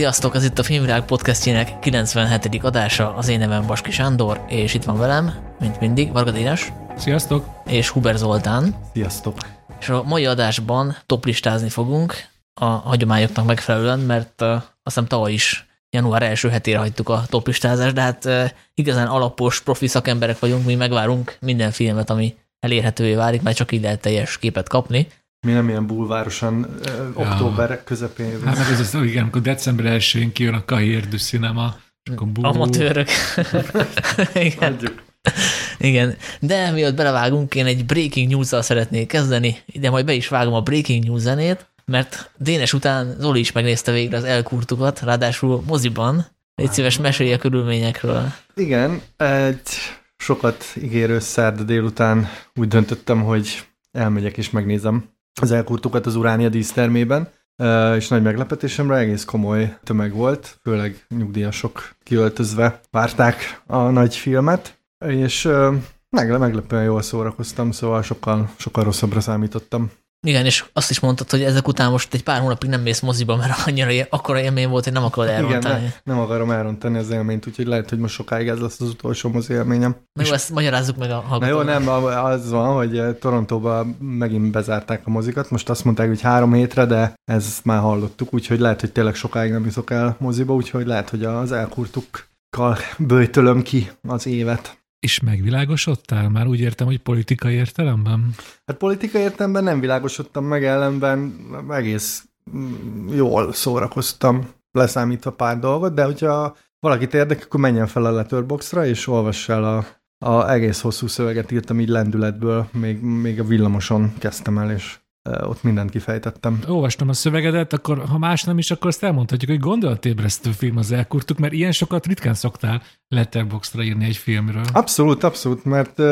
Sziasztok, ez itt a Filmvilág podcastjének 97. adása, az én nevem Baski Sándor, és itt van velem, mint mindig, Varga Dénes. Sziasztok! És Huber Zoltán. Sziasztok! És a mai adásban toplistázni fogunk a hagyományoknak megfelelően, mert uh, azt hiszem tavaly is január első hetére hagytuk a toplistázást, de hát uh, igazán alapos, profi szakemberek vagyunk, mi megvárunk minden filmet, ami elérhetővé válik, mert csak így lehet teljes képet kapni. Mi nem ilyen bulvárosan uh, október közepén. Hát meg ez az, igen, amikor december 1-én kijön a Kahier du Cinema, akkor bú... Amatőrök. igen. Adjuk. Igen, de mielőtt belevágunk, én egy breaking news-zal szeretnék kezdeni, de majd be is vágom a breaking news zenét, mert Dénes után Zoli is megnézte végre az elkurtukat, ráadásul moziban. Egy szíves mesélje a körülményekről. Igen, egy sokat ígérő szerda délután úgy döntöttem, hogy elmegyek és megnézem az elkurtukat az Uránia dísztermében, és nagy meglepetésemre egész komoly tömeg volt, főleg nyugdíjasok kiöltözve várták a nagy filmet, és meglepően jól szórakoztam, szóval sokkal, sokkal rosszabbra számítottam. Igen, és azt is mondtad, hogy ezek után most egy pár hónapig nem mész moziba, mert annyira akkora élmény volt, hogy nem akarod elrontani. Igen, ne, nem akarom elrontani az élményt, úgyhogy lehet, hogy most sokáig ez lesz az utolsó mozi élményem. Na jó, ezt magyarázzuk meg a hallgatók. Na jó, nem, az van, hogy Torontóban megint bezárták a mozikat, most azt mondták, hogy három hétre, de ezt már hallottuk, úgyhogy lehet, hogy tényleg sokáig nem jutok el moziba, úgyhogy lehet, hogy az elkurtukkal bőjtölöm ki az évet. És megvilágosodtál? Már úgy értem, hogy politikai értelemben? Hát politikai értelemben nem világosodtam meg, ellenben egész mm, jól szórakoztam, leszámítva pár dolgot, de hogyha valakit érdekel, akkor menjen fel a Letterboxra, és olvass el a, a egész hosszú szöveget írtam így lendületből, még, még a villamoson kezdtem el, és ott mindent kifejtettem. Olvastam a szövegedet, akkor ha más nem is, akkor azt elmondhatjuk, hogy gondolatébresztő film az elkurtuk, mert ilyen sokat ritkán szoktál Letterboxdra írni egy filmről. Abszolút, abszolút, mert uh,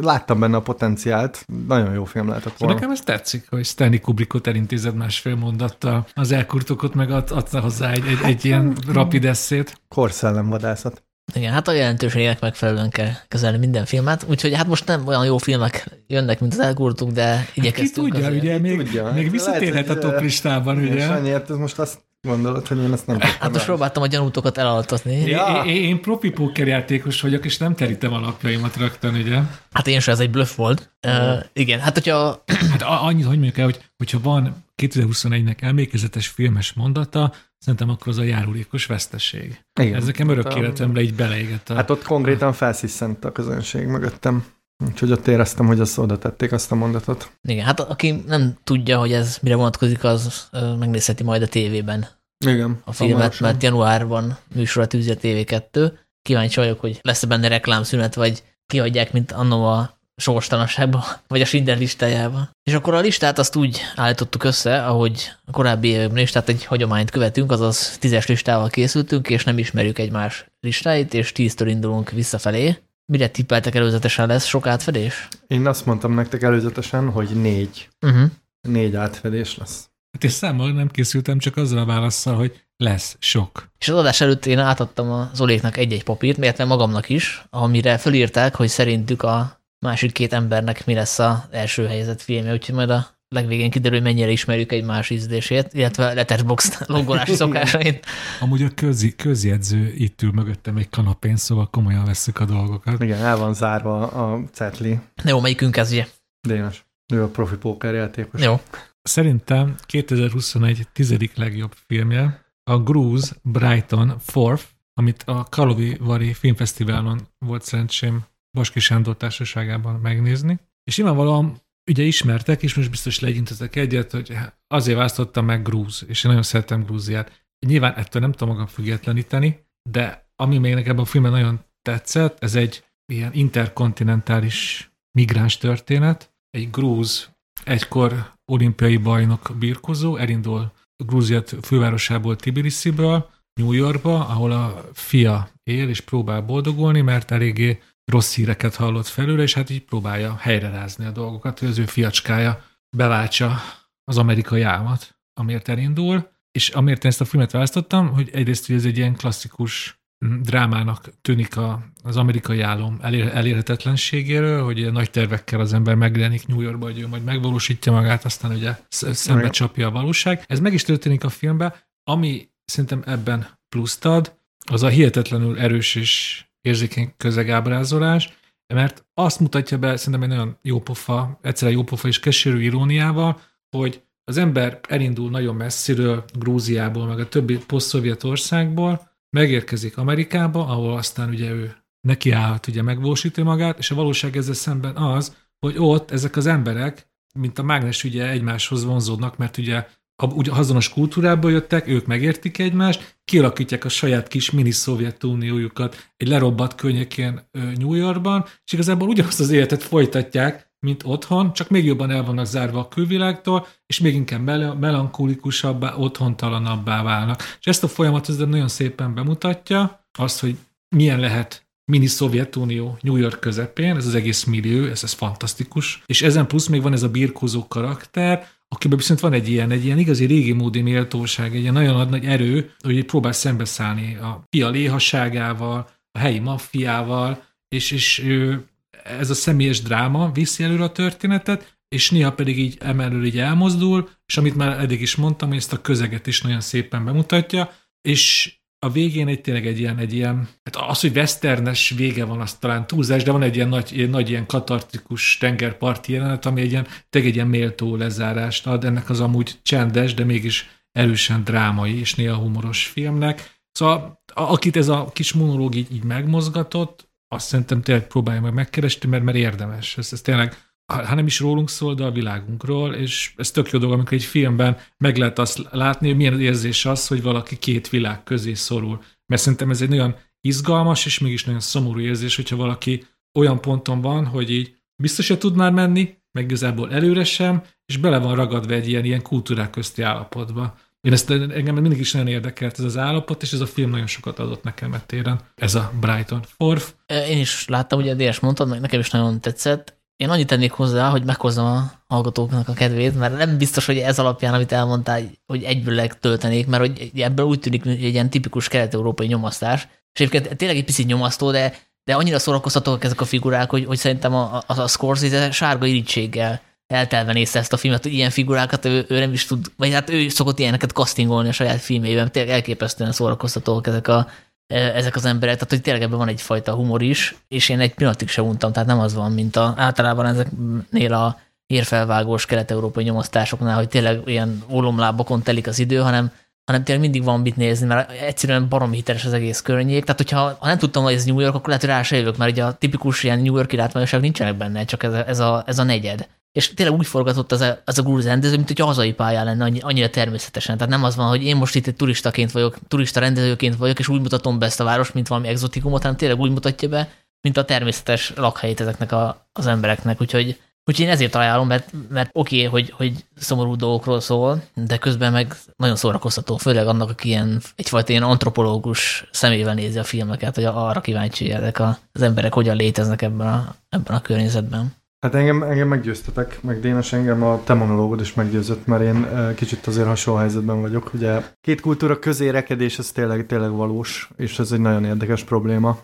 láttam benne a potenciált. Nagyon jó film lehetett volna. Nekem ez tetszik, hogy Stanley Kubrickot elintézed másfél mondattal, az elkurtukot meg ad, adta hozzá egy, egy, egy ilyen rapid eszét. Korszellemvadászat. Igen, hát a jelentőségnek megfelelően kell kezelni minden filmet, úgyhogy hát most nem olyan jó filmek jönnek, mint az elkurtuk, de igyekeztünk. Hát ki tudja, azért. ugye, még, tudja. még visszatérhet Lehet, a top listában, ugye? Annyiért ez most azt gondolod, hogy én ezt nem Hát most próbáltam a gyanútokat elaltatni. Ja. Én, én, én profi játékos vagyok, és nem terítem alapjaimat rögtön, ugye? Hát én sem, ez egy bluff volt. Uh, igen, hát hogyha... Hát annyit, hogy mondjuk el, hogy, hogyha van 2021-nek emlékezetes filmes mondata, Szerintem akkor az a járulékos veszteség. Igen. Ez nekem örök életemre így beleégett. A... Hát ott konkrétan felsziszent a közönség mögöttem. Úgyhogy ott éreztem, hogy azt oda tették azt a mondatot. Igen, hát aki nem tudja, hogy ez mire vonatkozik, az megnézheti majd a tévében. Igen. A filmet, mert januárban műsor a Tűzi a TV2. Kíváncsi vagyok, hogy lesz-e benne reklámszünet, vagy kiadják, mint annó a sorstalanságba, vagy a Schindler listájába. És akkor a listát azt úgy állítottuk össze, ahogy a korábbi években is, tehát egy hagyományt követünk, azaz tízes listával készültünk, és nem ismerjük egymás listáit, és tíztől indulunk visszafelé. Mire tippeltek előzetesen lesz? Sok átfedés? Én azt mondtam nektek előzetesen, hogy négy. Uh-huh. Négy átfedés lesz. Hát és számmal nem készültem csak azzal a válaszsal, hogy lesz sok. És az adás előtt én átadtam a Zoléknak egy-egy papírt, miért nem magamnak is, amire fölírták, hogy szerintük a másik két embernek mi lesz az első helyzet filmje, úgyhogy majd a legvégén kiderül, hogy mennyire ismerjük egy más ízlését, illetve letterbox logolási szokásait. Amúgy a közi, közjegyző itt ül mögöttem egy kanapén, szóval komolyan veszük a dolgokat. Igen, el van zárva a cetli. Jó, melyikünk ez ugye? Dénes. Ő a profi póker játékos. Jó. Szerintem 2021 tizedik legjobb filmje a Gruz Brighton Fourth, amit a Kalovi Vari Filmfesztiválon volt szerencsém Baski Sándor társaságában megnézni. És nyilvánvalóan ugye ismertek, és most biztos legyintetek egyet, hogy azért választottam meg Grúz, és én nagyon szeretem Grúziát. Nyilván ettől nem tudom magam függetleníteni, de ami még nekem a filmben nagyon tetszett, ez egy ilyen interkontinentális migráns történet. Egy grúz, egykor olimpiai bajnok birkozó elindul Grúziát fővárosából Tbilisiből, New Yorkba, ahol a fia él és próbál boldogulni, mert eléggé rossz híreket hallott felőle, és hát így próbálja helyrerázni a dolgokat, hogy az ő fiacskája beváltsa az amerikai álmat, amiért elindul, és amiért én ezt a filmet választottam, hogy egyrészt, hogy ez egy ilyen klasszikus mm, drámának tűnik a, az amerikai álom elér, elérhetetlenségéről, hogy nagy tervekkel az ember megjelenik New Yorkba, hogy ő majd megvalósítja magát, aztán ugye szembe csapja a valóság. Ez meg is történik a filmben, ami szerintem ebben pluszt ad, az a hihetetlenül erős és érzékeny közegábrázolás, mert azt mutatja be szerintem egy nagyon jópofa, egyszerűen jópofa és keserű iróniával, hogy az ember elindul nagyon messziről, Grúziából, meg a többi poszt országból, megérkezik Amerikába, ahol aztán ugye ő nekiállhat ugye megvalósítani magát, és a valóság ezzel szemben az, hogy ott ezek az emberek, mint a mágnes ugye egymáshoz vonzódnak, mert ugye ugye azonos kultúrából jöttek, ők megértik egymást, kialakítják a saját kis mini Szovjetuniójukat egy lerobbat környékén New Yorkban, és igazából ugyanazt az életet folytatják, mint otthon, csak még jobban el vannak zárva a külvilágtól, és még inkább mel- melankolikusabbá, otthontalanabbá válnak. És ezt a folyamatot nagyon szépen bemutatja, azt, hogy milyen lehet mini Szovjetunió New York közepén, ez az egész millió, ez, ez fantasztikus. És ezen plusz még van ez a birkózó karakter, akiben viszont van egy ilyen, egy ilyen igazi régi módi méltóság, egy ilyen nagyon nagy erő, hogy próbál szembeszállni a fia léhasságával, a helyi maffiával, és, és ő, ez a személyes dráma viszi előre a történetet, és néha pedig így emelől így elmozdul, és amit már eddig is mondtam, hogy ezt a közeget is nagyon szépen bemutatja, és a végén egy tényleg egy ilyen, egy ilyen, hát az, hogy westernes vége van, az talán túlzás, de van egy ilyen nagy, ilyen, nagy ilyen katartikus tengerparti jelenet, ami egy ilyen, tényleg egy ilyen méltó lezárást ad ennek az amúgy csendes, de mégis erősen drámai és néha humoros filmnek. Szóval akit ez a kis monológ így, így megmozgatott, azt szerintem tényleg próbálja meg megkeresni, mert, mert érdemes. Ez, ez tényleg ha nem is rólunk szól, de a világunkról, és ez tök jó dolog, amikor egy filmben meg lehet azt látni, hogy milyen érzés az, hogy valaki két világ közé szorul. Mert szerintem ez egy nagyon izgalmas, és mégis nagyon szomorú érzés, hogyha valaki olyan ponton van, hogy így biztos se tud már menni, meg igazából előre sem, és bele van ragadva egy ilyen, ilyen kultúrák közti állapotba. Én ezt engem mindig is nagyon érdekelt ez az állapot, és ez a film nagyon sokat adott nekem ettéren. Ez a Brighton Forth. Én is láttam, ugye DS mondtad, meg nekem is nagyon tetszett. Én annyit tennék hozzá, hogy meghozzam a hallgatóknak a kedvét, mert nem biztos, hogy ez alapján, amit elmondtál, hogy egyből töltenék, mert hogy ebből úgy tűnik, hogy egy ilyen tipikus kelet-európai nyomasztás. És egyébként tényleg egy picit nyomasztó, de, de annyira szórakoztatóak ezek a figurák, hogy, hogy szerintem a, a, a Scorsese sárga irítséggel eltelve nézte ezt a filmet, hogy ilyen figurákat ő, ő nem is tud, vagy hát ő szokott ilyeneket castingolni a saját filmében, tényleg elképesztően szórakoztatóak ezek a, ezek az emberek, tehát hogy tényleg ebben van egyfajta humor is, és én egy pillanatig se untam, tehát nem az van, mint a, általában ezeknél a érfelvágós kelet-európai nyomasztásoknál, hogy tényleg ilyen ólomlábokon telik az idő, hanem, hanem tényleg mindig van mit nézni, mert egyszerűen baromi hiteles az egész környék. Tehát, hogyha ha nem tudtam, hogy ez New York, akkor lehet, hogy rá se jövök, mert ugye a tipikus ilyen New Yorki látványosság nincsenek benne, csak ez a, ez a, ez a negyed és tényleg úgy forgatott az a, az a grúz rendező, mint hogy a hazai pályán lenne annyi, annyira természetesen. Tehát nem az van, hogy én most itt egy turistaként vagyok, turista rendezőként vagyok, és úgy mutatom be ezt a város, mint valami exotikumot, hanem tényleg úgy mutatja be, mint a természetes lakhelyét ezeknek a, az embereknek. Úgyhogy, úgyhogy én ezért ajánlom, mert, mert oké, okay, hogy, hogy szomorú dolgokról szól, de közben meg nagyon szórakoztató, főleg annak, aki ilyen, egyfajta ilyen antropológus szemével nézi a filmeket, hogy arra kíváncsi ezek a, az emberek hogyan léteznek ebben a, ebben a környezetben. Hát engem, engem meggyőztetek, meg Dénes engem a te monológod is meggyőzött, mert én kicsit azért hasonló helyzetben vagyok. Ugye két kultúra közé rekedés, ez tényleg, tényleg valós, és ez egy nagyon érdekes probléma,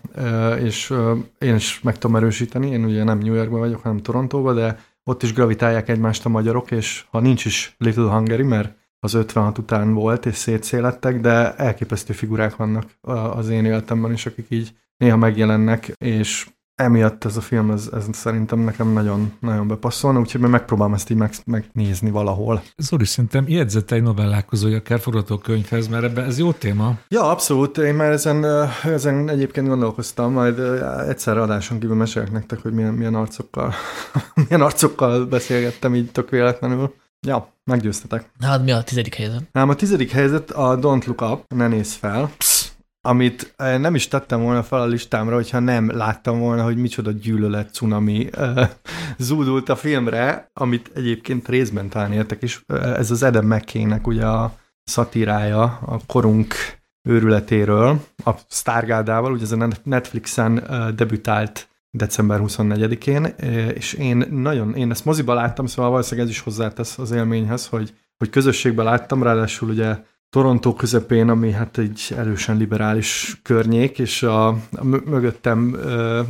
és én is meg tudom erősíteni, én ugye nem New Yorkban vagyok, hanem Torontóban, de ott is gravitálják egymást a magyarok, és ha nincs is Little Hungary, mert az 56 után volt, és szétszélettek, de elképesztő figurák vannak az én életemben is, akik így néha megjelennek, és emiatt ez a film, ez, ez szerintem nekem nagyon, nagyon bepasszolna, úgyhogy meg megpróbálom ezt így meg, megnézni valahol. Zoli, szerintem jegyzett egy novellákozója akár forgatókönyvhez, mert ebben ez jó téma. Ja, abszolút. Én már ezen, ezen egyébként gondolkoztam, majd egyszer adáson kívül mesélek nektek, hogy milyen, milyen arcokkal, milyen arcokkal beszélgettem így tök véletlenül. Ja, meggyőztetek. Hát mi a tizedik helyzet? Nem, a tizedik helyzet a Don't Look Up, ne nézz fel. Amit eh, nem is tettem volna fel a listámra, hogyha nem láttam volna, hogy micsoda gyűlölet cunami uh, zúdult a filmre, amit egyébként részben talán értek is. Uh, ez az Adam McKay-nek ugye a szatírája a korunk őrületéről, a Stargárdával, ugye ez a Netflixen debütált december 24-én, és én nagyon, én ezt moziba láttam, szóval valószínűleg ez is hozzátesz az élményhez, hogy, hogy közösségben láttam, ráadásul ugye Torontó közepén, ami hát egy erősen liberális környék, és a, a mögöttem ö,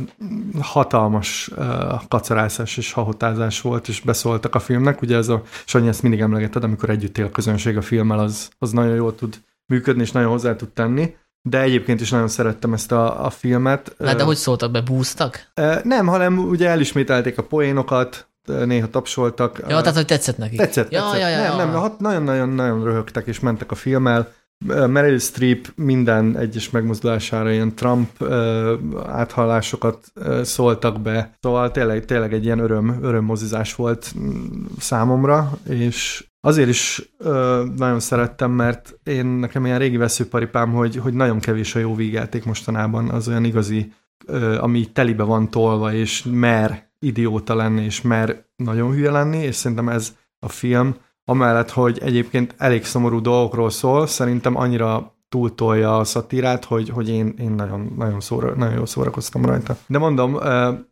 hatalmas ö, kacarászás és hahotázás volt, és beszóltak a filmnek. Ugye ez a, Sanyi ezt mindig emlegeted, amikor együtt él a közönség a filmmel, az, az nagyon jól tud működni, és nagyon hozzá tud tenni. De egyébként is nagyon szerettem ezt a, a filmet. Hát de hogy szóltak be, búztak? Nem, hanem ugye elismételték a poénokat, néha tapsoltak. Ja, tehát hogy tetszett nekik. Tetszett, ja, tetszett. Ja, ja, nem, nem, nagyon-nagyon-nagyon röhögtek és mentek a filmmel. Meryl Streep minden egyes megmozdulására ilyen Trump uh, áthallásokat szóltak be, szóval tényleg, tényleg egy ilyen öröm, örömmozizás volt számomra, és azért is uh, nagyon szerettem, mert én nekem ilyen régi veszőparipám, hogy, hogy nagyon kevés a jó vígjáték mostanában, az olyan igazi, uh, ami telibe van tolva, és mer idióta lenni, és mer nagyon hülye lenni, és szerintem ez a film amellett, hogy egyébként elég szomorú dolgokról szól, szerintem annyira túltolja a szatírát, hogy, hogy én, én nagyon, nagyon, szóra, nagyon jól szórakoztam rajta. De mondom,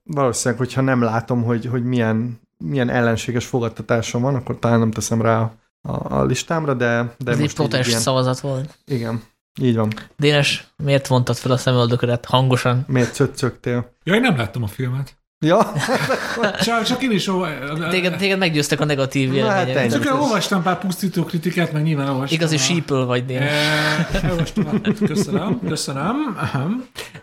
valószínűleg, hogyha nem látom, hogy, hogy milyen, milyen ellenséges fogadtatásom van, akkor talán nem teszem rá a, a, a listámra, de, de Ez egy protest ilyen... szavazat volt. Igen, így van. Dénes, miért vontad fel a szemöldöködet hangosan? Miért cöccögtél? Ja, én nem láttam a filmet. Ja? csak, csak én is téged, téged meggyőztek a negatív vélemények. Hát csak én olvastam pár pusztító kritikát, meg nyilván olvastam. Igazi a... sípöl vagy, Dén. Elolvastam a... Köszönöm, köszönöm.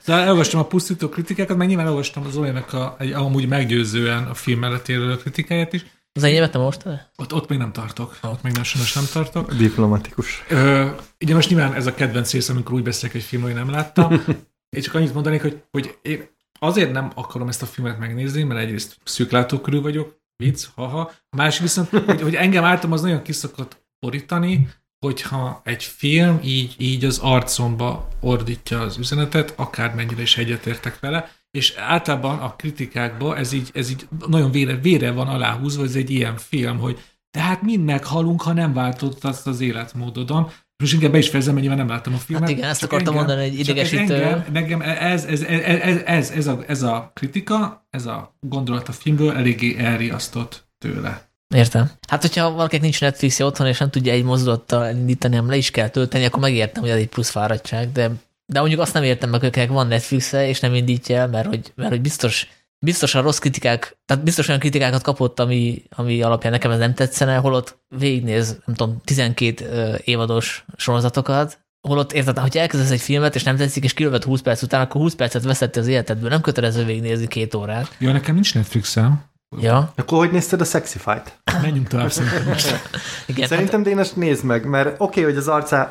De elolvastam a pusztító kritikákat, meg nyilván olvastam az olyanak a, egy amúgy meggyőzően a film mellett érő kritikáját is. Az enyémet nem most? Ott, ott még nem tartok. Ott még nem, sajnos nem tartok. Diplomatikus. Ö, ugye most nyilván ez a kedvenc rész, amikor úgy beszélek egy filmről, hogy nem láttam. Én csak annyit mondanék, hogy, hogy én azért nem akarom ezt a filmet megnézni, mert egyrészt szűklátókörül vagyok, vicc, haha. A másik viszont, hogy, hogy engem általában az nagyon kiszokott borítani, hogyha egy film így, így az arcomba ordítja az üzenetet, akármennyire is egyetértek vele, és általában a kritikákban ez így, ez így nagyon vére, vére van aláhúzva, ez egy ilyen film, hogy tehát mind meghalunk, ha nem változtatsz az életmódodon. Most inkább be is fejezem, mert nyilván nem láttam a filmet. Hát igen, ezt akartam engem, mondani, egy idegesítő. Engem, nekem ez, ez, ez, ez, ez, ez, a, ez a kritika, ez a gondolat a filmből eléggé elriasztott tőle. Értem. Hát, hogyha valakinek nincs netflix otthon, és nem tudja egy mozdulattal indítani, hanem le is kell tölteni, akkor megértem, hogy ez egy plusz fáradtság, de, de mondjuk azt nem értem meg, hogy van netflix -e, és nem indítja el, mert hogy, mert hogy biztos biztosan rossz kritikák, tehát biztos olyan kritikákat kapott, ami, ami alapján nekem ez nem tetszene, holott végignéz, nem tudom, 12 évados sorozatokat, holott érted, hogyha elkezdesz egy filmet, és nem tetszik, és kilöved 20 perc után, akkor 20 percet veszette az életedből, nem kötelező végignézni két órát. Ja, nekem nincs Netflixem. Ja. Akkor hogy nézted a Sexy Fight? Menjünk tovább szerintem most. Igen, szerintem hát... Dénes nézd meg, mert oké, okay, hogy az arcá,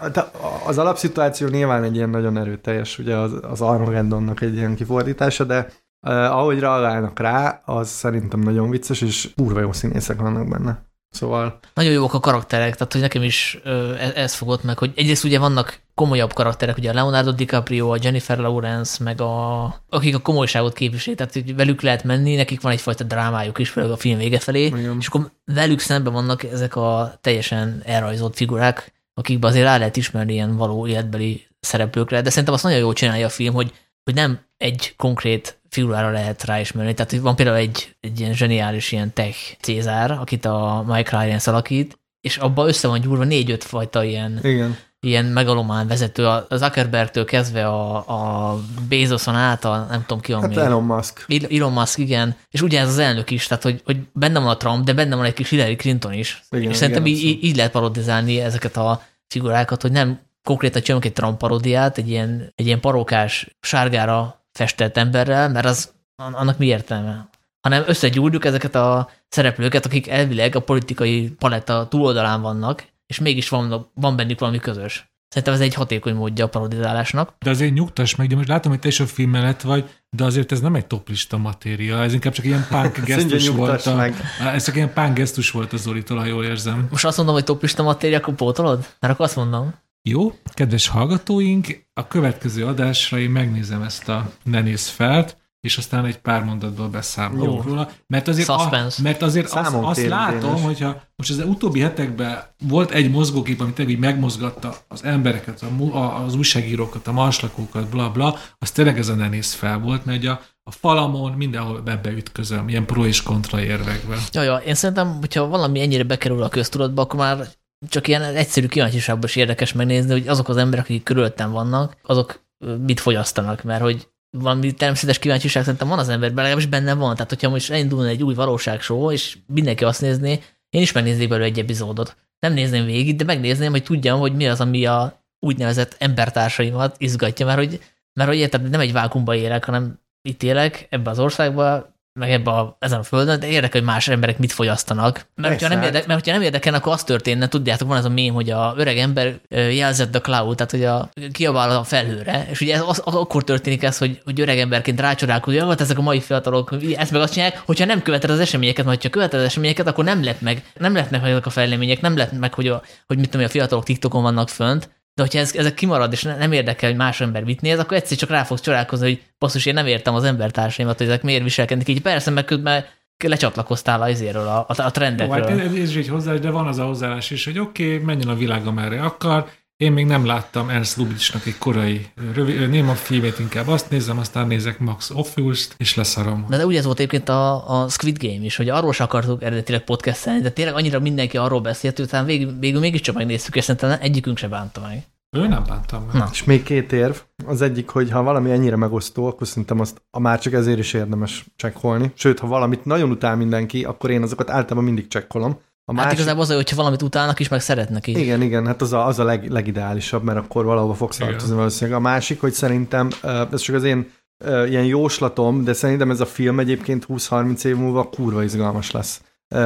az alapszituáció nyilván egy ilyen nagyon erőteljes, ugye az, az Armageddonnak egy ilyen kifordítása, de Uh, ahogy reagálnak rá, az szerintem nagyon vicces, és kurva jó színészek vannak benne. Szóval... Nagyon jók a karakterek, tehát hogy nekem is uh, ez fogott meg, hogy egyrészt ugye vannak komolyabb karakterek, ugye a Leonardo DiCaprio, a Jennifer Lawrence, meg a, akik a komolyságot képviselik, tehát hogy velük lehet menni, nekik van egyfajta drámájuk is, főleg a film vége felé, Igen. és akkor velük szemben vannak ezek a teljesen elrajzolt figurák, akikben azért rá lehet ismerni ilyen való életbeli szereplőkre, de szerintem azt nagyon jól csinálja a film, hogy, hogy nem egy konkrét figurára lehet ráismerni. Tehát van például egy, egy ilyen zseniális ilyen tech Cézár, akit a Mike Ryan alakít, és abban össze van gyúrva négy-öt fajta ilyen, Igen. ilyen megalomán vezető, a Zuckerbergtől kezdve a, a Bezoson át, a nem tudom ki van hát még. Elon Musk. Elon Musk, igen. És ugye ez az elnök is, tehát hogy, hogy benne van a Trump, de benne van egy kis Hillary Clinton is. Igen, és szerintem igen, így, így lehet parodizálni ezeket a figurákat, hogy nem konkrétan csinálunk egy Trump parodiát, egy ilyen, egy ilyen parókás, sárgára festett emberrel, mert az, annak mi értelme? Hanem összegyúrjuk ezeket a szereplőket, akik elvileg a politikai paletta túloldalán vannak, és mégis van, van bennük valami közös. Szerintem ez egy hatékony módja a parodizálásnak. De azért nyugtass meg, de most látom, hogy te is a film mellett vagy, de azért ez nem egy toplista matéria, ez inkább csak ilyen punk gesztus volt. A, meg. ez csak ilyen punk gesztus volt az Zolitól, ha jól érzem. Most azt mondom, hogy toplista matéria, akkor pótolod? Mert akkor azt mondom. Jó, kedves hallgatóink, a következő adásra én megnézem ezt a Nenész felt, és aztán egy pár mondatból beszámolok róla. Mert azért, a, mert azért azt, azt látom, hogyha most az utóbbi hetekben volt egy mozgókép, amit tényleg megmozgatta az embereket, a, az újságírókat, a marslakókat, bla bla, az tényleg ez a nenész fel volt, mert a, a falamon mindenhol ebbe ütközöm, ilyen pro és kontra érvekben. Ja, ja, én szerintem, hogyha valami ennyire bekerül a köztudatba, akkor már csak ilyen egyszerű kíváncsiságban is érdekes megnézni, hogy azok az emberek, akik körülöttem vannak, azok mit fogyasztanak, mert hogy valami természetes kíváncsiság szerintem van az emberben, legalábbis benne van. Tehát, hogyha most elindulna egy új valóságshow, és mindenki azt nézné, én is megnéznék belőle egy epizódot. Nem nézném végig, de megnézném, hogy tudjam, hogy mi az, ami a úgynevezett embertársaimat izgatja, mert hogy, mert hogy érted, nem egy vákumba élek, hanem itt élek ebbe az országba, meg ebbe a, ezen a földön, de érdekel, hogy más emberek mit fogyasztanak. Mert, hogyha nem, érdekel, mert hogyha nem érdekel, akkor az történne, tudjátok, van ez a mém, hogy a öreg ember jelzett a cloud, tehát hogy a, kiabál a felhőre, és ugye ez, az, az, akkor történik ez, hogy, hogy öreg emberként rácsodálkozik, hogy hát ezek a mai fiatalok ezt meg azt csinálják, hogyha nem követed az eseményeket, mert ha követed az eseményeket, akkor nem lett meg, nem lett meg ezek a fejlemények, nem lett meg, hogy, a, hogy mit tudom, a fiatalok TikTokon vannak fönt, de hogyha ez, ezek kimarad, és nem érdekel, hogy más ember mit néz, akkor egyszer csak rá fogsz csodálkozni, hogy basszus, én nem értem az embertársaimat, hogy ezek miért viselkednek így. Persze, meg közben lecsatlakoztál izéről, a, a, a trendekről. Jó, hát ez, ez is egy hozzáállás, de van az a hozzáállás is, hogy oké, okay, menjen a világ, amerre akar, én még nem láttam Ernst Lubitschnak egy korai rövid, néma filmét, inkább azt nézem, aztán nézek Max Offust, és leszarom. De, de ugye ez volt egyébként a, a Squid Game is, hogy arról sem akartuk eredetileg podcastelni, de tényleg annyira mindenki arról beszélt, hogy utána végül, végül mégiscsak megnéztük, és szerintem egyikünk se bánta meg. Ő nem bántam meg. Na. És még két érv. Az egyik, hogy ha valami ennyire megosztó, akkor szerintem azt a már csak ezért is érdemes csekkolni. Sőt, ha valamit nagyon utál mindenki, akkor én azokat általában mindig csekkolom. A hát másik... igazából az, hogyha valamit utálnak is, meg szeretnek is. Igen, igen, hát az a, az a leg, legideálisabb, mert akkor valahova fogsz tartozni valószínűleg. A másik, hogy szerintem, ez csak az én ilyen jóslatom, de szerintem ez a film egyébként 20-30 év múlva kurva izgalmas lesz.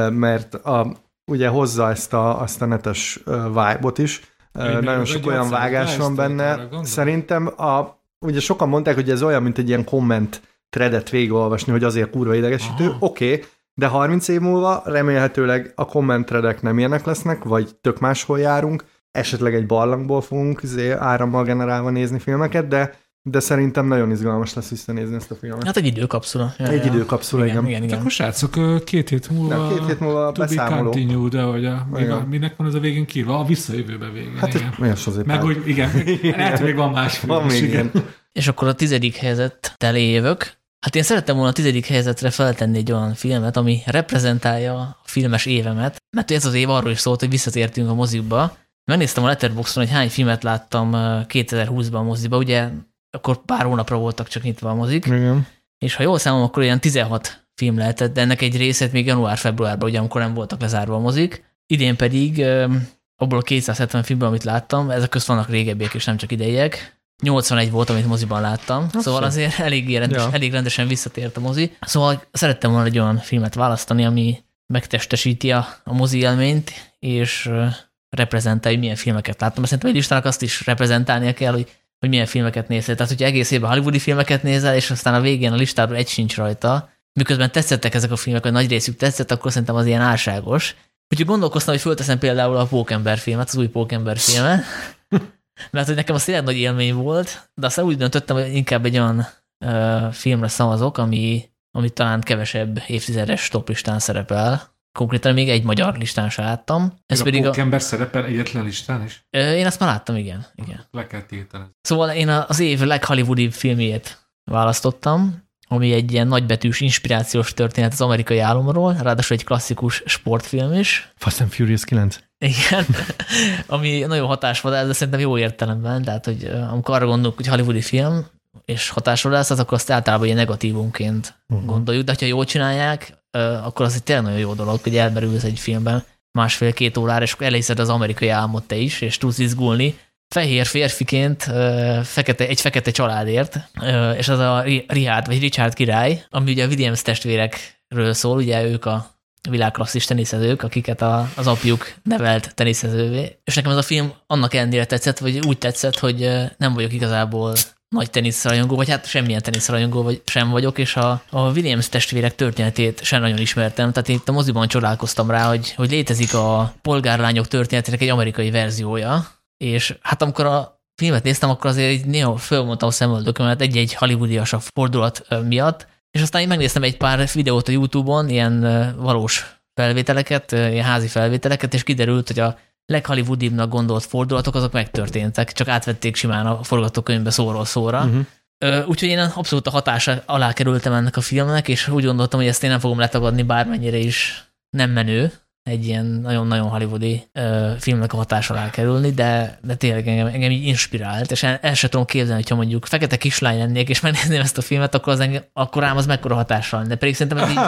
Mert a, ugye hozza ezt a, azt a netes vibe-ot is, én nagyon sok olyan vágás van benne. Szerintem a, ugye sokan mondták, hogy ez olyan, mint egy ilyen komment threadet végigolvasni, hogy azért kurva idegesítő. Oké, okay, de 30 év múlva remélhetőleg a kommentredek nem ilyenek lesznek, vagy tök máshol járunk, esetleg egy barlangból fogunk izé, árammal generálva nézni filmeket, de de szerintem nagyon izgalmas lesz visszanézni ezt a filmet. Hát egy időkapszula. Ja, egy ja. időkapszula, igen. igen. igen, igen. Akkor srácok, két hét múlva, de két hét múlva to beszámoló. be continued, de hogy a, a, minek van az a végén kírva? A visszajövőbe végén. Hát igen. az azért Meg hogy igen, lehet, még van más film. Van még, igen. És akkor a tizedik helyzet telé jövök. Hát én szerettem volna a tizedik helyzetre feltenni egy olyan filmet, ami reprezentálja a filmes évemet, mert ez az év arról is szólt, hogy visszatértünk a mozikba. Megnéztem a Letterboxdon, hogy hány filmet láttam 2020-ban a moziba, ugye akkor pár hónapra voltak csak nyitva a mozik. Igen. És ha jól számom, akkor olyan 16 film lehetett, de ennek egy részét még január-februárban, ugye amikor nem voltak lezárva a mozik. Idén pedig abból a 270 filmből, amit láttam, ezek közt vannak régebbiek és nem csak idejek, 81 volt, amit moziban láttam, Azt szóval azért elég, rendes, ja. elég rendesen visszatért a mozi. Szóval szerettem volna egy olyan filmet választani, ami megtestesíti a, a mozi élményt, és reprezentálja, hogy milyen filmeket láttam. Szerintem egy listának azt is reprezentálnia kell, hogy hogy milyen filmeket nézel. Tehát, hogyha egész évben hollywoodi filmeket nézel, és aztán a végén a listáról egy sincs rajta, miközben tetszettek ezek a filmek, vagy nagy részük tetszett, akkor szerintem az ilyen álságos. Úgyhogy gondolkoztam, hogy fölteszem például a Pókember filmet, az új Pókember filmet, mert hogy nekem az tényleg nagy élmény volt, de aztán úgy döntöttem, hogy inkább egy olyan uh, filmre szavazok, ami, ami talán kevesebb évtizedes toplistán szerepel, konkrétan még egy magyar listán se láttam. Ez a pedig a ember szerepel egyetlen listán is? Én azt már láttam, igen. igen. Le kell tételezni. Szóval én az év leghollywoodibb filmjét választottam, ami egy ilyen nagybetűs inspirációs történet az amerikai álomról, ráadásul egy klasszikus sportfilm is. Fast and Furious 9. Igen, ami nagyon hatásvadász, de szerintem jó értelemben, tehát hogy amikor arra gondolunk, hogy hollywoodi film, és az akkor azt általában ilyen negatívunként uh-huh. gondoljuk, de ha jól csinálják, akkor az egy tényleg nagyon jó dolog, hogy elmerülsz egy filmben másfél-két órára, és akkor elhiszed az amerikai álmot te is, és tudsz izgulni. Fehér férfiként fekete, egy fekete családért, és az a Richard, vagy Richard király, ami ugye a Williams testvérekről szól, ugye ők a világklasszis teniszezők, akiket a, az apjuk nevelt teniszezővé. És nekem ez a film annak ellenére tetszett, vagy úgy tetszett, hogy nem vagyok igazából nagy teniszrajongó, vagy hát semmilyen teniszrajongó vagy sem vagyok, és a, a Williams testvérek történetét sem nagyon ismertem. Tehát itt a moziban csodálkoztam rá, hogy, hogy létezik a polgárlányok történetének egy amerikai verziója, és hát amikor a filmet néztem, akkor azért néha fölmondtam a szemöldökömet egy-egy hollywoodiasabb fordulat miatt, és aztán én megnéztem egy pár videót a YouTube-on, ilyen valós felvételeket, ilyen házi felvételeket, és kiderült, hogy a leghollywoodibbnak gondolt fordulatok, azok megtörténtek, csak átvették simán a forgatókönyvbe szóról szóra. Uh-huh. Úgyhogy én abszolút a hatása alá kerültem ennek a filmnek, és úgy gondoltam, hogy ezt én nem fogom letagadni, bármennyire is nem menő. Egy ilyen nagyon-nagyon hollywoodi ö, filmnek a hatás alá kerülni, de, de tényleg engem, engem így inspirált, és el, el sem tudom képzelni, hogyha mondjuk fekete kislány lennék, és megnézném ezt a filmet, akkor, az engem, akkor rám az mekkora hatással lenne. Pedig szerintem ez így,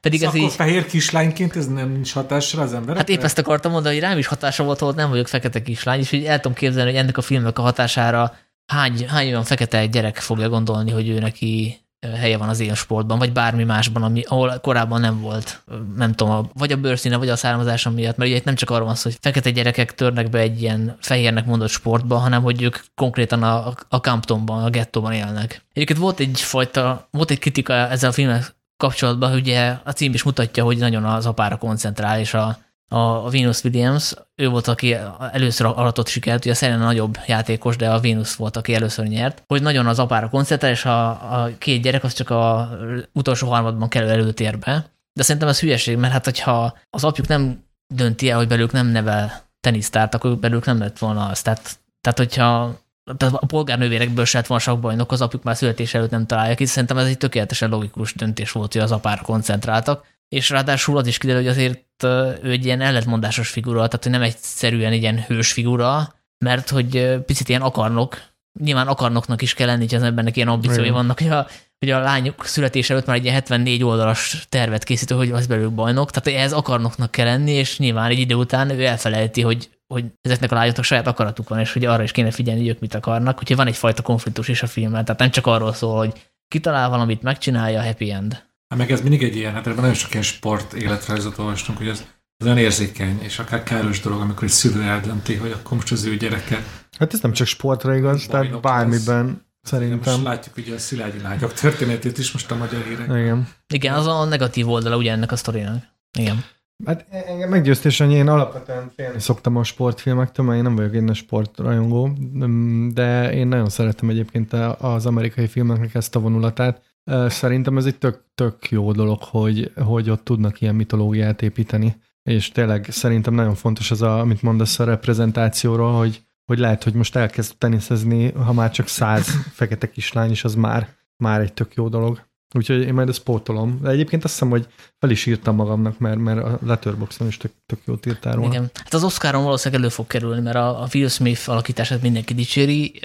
pedig szóval ez akkor így, fehér kislányként ez nem nincs hatásra az emberekre? Hát épp ezt akartam mondani, hogy rám is hatása volt, hogy nem vagyok fekete kislány, és így el tudom képzelni, hogy ennek a filmnek a hatására hány, hány olyan fekete gyerek fogja gondolni, hogy ő neki helye van az élsportban, vagy bármi másban, ami, ahol korábban nem volt, nem tudom, vagy a bőrszíne, vagy a származása miatt, mert ugye itt nem csak arról van szó, hogy fekete gyerekek törnek be egy ilyen fehérnek mondott sportba, hanem hogy ők konkrétan a, a Camptonban, a gettóban élnek. Egyébként volt egyfajta, volt egy kritika ezzel a filmmel kapcsolatban, hogy ugye a cím is mutatja, hogy nagyon az apára koncentrál, és a, a Venus Williams, ő volt, aki először aratott sikert, ugye szerintem nagyobb játékos, de a Venus volt, aki először nyert, hogy nagyon az apára koncentrál, és a, a két gyerek az csak a utolsó harmadban kerül előtérbe. De szerintem ez hülyeség, mert hát hogyha az apjuk nem dönti el, hogy belőlük nem nevel tenisztárt, akkor belőlük nem lett volna az. Tehát, tehát hogyha tehát a polgárnővérekből se lett volna sakbajnok, az apjuk már születés előtt nem találják, és szerintem ez egy tökéletesen logikus döntés volt, hogy az apára koncentráltak és ráadásul az is kiderül, hogy azért ő egy ilyen ellentmondásos figura, tehát hogy nem egyszerűen egy ilyen hős figura, mert hogy picit ilyen akarnok, nyilván akarnoknak is kell lenni, hogy az embernek ilyen ambíciói vannak, hogy a, hogy a lányok születése előtt már egy ilyen 74 oldalas tervet készítő, hogy az belőlük bajnok, tehát ehhez akarnoknak kell lenni, és nyilván egy idő után ő elfelejti, hogy, hogy ezeknek a lányoknak saját akaratuk van, és hogy arra is kéne figyelni, hogy ők mit akarnak, úgyhogy van egyfajta konfliktus is a filmben, tehát nem csak arról szól, hogy kitalál valamit, megcsinálja, happy end. Hát meg ez mindig egy ilyen, hát ebben nagyon sok ilyen sport életrajzot olvastunk, hogy ez, ez olyan érzékeny, és akár káros dolog, amikor egy szülő eldönti, hogy akkor most az ő gyereke. Hát ez nem csak sportra igaz, tehát bármiben lesz. szerintem. Most látjuk ugye a szilágyi lányok történetét is most a magyar hírek. Igen. Igen, az a negatív oldala ugye ennek a sztorinak. Igen. Hát engem meggyőztés, hogy én alapvetően félni szoktam a sportfilmektől, mert én nem vagyok én a sportrajongó, de én nagyon szeretem egyébként az amerikai filmeknek ezt a vonulatát. Szerintem ez egy tök, tök jó dolog, hogy, hogy ott tudnak ilyen mitológiát építeni, és tényleg szerintem nagyon fontos az, a, amit mondasz a reprezentációról, hogy, hogy lehet, hogy most elkezd teniszezni, ha már csak száz fekete kislány is, az már, már egy tök jó dolog. Úgyhogy én majd ezt pótolom. De egyébként azt hiszem, hogy fel is írtam magamnak, mert, mert a Letterboxon is tök, tök jót írtál róla. Igen. Hát az Oscaron valószínűleg elő fog kerülni, mert a, a Will Smith alakítását mindenki dicséri.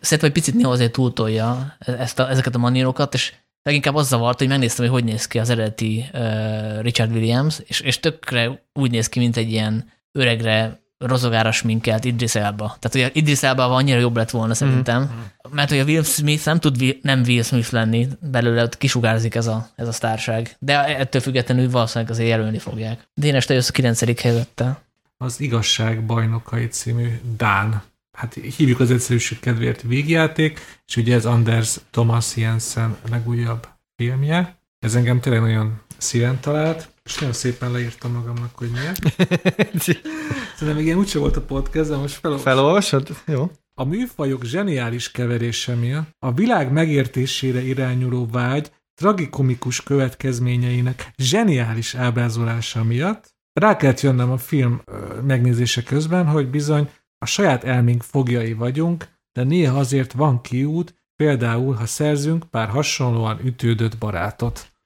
Szerintem egy picit néha azért túltolja ezt a, ezeket a manírokat, és leginkább az zavart, hogy megnéztem, hogy hogy néz ki az eredeti uh, Richard Williams, és, és tökre úgy néz ki, mint egy ilyen öregre rozogára sminkelt Idris Elba. Tehát, hogy Idris Elba annyira jobb lett volna szerintem, mm. mert hogy a Will Smith nem tud nem Will Smith lenni, belőle ott kisugárzik ez a, ez a sztárság. De ettől függetlenül valószínűleg azért jelölni fogják. Dénes, te jössz a 9. helyzettel. Az Igazság bajnokai című Dán. Hát hívjuk az egyszerűség kedvéért végjáték, és ugye ez Anders Thomas Jensen legújabb filmje. Ez engem tényleg nagyon szíven talált, és nagyon szépen leírtam magamnak, hogy miért. Szerintem még ilyen úgyse volt a podcast, de most felolvasom. Felolvasod? Jó. A műfajok zseniális keverése miatt a világ megértésére irányuló vágy tragikomikus következményeinek zseniális ábrázolása miatt rá kellett jönnöm a film megnézése közben, hogy bizony a saját elménk fogjai vagyunk, de néha azért van kiút, például, ha szerzünk pár hasonlóan ütődött barátot.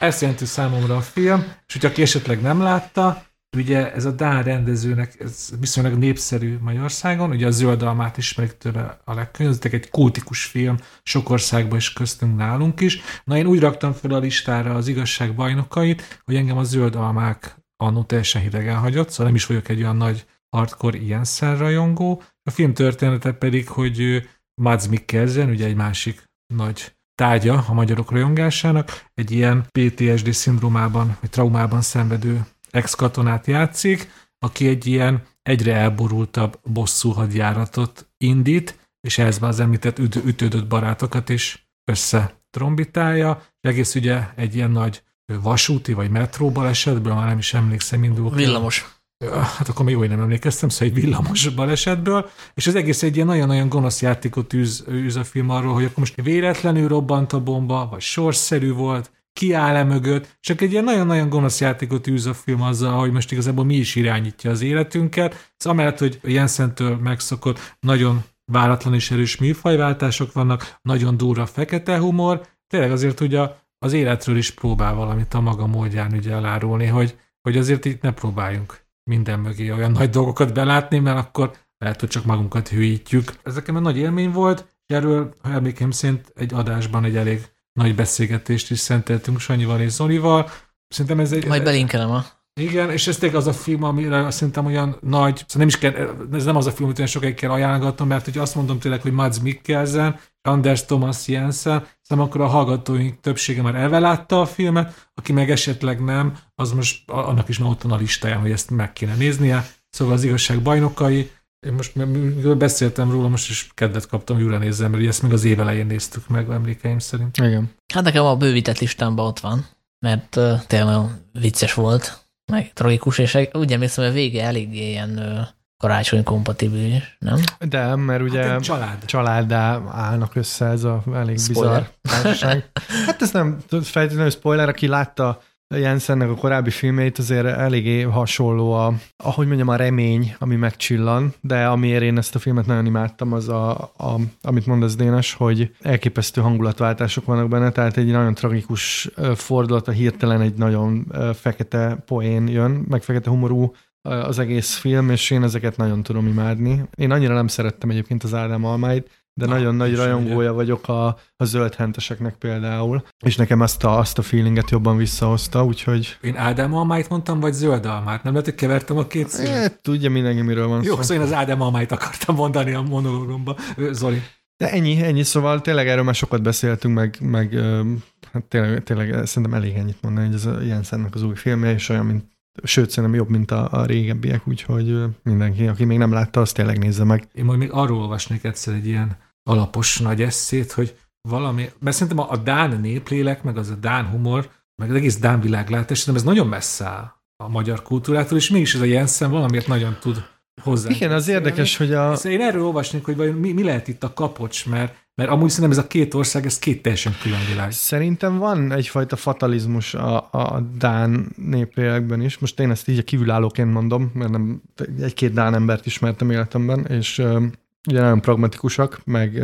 Ezt jelenti számomra a film, és hogyha aki esetleg nem látta, ugye ez a Dán rendezőnek ez viszonylag népszerű Magyarországon, ugye a Zöld Almát ismerik tőle a legkönyvezetek, egy kultikus film, sok országban is köztünk nálunk is. Na én úgy raktam fel a listára az igazság bajnokait, hogy engem a Zöld Almák annó teljesen hidegen hagyott, szóval nem is vagyok egy olyan nagy hardcore ilyen rajongó. A film története pedig, hogy Mads Mikkelsen, ugye egy másik nagy tárgya a magyarok rajongásának, egy ilyen PTSD szindrómában, vagy traumában szenvedő ex-katonát játszik, aki egy ilyen egyre elborultabb bosszú hadjáratot indít, és ehhez az említett üt- ütődött barátokat is összetrombitálja, és egész ugye egy ilyen nagy vasúti vagy metró balesetből, már nem is emlékszem, indul. Villamos hát akkor még jó, hogy nem emlékeztem, szóval egy villamos balesetből, és az egész egy ilyen nagyon-nagyon gonosz játékot űz, űz a film arról, hogy akkor most véletlenül robbant a bomba, vagy sorszerű volt, ki áll -e mögött, csak egy ilyen nagyon-nagyon gonosz játékot űz a film azzal, hogy most igazából mi is irányítja az életünket. Ez amellett, hogy Jenszentől megszokott nagyon váratlan és erős műfajváltások vannak, nagyon durva fekete humor, tényleg azért ugye az életről is próbál valamit a maga módján ugye elárulni, hogy hogy azért itt ne próbáljunk minden mögé olyan nagy dolgokat belátni, mert akkor lehet, hogy csak magunkat hűítjük. Ez nekem nagy élmény volt, erről, ha emlékeim szerint egy adásban egy elég nagy beszélgetést is szenteltünk Sanyival és Zolival. Szerintem ez egy... Majd belinkelem a igen, és ez tényleg az a film, amire szerintem olyan nagy, szóval nem is kell, ez nem az a film, amit olyan sokáig kell ajánlgatnom, mert hogy azt mondom tényleg, hogy Mads Mikkelsen, Anders Thomas Jensen, szerintem akkor a hallgatóink többsége már elvelátta a filmet, aki meg esetleg nem, az most annak is már ott van a listáján, hogy ezt meg kéne néznie. Szóval az igazság bajnokai, én most beszéltem róla, most is kedvet kaptam, hogy újra nézzem, mert ezt még az év elején néztük meg, emlékeim szerint. Igen. Hát nekem a bővített listámban ott van, mert uh, tényleg vicces volt meg tragikus, és úgy emlékszem, hogy a vége eléggé ilyen karácsony kompatibilis, nem? De, mert ugye hát család. családdá állnak össze, ez a elég bizarr társaság. Hát ez nem feltétlenül spoiler, aki látta Jensennek a korábbi filmeit azért eléggé hasonló a, ahogy mondjam, a remény, ami megcsillan, de amiért én ezt a filmet nagyon imádtam, az a, a amit mondasz Dénes, hogy elképesztő hangulatváltások vannak benne, tehát egy nagyon tragikus fordulat, a hirtelen egy nagyon fekete poén jön, meg fekete humorú az egész film, és én ezeket nagyon tudom imádni. Én annyira nem szerettem egyébként az Ádám Almáit, de Na, nagyon nagy rajongója vagyok a, a zöld henteseknek például, és nekem azt a, azt a feelinget jobban visszahozta, úgyhogy... Én Ádám almáit mondtam, vagy zöld almát? Nem lehet, hogy kevertem a két szívet? E, tudja mindenki, miről van Jó, szó. szóval én az Ádám almáit akartam mondani a monológomba. Zoli. De ennyi, ennyi, szóval tényleg erről már sokat beszéltünk, meg, meg hát tényleg, tényleg szerintem elég ennyit mondani, hogy ez a Jensennek az új filmje, és olyan, mint sőt, szerintem jobb, mint a, a régebbiek, úgyhogy mindenki, aki még nem látta, azt tényleg nézze meg. Én majd még arról olvasnék egyszer egy ilyen alapos nagy eszét, hogy valami, mert szerintem a, a Dán néplélek, meg az a Dán humor, meg az egész Dán világlátás, szerintem ez nagyon messze áll a magyar kultúrától, és mégis ez a Jensen valamiért nagyon tud hozzá. Igen, az érdekes, hogy a... Én erről olvasnék, hogy vajon mi, mi lehet itt a kapocs, mert, mert amúgy szerintem ez a két ország, ez két teljesen külön világ. Szerintem van egyfajta fatalizmus a, a Dán néplélekben is. Most én ezt így a kívülállóként mondom, mert nem egy-két Dán embert ismertem életemben, és ugye nagyon pragmatikusak, meg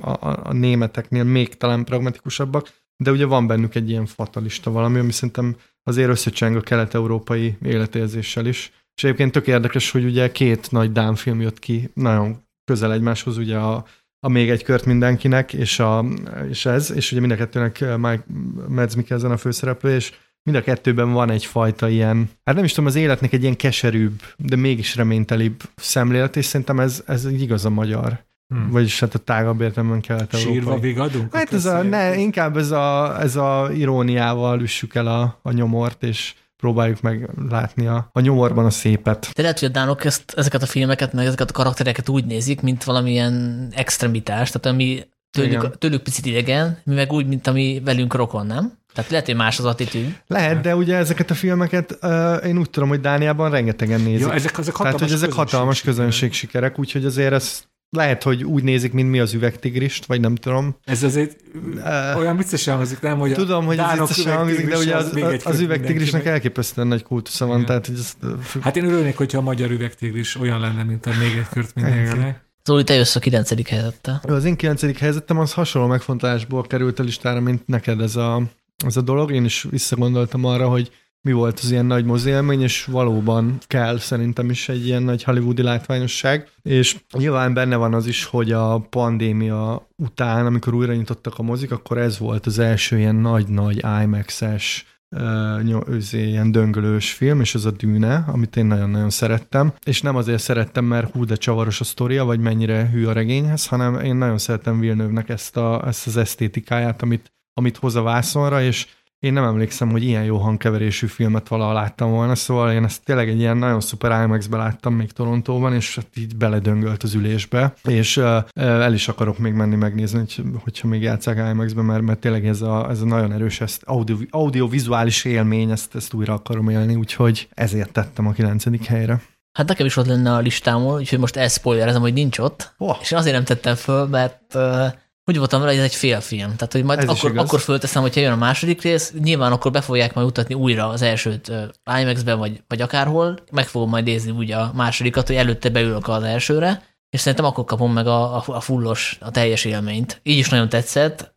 a, a, a németeknél még talán pragmatikusabbak, de ugye van bennük egy ilyen fatalista valami, ami szerintem azért összecseng a kelet-európai életérzéssel is. És egyébként tök érdekes, hogy ugye két nagy Dán film jött ki nagyon közel egymáshoz, ugye a, a Még egy kört mindenkinek, és, a, és ez, és ugye mind a kettőnek Mike Mads Mikkelsen a főszereplő, és mind a kettőben van egyfajta ilyen, hát nem is tudom, az életnek egy ilyen keserűbb, de mégis reménytelibb szemlélet, és szerintem ez, ez igaz a magyar. Hmm. Vagyis hát a tágabb értelemben kellett Sírva európai. vigadunk? Hát ez a, ne, inkább ez a, ez a iróniával üssük el a, a nyomort, és próbáljuk meg látni a, a nyomorban a szépet. De lehet, hogy a dánok ezt, ezeket a filmeket, meg ezeket a karaktereket úgy nézik, mint valamilyen extremitás, tehát ami tőlük, tőlük picit idegen, mi meg úgy, mint ami velünk rokon, nem? Tehát lehet, hogy más az attitűd. Lehet, de ugye ezeket a filmeket uh, én úgy tudom, hogy Dániában rengetegen nézik. Ja, ezek, ezek Tehát, hogy ezek hatalmas közönség sikerek, úgyhogy azért ez lehet, hogy úgy nézik, mint mi az üvegtigrist, vagy nem tudom. Ez azért uh, olyan viccesen hangzik, nem? Hogy tudom, hogy ez viccesen hangzik, de ugye az, az, az üvegtigrisnek elképesztően nagy kultusza van. Tehát, hogy ez, hát én örülnék, hogyha a magyar üvegtigris olyan lenne, mint a még egy kört mindenkinek. Zoli, te jössz a kilencedik helyzettel. Az én kilencedik helyzetem az hasonló megfontolásból került a listára, mint neked ez a, ez a dolog. Én is visszagondoltam arra, hogy mi volt az ilyen nagy mozi élmény, és valóban kell szerintem is egy ilyen nagy hollywoodi látványosság. És nyilván benne van az is, hogy a pandémia után, amikor újra nyitottak a mozik, akkor ez volt az első ilyen nagy-nagy IMAX-es uh, ilyen döngölős film, és ez a Dűne, amit én nagyon-nagyon szerettem. És nem azért szerettem, mert hú, de csavaros a sztoria, vagy mennyire hű a regényhez, hanem én nagyon szerettem Villeneuve-nek ezt, a, ezt az esztétikáját, amit, amit hoz a vászonra, és én nem emlékszem, hogy ilyen jó hangkeverésű filmet valaha láttam volna, szóval én ezt tényleg egy ilyen nagyon szuper IMAX-be láttam még Torontóban, és hát így beledöngölt az ülésbe, és uh, el is akarok még menni megnézni, hogy, hogyha még játszák IMAX-be, mert, mert tényleg ez a, ez a nagyon erős ezt audio, audiovizuális élmény, ezt, ezt újra akarom élni, úgyhogy ezért tettem a kilencedik helyre. Hát nekem is ott lenne a listámon, úgyhogy most elszpoilerezem, hogy nincs ott, oh. és azért nem tettem föl, mert uh, úgy voltam vele, hogy ez egy félfilm. Tehát, hogy majd akkor, akkor fölteszem, hogyha jön a második rész, nyilván akkor be fogják majd mutatni újra az elsőt IMAX-ben, vagy, vagy akárhol, meg fogom majd nézni úgy a másodikat, hogy előtte beülök az elsőre, és szerintem akkor kapom meg a, a, a fullos, a teljes élményt. Így is nagyon tetszett,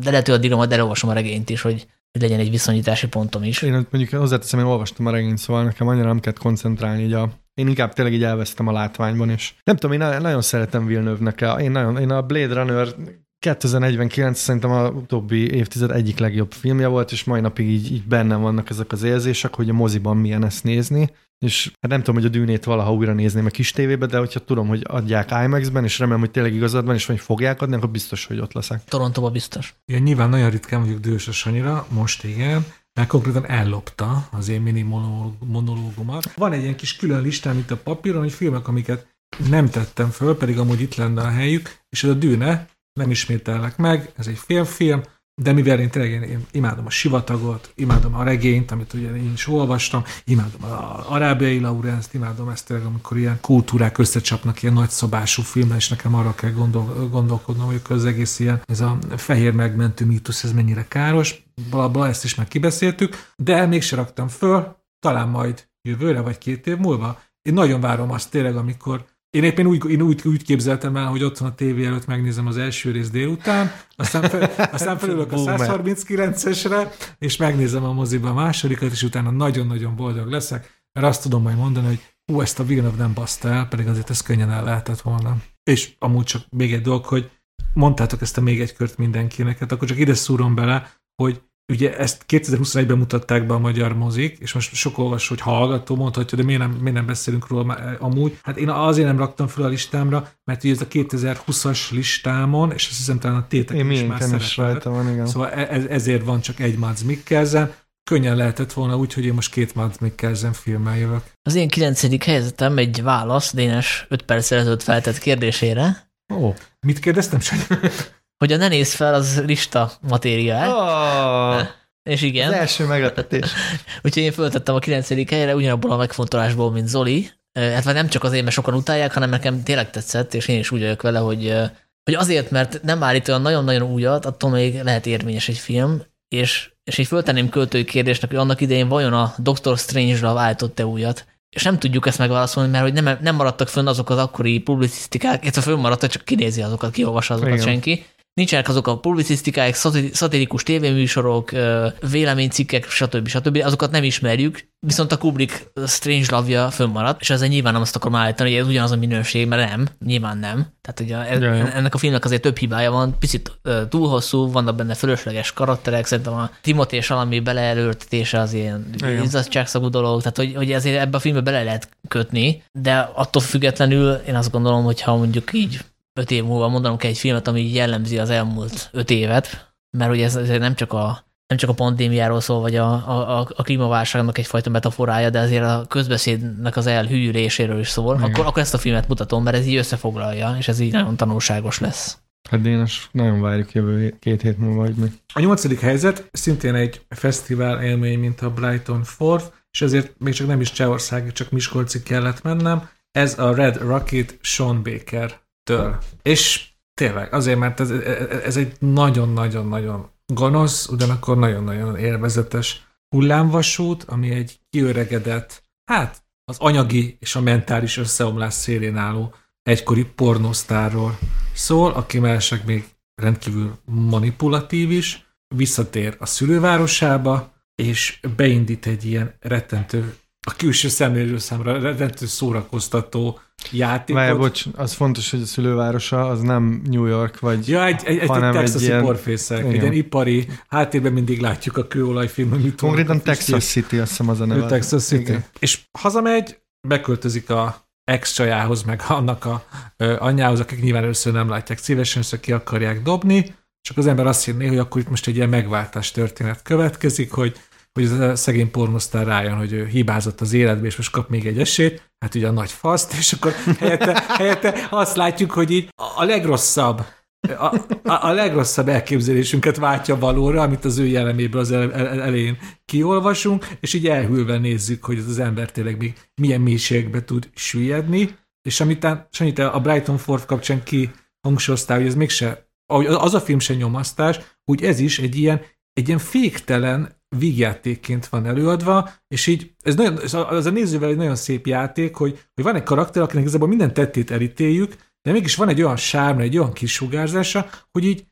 de lehet, hogy addigra majd elolvasom a regényt is, hogy hogy legyen egy viszonyítási pontom is. Én mondjuk hozzáteszem, én olvastam a regényt, szóval nekem annyira nem kellett koncentrálni így a én inkább tényleg így elvesztem a látványban, és nem tudom, én nagyon szeretem Villeneuve-nek. Én, nagyon, én a Blade Runner 2049 szerintem a utóbbi évtized egyik legjobb filmje volt, és mai napig így, így bennem vannak ezek az érzések, hogy a moziban milyen ezt nézni. És hát nem tudom, hogy a dűnét valaha újra nézném a kis tévébe, de hogyha tudom, hogy adják IMAX-ben, és remélem, hogy tényleg igazad van, és hogy fogják adni, akkor biztos, hogy ott leszek. Torontóban biztos. Igen, nyilván nagyon ritkán vagyok dühös a Sanyira, most igen, mert konkrétan ellopta az én mini monológumat. Van egy ilyen kis külön listám itt a papíron, hogy filmek, amiket nem tettem föl, pedig amúgy itt lenne a helyük, és ez a dűne, nem ismétellek meg, ez egy félfilm, de mivel én tényleg én, imádom a sivatagot, imádom a regényt, amit ugye én is olvastam, imádom a arábiai Laurenzt, imádom ezt tényleg, amikor ilyen kultúrák összecsapnak ilyen nagyszabású filmben, és nekem arra kell gondol, gondolkodnom, hogy az egész ilyen, ez a fehér megmentő mítusz, ez mennyire káros, bla ezt is már kibeszéltük, de mégse raktam föl, talán majd jövőre vagy két év múlva. Én nagyon várom azt tényleg, amikor én éppen úgy, én úgy, úgy képzeltem el, hogy ott van a tévé előtt megnézem az első rész délután, aztán, fel, aztán felülök a 139-esre, és megnézem a moziba a másodikat, és utána nagyon-nagyon boldog leszek, mert azt tudom majd mondani, hogy hú, ezt a Villeneuve nem baszta el, pedig azért ez könnyen el lehetett volna. És amúgy csak még egy dolog, hogy mondtátok ezt a még egy kört mindenkinek, hát akkor csak ide szúrom bele, hogy ugye ezt 2021-ben mutatták be a magyar mozik, és most sok olvasó, hogy hallgató mondhatja, de miért nem, miért nem beszélünk róla eh, amúgy. Hát én azért nem raktam fel a listámra, mert ugye ez a 2020-as listámon, és azt hiszem talán a tétek én is már is rajta van, igen. Szóval e- ez, ezért van csak egy Mads Mikkelsen, könnyen lehetett volna úgy, hogy én most két Mads Mikkelsen filmmel jövök. Az én kilencedik helyzetem egy válasz Dénes 5 perc ezelőtt feltett kérdésére. Ó, mit kérdeztem? Hogy a ne néz fel, az lista matéria. Oh, és igen. Az első meglepetés. Úgyhogy én föltettem a 9. helyre ugyanabból a megfontolásból, mint Zoli. Hát vagy nem csak azért, mert sokan utálják, hanem nekem tényleg tetszett, és én is úgy vagyok vele, hogy, hogy azért, mert nem állít olyan nagyon-nagyon újat, attól még lehet érvényes egy film, és, és így föltenném költői kérdésnek, hogy annak idején vajon a Doctor Strange-ra váltott-e újat, és nem tudjuk ezt megválaszolni, mert hogy nem, nem maradtak fönn azok az akkori publicisztikák, illetve fönnmaradtak, csak kinézi azokat, kiolvassa azokat Igen. senki nincsenek azok a publicisztikák, szatirikus tévéműsorok, véleménycikkek, stb. stb. Azokat nem ismerjük, viszont a Kubrick Strange Love-ja fönnmaradt, és ezzel nyilván nem azt akarom állítani, hogy ez ugyanaz a minőség, mert nem, nyilván nem. Tehát ugye ez, ennek a filmnek azért több hibája van, picit túl hosszú, vannak benne fölösleges karakterek, szerintem a Timothy és valami beleelőltetése az ilyen izzadságszagú dolog, tehát hogy, hogy ezért ebbe a filmbe bele lehet kötni, de attól függetlenül én azt gondolom, hogy ha mondjuk így öt év múlva mondanom kell egy filmet, ami jellemzi az elmúlt öt évet, mert ugye ez, ez nem csak a nem csak a pandémiáról szól, vagy a, a, a klímaválságnak egyfajta metaforája, de azért a közbeszédnek az elhűléséről is szól, akkor, akkor ezt a filmet mutatom, mert ez így összefoglalja, és ez így nagyon tanulságos lesz. Hát Dénes, nagyon várjuk jövő két hét múlva, hogy mi. A nyolcadik helyzet szintén egy fesztivál élmény, mint a Brighton Forth, és ezért még csak nem is Csehország, csak Miskolcig kellett mennem. Ez a Red Rocket Sean Baker től. És tényleg, azért, mert ez, ez egy nagyon-nagyon-nagyon gonosz, ugyanakkor nagyon-nagyon élvezetes hullámvasút, ami egy kiöregedett, hát az anyagi és a mentális összeomlás szélén álló egykori pornosztárról szól, aki mellesleg még rendkívül manipulatív is, visszatér a szülővárosába, és beindít egy ilyen rettentő, a külső szemlélő számra rettentő szórakoztató játékot. Várj, bocs, az fontos, hogy a szülővárosa az nem New York, vagy Ja, egy, egy, hanem egy texasi ilyen... porfészek, egy ilyen ipari, háttérben mindig látjuk a kőolajfilm, amit Konkrétan Texas City, azt hiszem az a neve. Texas City. Igen. És hazamegy, beköltözik a ex-csajához, meg annak a ö, anyjához, akik nyilván először nem látják szívesen, össze ki akarják dobni, csak az ember azt hinné, hogy akkor itt most egy ilyen megváltás történet következik, hogy hogy ez a szegény pornosztár rájön, hogy ő hibázott az életbe, és most kap még egy esélyt, hát ugye a nagy faszt, és akkor helyette, helyette azt látjuk, hogy így a legrosszabb a, a, a legrosszabb elképzelésünket váltja valóra, amit az ő jelleméből az el, el, elején kiolvasunk, és így elhűlve nézzük, hogy ez az ember tényleg még milyen mélységbe tud süllyedni, és amit Sanyi, te a Brighton Forth kapcsán ki hangsúlyoztál, hogy ez mégse, az a film se nyomasztás, úgy ez is egy ilyen, egy ilyen féktelen vígjátékként van előadva, és így ez nagyon, az a nézővel egy nagyon szép játék, hogy, hogy van egy karakter, akinek igazából minden tettét elítéljük, de mégis van egy olyan sárma, egy olyan kis sugárzása, hogy így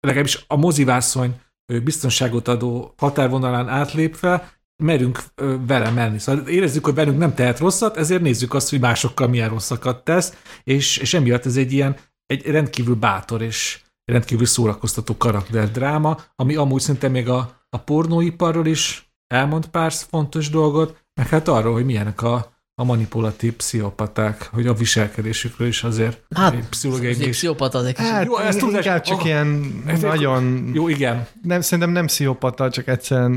legalábbis a mozivászony biztonságot adó határvonalán átlépve merünk vele menni. Szóval érezzük, hogy bennünk nem tehet rosszat, ezért nézzük azt, hogy másokkal milyen rosszakat tesz, és, és emiatt ez egy ilyen egy rendkívül bátor és rendkívül szórakoztató karakterdráma, ami amúgy szerintem még a, a pornóiparról is elmond pár fontos dolgot, meg hát arról, hogy milyenek a, a manipulatív pszichopaták, hogy a viselkedésükről is azért hát, pszichológiai az pszichopata az egy. Hát, jó, ezt tudás, inkább csak oh, ilyen ez nagyon... Jó, igen. Nem, szerintem nem pszichopata, csak egyszerűen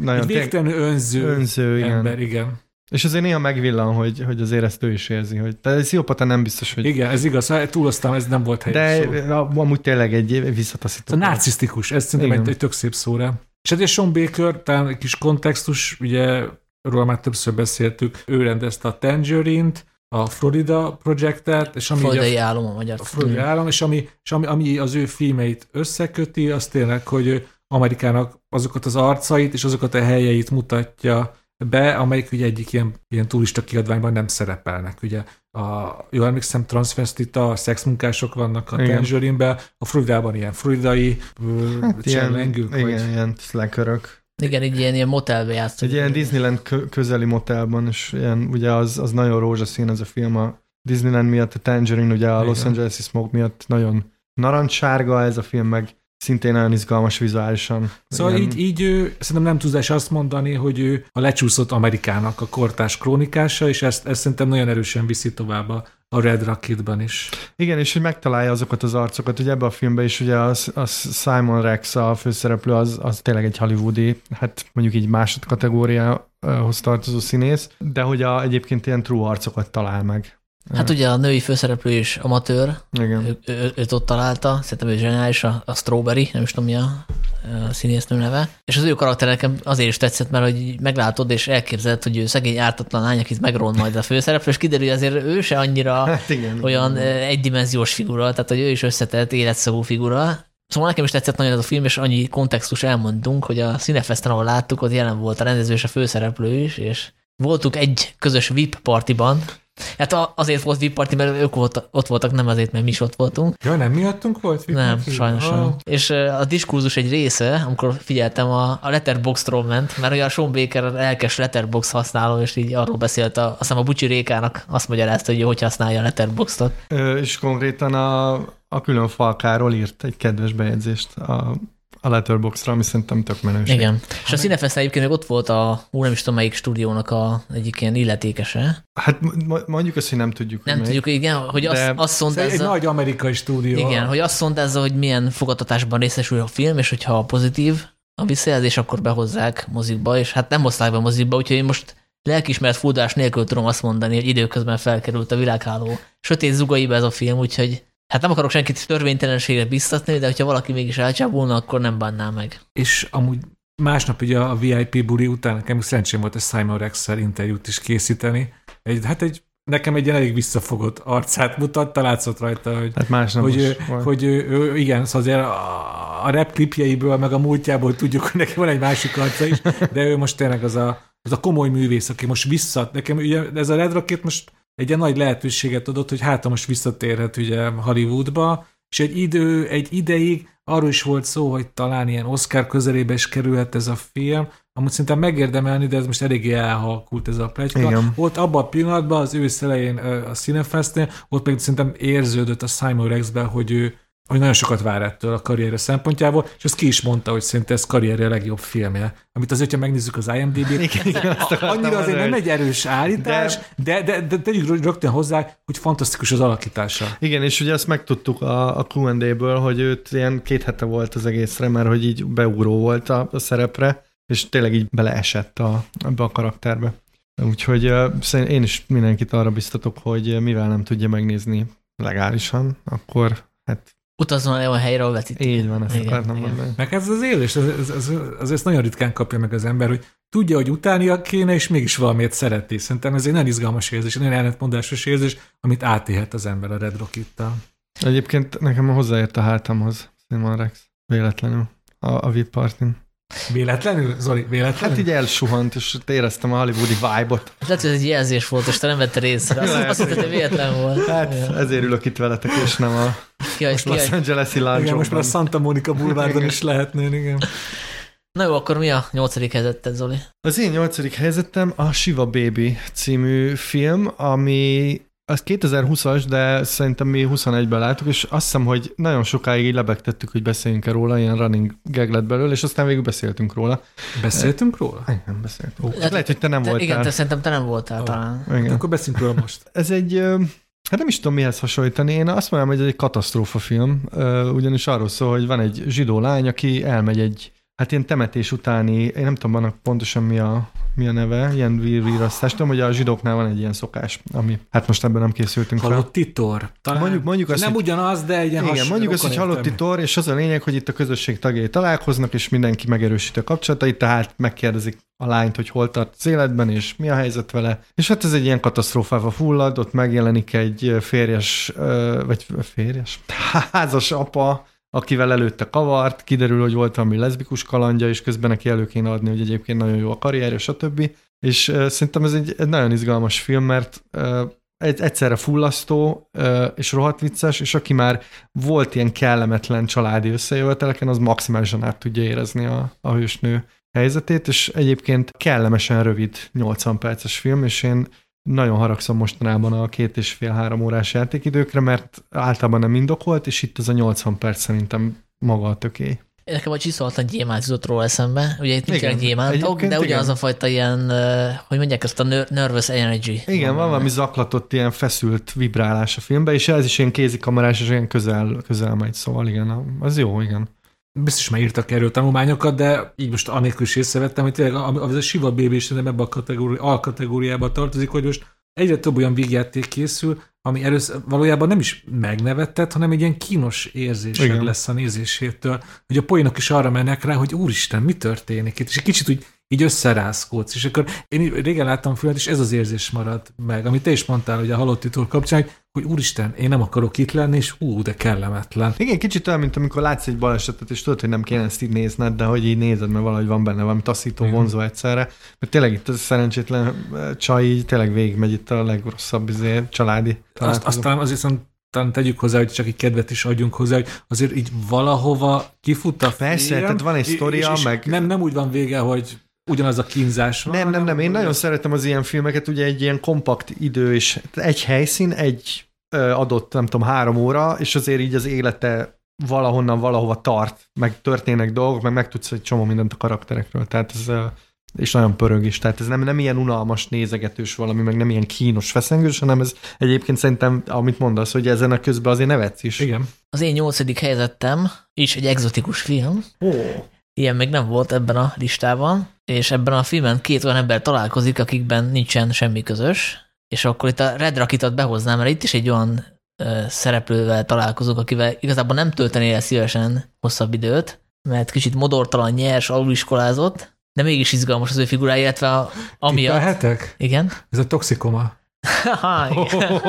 nagyon... Egy végtelenül önző, önző ember, igen. igen. És azért néha megvillan, hogy, hogy azért ezt ő is érzi. Hogy, tehát egy pszichopata nem biztos, hogy... Igen, ez igaz, hát túloztam, ez nem volt helyes De szó. amúgy tényleg egy visszataszító. A narcisztikus, ez szerintem egy, egy tök szép szóra. És hát Sean Baker, talán egy kis kontextus, ugye róla már többször beszéltük, ő rendezte a Tangerine-t, a Florida projektet, és ami Floridai a, álom a magyar. A Florida állam, és ami, és ami, ami az ő filmeit összeköti, az tényleg, hogy Amerikának azokat az arcait és azokat a helyeit mutatja be, amelyik ugye egyik ilyen, ilyen turista kiadványban nem szerepelnek. Ugye a, jól emlékszem, transvestita, szexmunkások vannak a Tangerine-ben, a Floridában ilyen floridai hát ilyen, igen, vagy... ilyen szlekörök. Igen, egy ilyen, ilyen motelbe játszott. Egy ilyen Disneyland közeli motelban, és ilyen, ugye az, az nagyon rózsaszín ez a film a Disneyland miatt, a Tangerine, ugye a Los Angeles-i Smoke miatt nagyon narancssárga, ez a film meg szintén nagyon izgalmas vizuálisan. Szóval Igen. így, így ő, szerintem nem tudás azt mondani, hogy ő a lecsúszott Amerikának a kortás krónikása, és ezt, ezt szerintem nagyon erősen viszi tovább a, a Red Rocketban is. Igen, és hogy megtalálja azokat az arcokat, ugye ebben a filmben is ugye az, az Simon Rex a főszereplő, az, az tényleg egy hollywoodi, hát mondjuk így másodkategóriához tartozó színész, de hogy a, egyébként ilyen true arcokat talál meg. Hát ugye a női főszereplő is amatőr, Igen. Ő, ő, őt ott találta, szerintem ő zseniális, a, a Strawberry, nem is tudom mi a, a színésznő neve. És az ő karakter nekem azért is tetszett, mert hogy meglátod és elképzeled, hogy ő szegény ártatlan lány, akit megron majd a főszereplő, és kiderül, hogy azért ő se annyira hát igen, olyan igen. egydimenziós figura, tehát hogy ő is összetett életszagú figura, Szóval nekem is tetszett nagyon ez a film, és annyi kontextus elmondunk, hogy a Cinefesten, ahol láttuk, ott jelen volt a rendező és a főszereplő is, és voltunk egy közös VIP partiban, Hát azért volt VIP party, mert ők volt, ott voltak, nem azért, mert mi is ott voltunk. Ja, nem miattunk volt VIP Nem, party? sajnos nem. És a diskurzus egy része, amikor figyeltem, a, a Letterboxdról ment, mert ugye a Sean Baker elkes Letterbox használó, és így arról beszélt, a, azt hiszem a Bucsi Rékának azt magyarázta, hogy hogy használja a Letterboxot. Ö, és konkrétan a, a külön falkáról írt egy kedves bejegyzést a a Letterboxdra, ami szerintem tök menőség. Igen. És a Cinefest egyébként még ott volt a, ú, nem is tudom melyik stúdiónak a egyik ilyen illetékese. Hát mondjuk azt, hogy nem tudjuk. Nem tudjuk, igen, hogy azt, azt szondázza. Egy nagy amerikai stúdió. Igen, hogy azt szondázza, hogy milyen fogadtatásban részesül a film, és hogyha pozitív a visszajelzés, akkor behozzák mozikba, és hát nem hozták be mozikba, úgyhogy én most lelkismert fúdás nélkül tudom azt mondani, hogy időközben felkerült a világháló sötét zugaiba ez a film, úgyhogy Hát nem akarok senkit törvénytelenségre biztatni, de hogyha valaki mégis elcsábulna, akkor nem bánná meg. És amúgy másnap ugye a VIP buli után nekem szerencsém volt a Simon rex interjút is készíteni. Egy, hát egy nekem egy elég visszafogott arcát mutatta, látszott rajta, hogy, hát másnap hogy, ő, hogy ő, ő, igen, szóval azért a, a rap klipjeiből, meg a múltjából tudjuk, hogy neki van egy másik arca is, de ő most tényleg az a, az a komoly művész, aki most vissza, nekem ugye ez a Red Rocket most egy ilyen nagy lehetőséget adott, hogy hát most visszatérhet ugye Hollywoodba, és egy idő, egy ideig arról is volt szó, hogy talán ilyen Oscar közelébe is kerülhet ez a film, amúgy szerintem megérdemelni, de ez most eléggé elhalkult ez a plegyka. Igen. Ott abban a pillanatban, az ősz elején a Cinefestnél, ott meg szerintem érződött a Simon Rexben, hogy ő hogy nagyon sokat vár ettől a karrierje szempontjából, és ezt ki is mondta, hogy szerintem ez karrierje legjobb filmje. Amit azért, ha megnézzük az IMDb-t, annyira azért nem egy erős állítás, de, de, de, de tegyük rögtön hozzá, hogy fantasztikus az alakítása. Igen, és ugye ezt megtudtuk a, a Q&A-ből, hogy őt ilyen két hete volt az egészre, mert hogy így beugró volt a, a szerepre, és tényleg így beleesett a, ebbe a karakterbe. Úgyhogy uh, én is mindenkit arra biztatok, hogy mivel nem tudja megnézni legálisan, akkor hát Utazzon el olyan helyre, ahol vetítik. Így van, ezt igen, akartam igen. mondani. Meg ez az élés, ez, ez, ez, ez, ezt nagyon ritkán kapja meg az ember, hogy tudja, hogy utánia kéne, és mégis valamiért szereti. Szerintem ez egy nagyon izgalmas érzés, egy nagyon ellentmondásos érzés, amit átélhet az ember a Red Rocket-tal. Egyébként nekem hozzáért a hátamhoz Simon Rex, véletlenül, a, a VIP partin. Véletlenül, Zoli, véletlenül? Hát így elsuhant, és éreztem a hollywoodi vibe-ot. Lehet, hogy ez egy jelzés volt, és te nem vetted észre. Azt, azt hitted, hogy véletlen volt. Hát Igen. ezért ülök itt veletek, és nem a Kihagy, Los kihagy. Angeles-i Igen, most már a. Santa Monica Boulevardon is lehetnél, igen. Na jó, akkor mi a nyolcadik helyzeted, Zoli? Az én nyolcadik helyzetem a Shiva Baby című film, ami az 2020-as, de szerintem mi 21-ben láttuk, és azt hiszem, hogy nagyon sokáig így lebegtettük, hogy beszéljünk -e róla, ilyen running gag lett belőle, és aztán végül beszéltünk róla. Beszéltünk róla? Igen, beszéltünk. Ó, Hát lehet, hogy te nem Te, voltál. igen, te szerintem te nem voltál Ó. talán. Igen. Akkor beszéljünk róla most. Ez egy, hát nem is tudom mihez hasonlítani, én azt mondom, hogy ez egy katasztrófa film, ugyanis arról szól, hogy van egy zsidó lány, aki elmegy egy, hát ilyen temetés utáni, én nem tudom annak pontosan mi a, mi a neve, ilyen vír- virasztás, tudom, hogy a zsidóknál van egy ilyen szokás, ami, hát most ebben nem készültünk fel. Halott titor. Talán Mondjuk- mondjuk azt, nem hogy- ugyanaz, de egy ilyen Igen, mondjuk azt, hogy rokon halotti értelmű. tor, és az a lényeg, hogy itt a közösség tagjai találkoznak, és mindenki megerősíti a kapcsolatait, tehát megkérdezik a lányt, hogy hol tart az életben, és mi a helyzet vele. És hát ez egy ilyen katasztrófába fullad, ott megjelenik egy férjes, vagy férjes, házas apa, akivel előtte kavart, kiderül, hogy volt valami leszbikus kalandja, és közben neki elő kéne adni, hogy egyébként nagyon jó a karrierje, stb. És uh, szerintem ez egy, egy nagyon izgalmas film, mert uh, egy, egyszerre fullasztó uh, és rohadt vicces, és aki már volt ilyen kellemetlen családi összejöveteleken, az maximálisan át tudja érezni a, a hősnő helyzetét, és egyébként kellemesen rövid 80 perces film, és én nagyon haragszom mostanában a két és fél-három órás játékidőkre, mert általában nem indokolt, és itt ez a 80 perc szerintem maga a töké. Nekem a csiszoltan gyémánt jutott róla eszembe. Ugye itt nincsenek gyémántok, de ugyanaz igen. a fajta ilyen, hogy mondják ezt a ner- nervous energy. Igen, van valami zaklatott, ilyen feszült vibrálás a filmben, és ez is ilyen kézikamerás, és ilyen közel, közel megy, szóval igen, az jó, igen. Biztos már írtak erről tanulmányokat, de így most anélkül is észrevettem, hogy tényleg az a Siva Baby is nem ebbe a kategóri, alkategóriába tartozik, hogy most egyre több olyan vígjáték készül, ami először valójában nem is megnevettet, hanem egy ilyen kínos Igen. lesz a nézésétől, hogy a poénok is arra mennek rá, hogy úristen, mi történik itt, és egy kicsit úgy így összerázkódsz, és akkor én régen láttam filmet, és ez az érzés marad meg, amit te is mondtál, hogy a halott titul kapcsán, hogy, úristen, én nem akarok itt lenni, és ú, de kellemetlen. Igen, kicsit olyan, mint amikor látsz egy balesetet, és tudod, hogy nem kéne ezt így nézned, de hogy így nézed, mert valahogy van benne valami taszító, Igen. vonzó egyszerre. Mert tényleg itt ez szerencsétlen csaj így tényleg végigmegy itt a legrosszabb izé, családi Azt, aztán azért viszont talán tegyük hozzá, hogy csak egy kedvet is adjunk hozzá, hogy azért így valahova kifut a Persze, film, tehát van egy sztoria, és, és meg- Nem, nem úgy van vége, hogy ugyanaz a kínzás van. Nem, nem, nem, én nagyon szeretem az ilyen filmeket, ugye egy ilyen kompakt idő, és egy helyszín, egy adott, nem tudom, három óra, és azért így az élete valahonnan valahova tart, meg történnek dolgok, meg megtudsz egy csomó mindent a karakterekről, tehát ez és nagyon pörög is, tehát ez nem, nem ilyen unalmas, nézegetős valami, meg nem ilyen kínos, feszengős, hanem ez egyébként szerintem, amit mondasz, hogy ezen a közben azért nevetsz is. Igen. Az én nyolcadik helyzetem is egy egzotikus film. Ó, Ilyen még nem volt ebben a listában, és ebben a filmben két olyan ember találkozik, akikben nincsen semmi közös, és akkor itt a Red Rakitot behoznám, mert itt is egy olyan ö, szereplővel találkozok, akivel igazából nem töltenél el szívesen hosszabb időt, mert kicsit modortalan, nyers, aluliskolázott, de mégis izgalmas az ő figurája, illetve a, amiatt. Tippelhetek? Igen. Ez a toxikoma. Igen.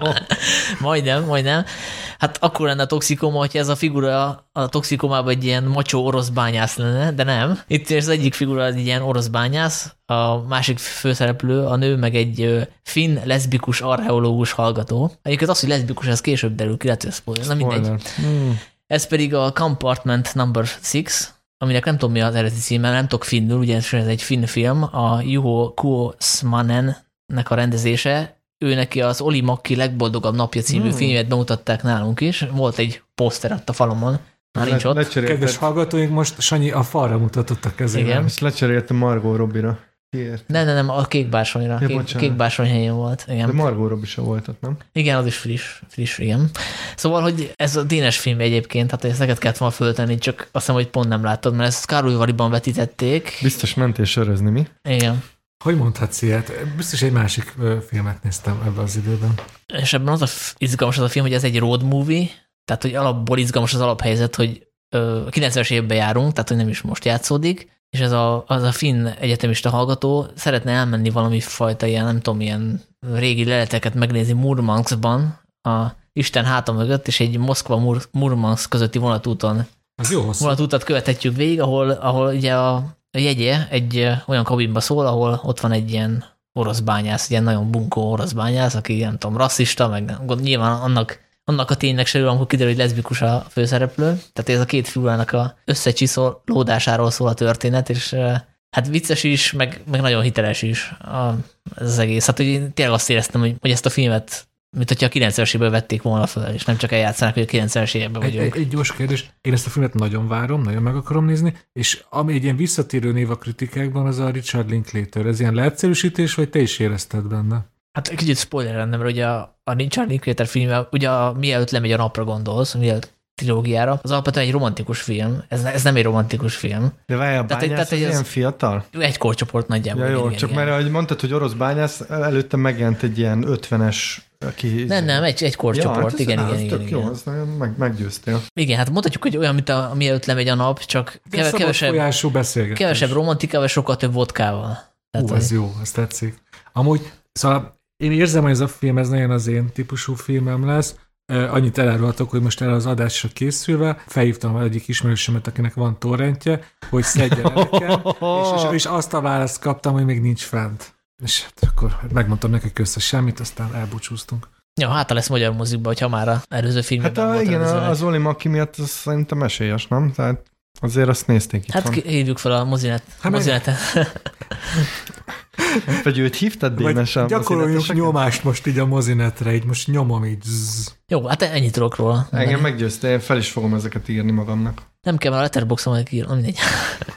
majdnem, majdnem. Hát akkor lenne a toxikoma, hogyha ez a figura a toxikomában egy ilyen macsó orosz bányász lenne, de nem. Itt az egyik figura egy ilyen orosz bányász, a másik főszereplő, a nő meg egy finn leszbikus archeológus hallgató. Egyébként az, hogy leszbikus, ez később derül ki, lehet, hogy spoiler. Na mindegy. Hmm. Ez pedig a Compartment Number 6, aminek nem tudom mi az eredeti címe, nem tudok finnül, ugye ez egy finn film, a Juho Kuosmanen-nek a rendezése, ő neki az Oli Makki legboldogabb napja című Hmm. filmjét bemutatták nálunk is, volt egy poszter ott a falomon, már nincs ott. lecserélted- Kedves hallgatóink, most Sanyi a falra mutatott a kezével. Igen. Ezt lecseréltem Margot Robbira. Miért? Nem, nem, nem, a kék bársonyra, Ja, kék, bársony helyén volt. Igen. De Margot Robbie se volt ott, nem? igen, az is friss, friss, igen. Szóval, hogy ez a dénes film egyébként, hát ezt neked kellett volna föltenni, csak azt hiszem, hogy pont nem láttad, mert ezt Károlyvariban vetítették. Biztos mentél sörözni, mi? Igen. Hogy mondhatsz ilyet? Biztos egy másik filmet néztem ebben az időben. És ebben az a izgalmas az a film, hogy ez egy road movie, tehát hogy alapból izgalmas az alaphelyzet, hogy ö, 90-es évben járunk, tehát hogy nem is most játszódik, és ez a, az a finn egyetemista hallgató szeretne elmenni valami fajta ilyen, nem tudom, ilyen régi leleteket megnézni Murmanskban, a Isten háta mögött, és egy Moszkva-Murmansk közötti vonatúton Az jó hosszú. vonatutat követhetjük végig, ahol, ahol ugye a, a jegye egy olyan kabinba szól, ahol ott van egy ilyen orosz bányász, ilyen nagyon bunkó orosz bányász, aki nem tudom, rasszista, meg nyilván annak, annak a ténynek se amikor kiderül, hogy leszbikus a főszereplő. Tehát ez a két figurának a összecsiszolódásáról szól a történet, és hát vicces is, meg, meg nagyon hiteles is ez az egész. Hát hogy én tényleg azt éreztem, hogy, hogy ezt a filmet mint hogyha a 90-es évből vették volna fel, és nem csak eljátszanak, hogy a 90-es években Egy, vagyunk. egy, egy gyors kérdés. Én ezt a filmet nagyon várom, nagyon meg akarom nézni, és ami egy ilyen visszatérő név a kritikákban, az a Richard Linklater. Ez ilyen leegyszerűsítés, vagy te is érezted benne? Hát egy kicsit spoiler lenne, mert ugye a, a Richard Linklater filmje, ugye a, mielőtt lemegy a napra gondolsz, mielőtt trilógiára, az alapvetően egy romantikus film, ez, ez nem egy romantikus film. De várj, a Tehát tehát egy az az- ilyen fiatal? Egy korcsoport nagyjából. Ja, jó, igen, csak igen. mert ahogy mondtad, hogy orosz bányász, előtte megjelent egy ilyen 50-es, aki... Nem, nem, egy, egy korcsoport, hát ez- igen, igen, igen, tök igen. jó, az nagyon meg, meggyőztél. Igen, hát mondhatjuk, hogy olyan, mint a, a mielőtt lemegy a nap, csak keve, kevesebb, kevesebb romantikával, sokkal több vodkával. Tehát, Hú, ez jó, ez tetszik. Amúgy, szóval én érzem, hogy ez a film, ez nagyon az én típusú filmem lesz. Annyit elárulhatok, hogy most erre az adásra készülve felhívtam egyik ismerősömet, akinek van torrentje, hogy szedje le nekem, és, és, és, azt a választ kaptam, hogy még nincs fent. És hát akkor megmondtam neki, a semmit, aztán elbúcsúztunk. Ja, hát lesz magyar mozikba, hogyha már a előző filmben Hát a, volt igen, az Oli Maki miatt az szerintem esélyes, nem? Tehát azért azt nézték itt Hát hívjuk fel a mozinet, Hát mozinetet. Vagy őt hívtad démesen? gyakoroljunk nyomást most így a mozinetre, így most nyomom így. Zzz. Jó, hát ennyit tudok róla. Engem meggyőzte, én fel is fogom ezeket írni magamnak. Nem kell már a letterboxon meg írni, mindegy.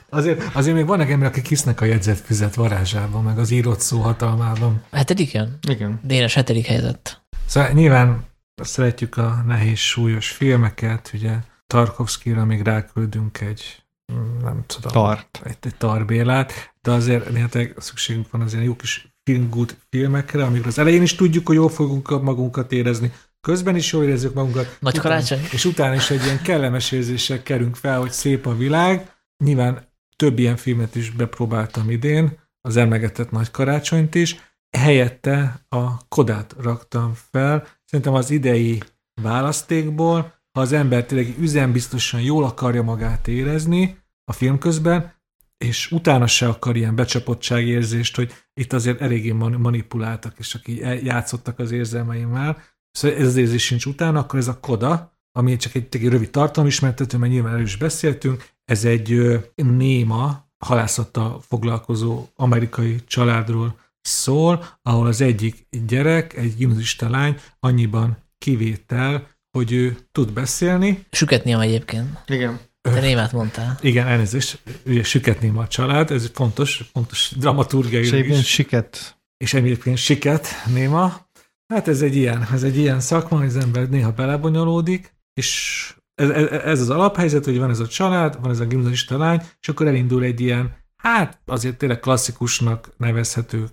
Azért, azért még vannak emberek, akik hisznek a jegyzetfüzet varázsában, meg az írott szó hatalmában. A hetedik jön? Igen. Dénes hetedik helyzet. Szóval nyilván szeretjük a nehéz, súlyos filmeket, ugye Tarkovszkira még ráküldünk egy, mm, nem tudom, Tart. egy, egy tarbélát, de azért néha szükségünk van az ilyen jó kis feel good filmekre, amikor az elején is tudjuk, hogy jól fogunk magunkat érezni, közben is jól érezzük magunkat. Nagy utána- karácsony? És utána is egy ilyen kellemes érzéssel kerünk fel, hogy szép a világ. Nyilván több ilyen filmet is bepróbáltam idén, az emlegetett Nagy Karácsonyt is. Helyette a Kodát raktam fel. Szerintem az idei választékból, ha az ember tényleg üzembiztosan jól akarja magát érezni a film közben, és utána se akar ilyen becsapottságérzést, hogy itt azért eléggé man- manipuláltak, és aki játszottak az érzelmeimmel, szóval ez az érzés sincs utána, akkor ez a Koda, ami csak egy, egy rövid tartalmismertető, mert nyilván erről is beszéltünk, ez egy néma, halászattal foglalkozó amerikai családról szól, ahol az egyik gyerek, egy gimnazista lány annyiban kivétel, hogy ő tud beszélni. Süketni egyébként. Igen. Te német mondtál. Igen, elnézést, ugye süket néma a család, ez fontos, fontos dramaturgiai És egyébként is. siket. És egyébként siket néma. Hát ez egy ilyen, ez egy ilyen szakma, hogy az ember néha belebonyolódik, és ez, ez, ez az alaphelyzet, hogy van ez a család, van ez a gimnazista lány, és akkor elindul egy ilyen, hát azért tényleg klasszikusnak nevezhető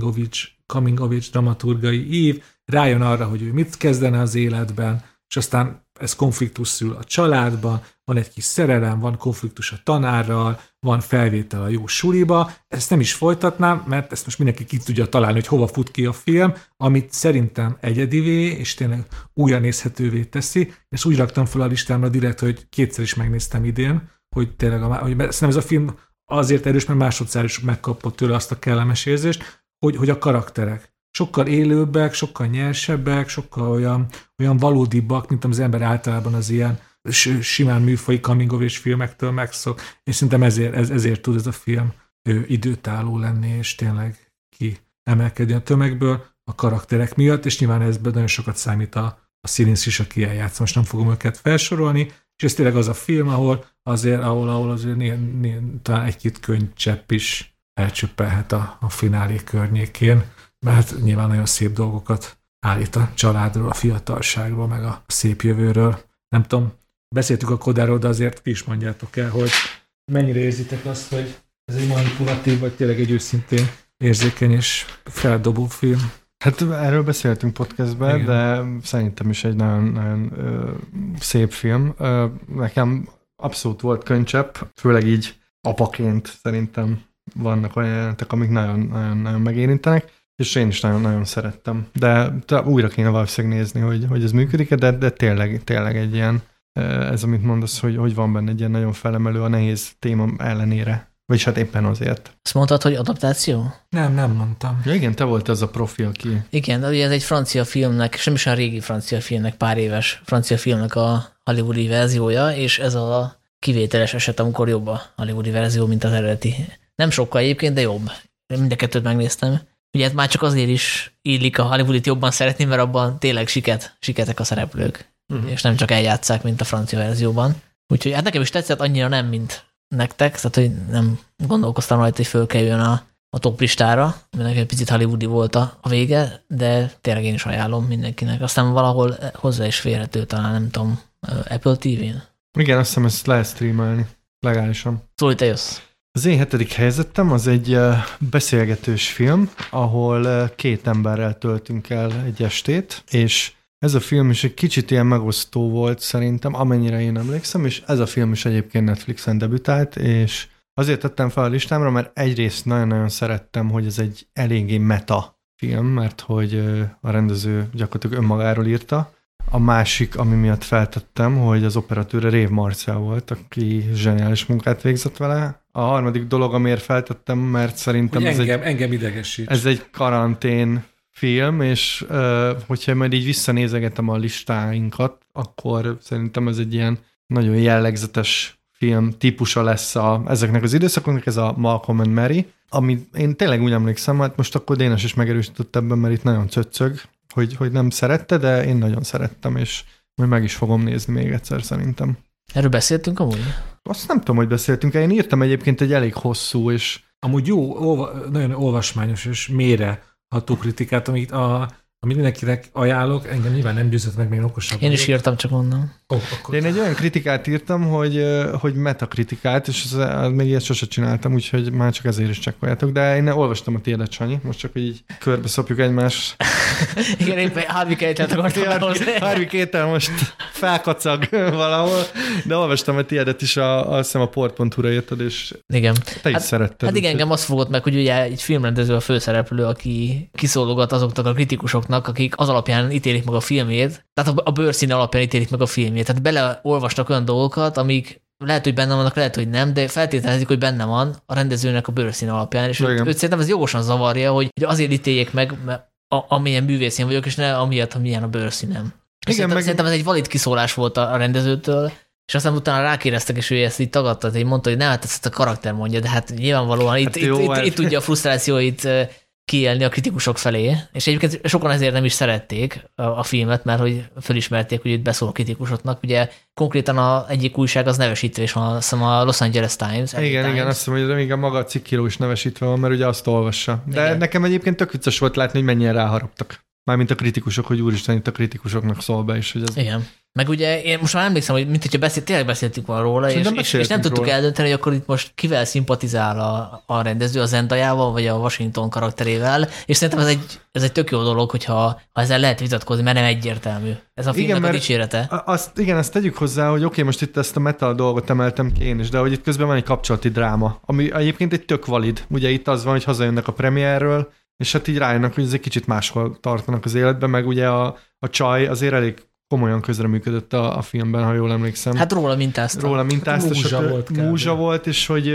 of age dramaturgai ív, rájön arra, hogy ő mit kezdene az életben, és aztán ez konfliktus szül a családban, van egy kis szerelem, van konfliktus a tanárral, van felvétel a jó suliba. Ezt nem is folytatnám, mert ezt most mindenki ki tudja találni, hogy hova fut ki a film, amit szerintem egyedivé, és tényleg újra nézhetővé teszi. Ezt úgy raktam fel a listámra direkt, hogy kétszer is megnéztem idén, hogy tényleg a, hogy szerintem ez a film azért erős, mert másodszor is megkapott tőle azt a kellemes érzést, hogy, hogy a karakterek sokkal élőbbek, sokkal nyersebbek, sokkal olyan, olyan valódibbak, mint az ember általában az ilyen simán műfai coming of filmektől megszok, és szerintem ezért, ez, ezért tud ez a film ő, időtálló lenni, és tényleg ki emelkedni a tömegből a karakterek miatt, és nyilván ezben nagyon sokat számít a, a színész is, aki eljátsz. Most nem fogom őket felsorolni, és ez tényleg az a film, ahol azért, ahol, ahol azért néha, néha, talán egy-két könycsepp is elcsöppelhet a, a finálé környékén, mert nyilván nagyon szép dolgokat állít a családról, a fiatalságról, meg a szép jövőről. Nem tudom, beszéltük a Kodáról, de azért ti is mondjátok el, hogy mennyire érzitek azt, hogy ez egy manipulatív, vagy tényleg egy őszintén érzékeny és feldobó film. Hát erről beszéltünk podcastben, Igen. de szerintem is egy nagyon, nagyon ö, szép film. Ö, nekem abszolút volt könycsepp, főleg így apaként szerintem vannak olyan jelentek, amik nagyon, nagyon, nagyon megérintenek, és én is nagyon-nagyon szerettem. De újra kéne valószínűleg nézni, hogy, hogy ez működik de, de tényleg, tényleg egy ilyen, ez, amit mondasz, hogy, hogy van benne egy ilyen nagyon felemelő a nehéz téma ellenére. Vagyis hát éppen azért. Azt mondtad, hogy adaptáció? Nem, nem mondtam. Ja igen, te volt az a profi, aki... Igen, de ugye ez egy francia filmnek, sem is a régi francia filmnek, pár éves francia filmnek a hollywoodi verziója, és ez a kivételes eset, amikor jobb a hollywoodi verzió, mint az eredeti. Nem sokkal egyébként, de jobb. Mind a kettőt megnéztem. Ugye hát már csak azért is illik a Hollywoodit jobban szeretni, mert abban tényleg siket, siketek a szereplők, uh-huh. és nem csak eljátszák, mint a francia verzióban. Úgyhogy hát nekem is tetszett, annyira nem, mint nektek, tehát hogy nem gondolkoztam rajta, hogy fölkerüljön a, a top listára, mert egy picit hollywoodi volt a, a vége, de tényleg én is ajánlom mindenkinek. Aztán valahol hozzá is férhető, talán nem tudom, Apple TV-n. Igen, azt hiszem ezt lehet streamelni, legálisan. Szóval te jössz. Az én hetedik helyzetem az egy beszélgetős film, ahol két emberrel töltünk el egy estét, és ez a film is egy kicsit ilyen megosztó volt szerintem, amennyire én emlékszem, és ez a film is egyébként Netflixen debütált, és azért tettem fel a listámra, mert egyrészt nagyon-nagyon szerettem, hogy ez egy eléggé meta film, mert hogy a rendező gyakorlatilag önmagáról írta. A másik, ami miatt feltettem, hogy az operatőre Rév Marcel volt, aki zseniális munkát végzett vele. A harmadik dolog, amiért feltettem, mert szerintem hogy ez, engem, egy, engem idegesít. ez egy karantén film, és hogyha majd így visszanézegetem a listáinkat, akkor szerintem ez egy ilyen nagyon jellegzetes film típusa lesz a, ezeknek az időszakoknak, ez a Malcolm and Mary, ami én tényleg úgy emlékszem, hát most akkor Dénes is megerősített ebben, mert itt nagyon cöccög, hogy, hogy nem szerette, de én nagyon szerettem, és majd meg is fogom nézni még egyszer szerintem. Erről beszéltünk amúgy? Azt nem tudom, hogy beszéltünk Én írtam egyébként egy elég hosszú, és... Amúgy jó, olva, nagyon olvasmányos és mélyre ható kritikát, amit, a, amit mindenkinek ajánlok, engem nyilván nem győzött meg, még okosabb. Én is vagyok. írtam, csak onnan. Oh, akkor... Én egy olyan kritikát írtam, hogy, hogy metakritikát, és az, az még ilyet sose csináltam, úgyhogy már csak ezért is csekkoljátok, de én olvastam a tiédet, Sanyi, most csak, így körbe szopjuk egymást. Igen, éppen Harvey Keitel akartam Harvey Keitel most felkacag valahol, de olvastam a tiédet is, a, azt hiszem a port.hu-ra írtad, és igen. te is hát, szeretted. Hát igen, engem azt fogott meg, hogy ugye egy filmrendező a főszereplő, aki kiszólogat azoknak a kritikusoknak, akik az alapján ítélik meg a filmét, tehát a bőrszín alapján ítélik meg a filmét. Tehát beleolvasnak olyan dolgokat, amik lehet, hogy benne vannak, lehet, hogy nem, de feltételezik, hogy benne van a rendezőnek a bőrszín alapján, és őt, őt szerintem ez jogosan zavarja, hogy, hogy azért ítéljék meg, mert a, amilyen bűvész én vagyok, és ne amiatt, hogy milyen a bőrszínem. Igen, szerintem, meg... szerintem ez egy valid kiszólás volt a, a rendezőtől, és aztán utána rákérdeztek, és ő ezt így tagadta, hogy mondta, hogy nem, hát ezt a karakter mondja, de hát nyilvánvalóan hát itt, jó, itt, itt, itt, tudja a frusztrációit kiélni a kritikusok felé, és egyébként sokan ezért nem is szerették a, a filmet, mert hogy felismerték, hogy itt beszól a kritikusoknak. Ugye konkrétan a egyik újság az nevesítve is van, azt hiszem a Los Angeles Times. Igen, Times. igen, azt hiszem, hogy még a maga a cikkíró is nevesítve van, mert ugye azt olvassa. De igen. nekem egyébként tök vicces volt látni, hogy mennyien ráharaptak. Mármint a kritikusok, hogy úristen, itt a kritikusoknak szól be is, hogy ez... Igen. Meg ugye én most már emlékszem, hogy mint hogyha beszélt, tényleg beszéltünk volna róla, és, és, és, nem tudtuk róla. eldönteni, hogy akkor itt most kivel szimpatizál a, a rendező, a Zendajával, vagy a Washington karakterével, és szerintem ez egy, ez egy tök jó dolog, hogyha ha ezzel lehet vitatkozni, mert nem egyértelmű. Ez a filmnek igen, a dicsérete. Azt, igen, azt tegyük hozzá, hogy oké, okay, most itt ezt a metal dolgot emeltem ki én is, de hogy itt közben van egy kapcsolati dráma, ami egyébként egy tök valid. Ugye itt az van, hogy hazajönnek a premierről, és hát így rájönnek, hogy ez egy kicsit máshol tartanak az életben, meg ugye a, a csaj azért elég komolyan közreműködött a, a filmben, ha jól emlékszem. Hát róla mintázta. Róla mintázta. Múzsa volt. Múzsa volt, és hogy,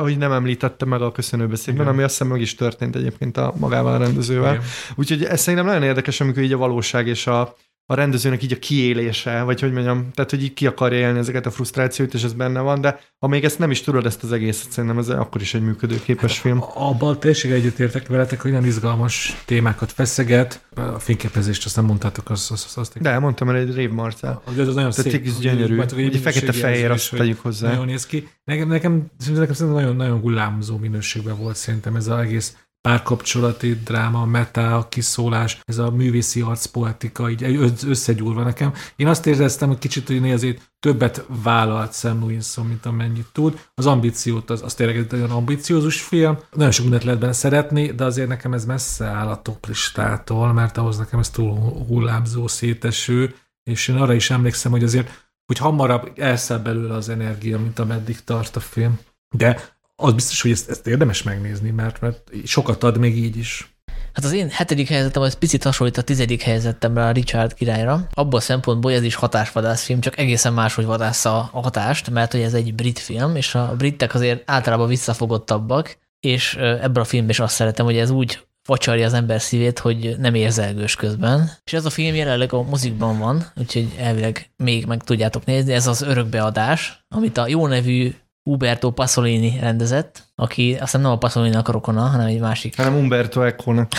hogy nem említette meg a köszönőbeszédben, ami azt hiszem meg is történt egyébként a magával a rendezővel. Igen. Úgyhogy ez szerintem nagyon érdekes, amikor így a valóság és a, a rendezőnek így a kiélése, vagy hogy mondjam, tehát hogy így ki akarja élni ezeket a frusztrációt, és ez benne van, de ha még ezt nem is tudod, ezt az egészet, szerintem ez akkor is egy működőképes hát, film. Abban teljesen egyetértek veletek, hogy nagyon izgalmas témákat feszeget. A fényképezést azt nem mondtátok, azt, azt, azt, azt De, mondtam, mert egy Rév Marcel. Hogy az nagyon Tehát szép. gyönyörű. Egy fekete-fehér, azt tegyük hozzá. Nagyon néz ki. Nekem, nekem, nekem szerintem nagyon, nagyon hullámzó minőségben volt szerintem ez az egész párkapcsolati dráma, meta, kiszólás, ez a művészi arcpoetika így összegyúrva nekem. Én azt éreztem, hogy kicsit, hogy azért többet vállalt Sam Wilson, mint amennyit tud. Az ambíciót, az, az tényleg egy nagyon ambiciózus film. Nagyon sok mindent lehet benne szeretni, de azért nekem ez messze áll a top listától, mert ahhoz nekem ez túl hullámzó, széteső, és én arra is emlékszem, hogy azért hogy hamarabb elszáll belőle az energia, mint ameddig tart a film. De az biztos, hogy ezt, ezt érdemes megnézni, mert, mert sokat ad még így is. Hát az én hetedik helyzetem az picit hasonlít a tizedik helyzetemre a Richard királyra. Abból a szempontból, hogy ez is hatásvadászfilm, csak egészen máshogy vadásza a hatást, mert hogy ez egy brit film, és a britek azért általában visszafogottabbak, és ebből a filmben is azt szeretem, hogy ez úgy facsarja az ember szívét, hogy nem érzelgős közben. És ez a film jelenleg a mozikban van, úgyhogy elvileg még meg tudjátok nézni. Ez az örökbeadás, amit a jó nevű Uberto Pasolini rendezett, aki azt hiszem nem a Pasolini a rokona, hanem egy másik. Hanem Umberto Eco-nak.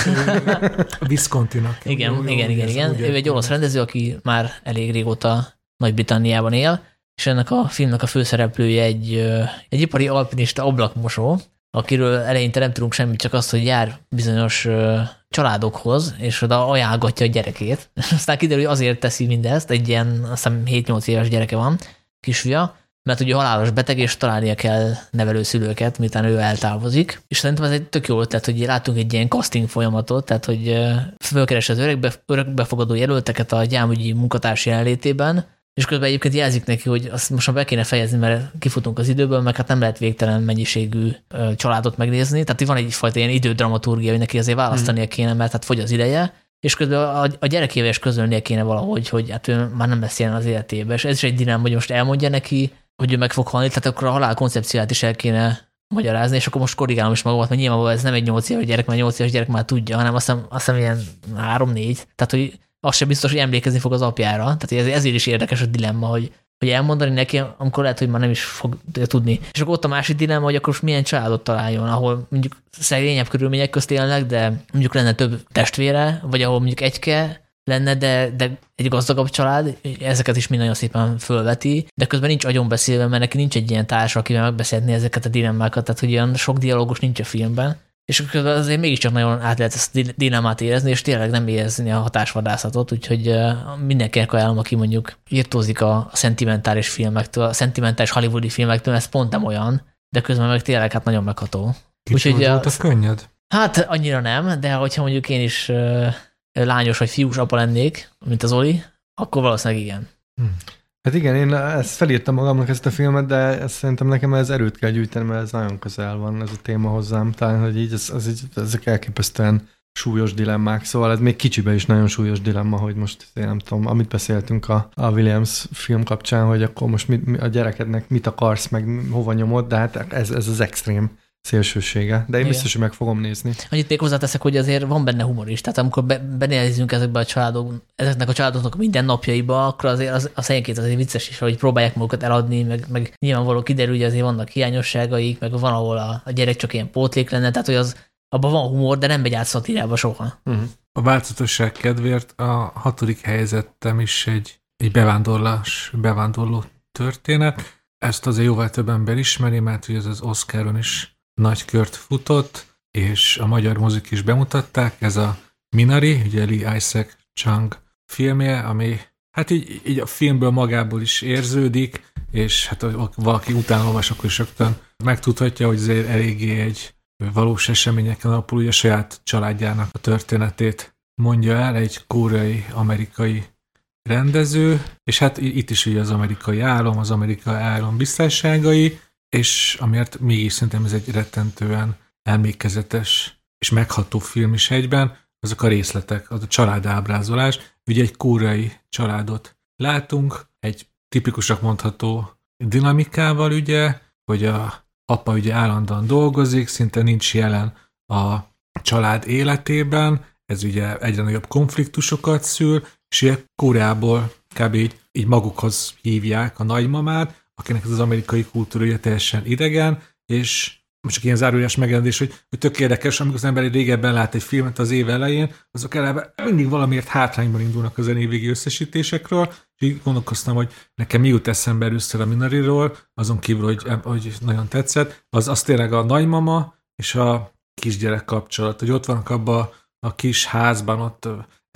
Viscontinak. Igen, jó, igen, jó, igen, igen. Ő egy olasz rendező, aki már elég régóta Nagy-Britanniában él, és ennek a filmnek a főszereplője egy, egy ipari alpinista ablakmosó, akiről eleinte nem tudunk semmit, csak azt, hogy jár bizonyos családokhoz, és oda ajánlgatja a gyerekét. Aztán kiderül, hogy azért teszi mindezt, egy ilyen, azt hiszem 7-8 éves gyereke van, kisfia, mert ugye halálos beteg, és találnia kell nevelőszülőket, miután ő eltávozik. És szerintem ez egy tök jó ötlet, hogy látunk egy ilyen casting folyamatot, tehát hogy fölkeres az örökbe, örökbefogadó jelölteket a gyámügyi munkatárs jelenlétében, és közben egyébként jelzik neki, hogy azt most már be kéne fejezni, mert kifutunk az időből, meg hát nem lehet végtelen mennyiségű családot megnézni. Tehát van egyfajta ilyen idődramaturgia, hogy neki azért választania hmm. kéne, mert hát fogy az ideje, és közben a, a gyerekével is közölnie kéne valahogy, hogy hát ő már nem lesz ilyen az életében. És ez is egy dinám, hogy most elmondja neki, hogy ő meg fog halni, tehát akkor a halál koncepcióját is el kéne magyarázni, és akkor most korrigálom is magamat, mert nyilvánvalóan ez nem egy 8 éves gyerek, mert 8 éves gyerek már tudja, hanem azt hiszem, azt hiszem ilyen 3-4. Tehát, hogy az sem biztos, hogy emlékezni fog az apjára. Tehát ezért is érdekes a dilemma, hogy, hogy elmondani neki, amikor lehet, hogy már nem is fog tudni. És akkor ott a másik dilemma, hogy akkor most milyen családot találjon, ahol mondjuk szegényebb körülmények közt élnek, de mondjuk lenne több testvére, vagy ahol mondjuk egyke lenne, de, de egy gazdagabb család, ezeket is mind nagyon szépen fölveti, de közben nincs agyon beszélve, mert neki nincs egy ilyen társa, akivel megbeszélni ezeket a dilemmákat, tehát hogy olyan sok dialógus nincs a filmben és közben azért mégiscsak nagyon át lehet ezt a dilemmát érezni, és tényleg nem érezni a hatásvadászatot, úgyhogy mindenki ajánlom, aki mondjuk írtózik a szentimentális filmektől, a szentimentális hollywoodi filmektől, ez pont nem olyan, de közben meg tényleg hát nagyon megható. Kicsi úgyhogy volt a könnyed? Hát annyira nem, de hogyha mondjuk én is lányos vagy fiús apa lennék, mint az Oli, akkor valószínűleg igen. Hm. Hát igen, én ezt felírtam magamnak ezt a filmet, de ezt szerintem nekem ez erőt kell gyűjteni, mert ez nagyon közel van ez a téma hozzám. Talán, hogy így, ez, ez így, ezek elképesztően súlyos dilemmák, szóval ez még kicsibe is nagyon súlyos dilemma, hogy most én nem tudom, amit beszéltünk a, a Williams film kapcsán, hogy akkor most mit, a gyerekednek mit akarsz, meg hova nyomod, de hát ez, ez az extrém szélsősége, de én Igen. biztos, hogy meg fogom nézni. Annyit még hozzáteszek, hogy azért van benne humor is, tehát amikor be, benézünk ezekbe a családok, ezeknek a családoknak minden napjaiba, akkor azért az, az helyenként azért vicces is, hogy próbálják magukat eladni, meg, meg nyilvánvaló kiderül, hogy azért vannak hiányosságaik, meg van, ahol a, a gyerek csak ilyen pótlék lenne, tehát hogy az abban van humor, de nem megy át szatirába soha. Uh-huh. A változatosság kedvéért a hatodik helyzetem is egy, egy bevándorlás, bevándorló történet. Ezt azért jóval több ember ismeri, mert hogy ez az Oscaron is nagy kört futott, és a magyar mozik is bemutatták, ez a Minari, ugye Lee Isaac Chung filmje, ami hát így, így a filmből magából is érződik, és hát valaki utána olvas, akkor is rögtön megtudhatja, hogy ez eléggé egy valós eseményeken alapul, ugye a saját családjának a történetét mondja el egy koreai, amerikai rendező, és hát itt is ugye az amerikai álom, az amerikai álom biztonságai, és amiért mégis szerintem ez egy rettentően emlékezetes és megható film is egyben, azok a részletek, az a családábrázolás. Ugye egy kórai családot látunk, egy tipikusak mondható dinamikával ugye, hogy a apa ugye állandóan dolgozik, szinte nincs jelen a család életében, ez ugye egyre nagyobb konfliktusokat szül, és ugye Koreából kb. így, így magukhoz hívják a nagymamát, akinek ez az amerikai kultúra ugye teljesen idegen, és most csak ilyen zárójás megjelentés, hogy, hogy tök érdekes, amikor az ember régebben lát egy filmet az év elején, azok eleve mindig valamiért hátrányban indulnak az zenévégi összesítésekről, és így gondolkoztam, hogy nekem mi jut eszembe először a Minariról, azon kívül, hogy, hogy nagyon tetszett, az, az tényleg a nagymama és a kisgyerek kapcsolat, hogy ott vannak abban a kis házban, ott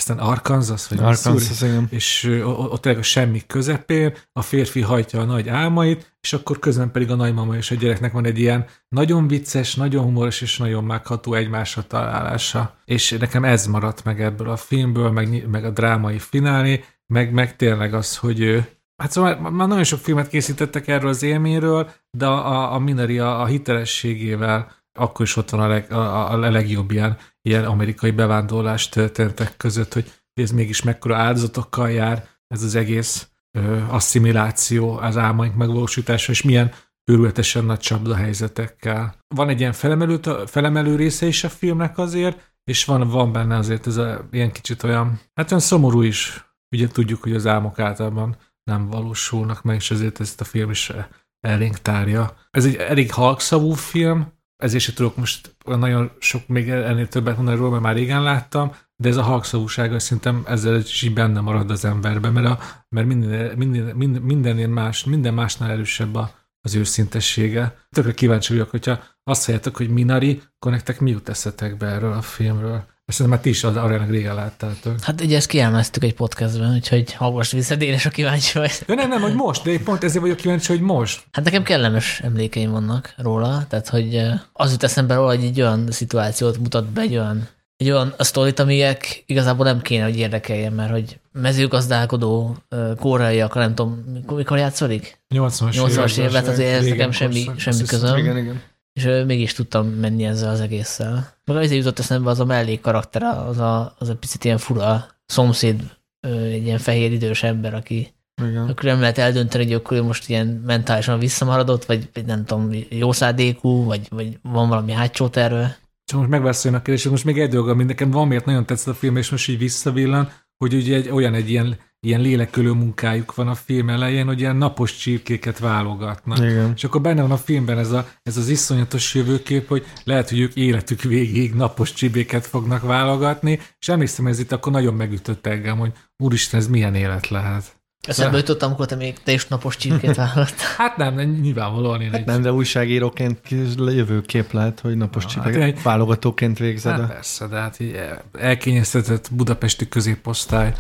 aztán Arkansas, vagy Arkansas, igen. és ott tényleg a semmi közepén, a férfi hajtja a nagy álmait, és akkor közben pedig a nagymama és a gyereknek van egy ilyen nagyon vicces, nagyon humoros és nagyon megható egymásra találása. És nekem ez maradt meg ebből a filmből, meg, meg a drámai finálé, meg, meg tényleg az, hogy ő, Hát szóval már nagyon sok filmet készítettek erről az élményről, de a, a Minari a, a hitelességével akkor is ott van a, leg, a, a legjobb ilyen, ilyen amerikai bevándorlás történetek között, hogy ez mégis mekkora áldozatokkal jár, ez az egész ö, asszimiláció, az álmaink megvalósítása, és milyen őrületesen nagy csapda helyzetekkel. Van egy ilyen felemelő, felemelő része is a filmnek azért, és van, van benne azért ez a ilyen kicsit olyan, hát olyan szomorú is. Ugye tudjuk, hogy az álmok általában nem valósulnak meg, és ezért ezt a film is elénk tárja. Ez egy elég halkszavú film, ezért sem tudok most nagyon sok még ennél többet mondani róla, mert már régen láttam, de ez a halkszavúsága szerintem ezzel is így benne marad az emberbe, mert, a, mert minden, minden, minden, mindennél más, minden másnál erősebb a, az őszintessége. Tökre kíváncsi vagyok, hogyha azt halljátok, hogy Minari, akkor nektek mi jut eszetek erről a filmről? Ezt szerintem már ti is az arénak régen láttátok. Hát ugye ezt kielmeztük egy podcastben, úgyhogy hallgass vissza, én is a kíváncsi vagy. De nem, nem, hogy most, de én pont ezért vagyok kíváncsi, hogy most. Hát nekem kellemes emlékeim vannak róla, tehát hogy az jut eszembe róla, hogy egy olyan szituációt mutat be, egy olyan egy olyan a sztorit, amilyek igazából nem kéne, hogy érdekeljen, mert hogy mezőgazdálkodó koreaiak, nem tudom, mikor játszolik? 80-as 80-as évet, azért ez nekem semmi, semmi közöm. Igen, igen. És mégis tudtam menni ezzel az egésszel. Meg azért jutott eszembe az a mellék karakter, az a, az a picit ilyen fura szomszéd, egy ilyen fehér idős ember, aki igen. akkor nem lehet eldönteni, hogy akkor most ilyen mentálisan visszamaradott, vagy, nem tudom, jó szádékú, vagy, vagy van valami hátsó terve. Csak most megválaszoljon a kérdést, most még egy dolog, ami nekem van, miért nagyon tetszett a film, és most így visszavillan, hogy ugye egy, olyan egy ilyen, ilyen lélekölő munkájuk van a film elején, hogy ilyen napos csirkéket válogatnak. Igen. És akkor benne van a filmben ez, a, ez az iszonyatos jövőkép, hogy lehet, hogy ők életük végig napos csibéket fognak válogatni, és emlékszem, ez itt akkor nagyon megütött engem, hogy úristen, ez milyen élet lehet. Eszembe jutottam, amikor te még te is napos csirkét vállalt. hát nem, nem nyilvánvalóan én hát egy... Nem, de újságíróként jövőkép lehet, hogy napos csirkét hát, válogatóként végzed. Hát persze, de hát így elkényeztetett budapesti középosztály.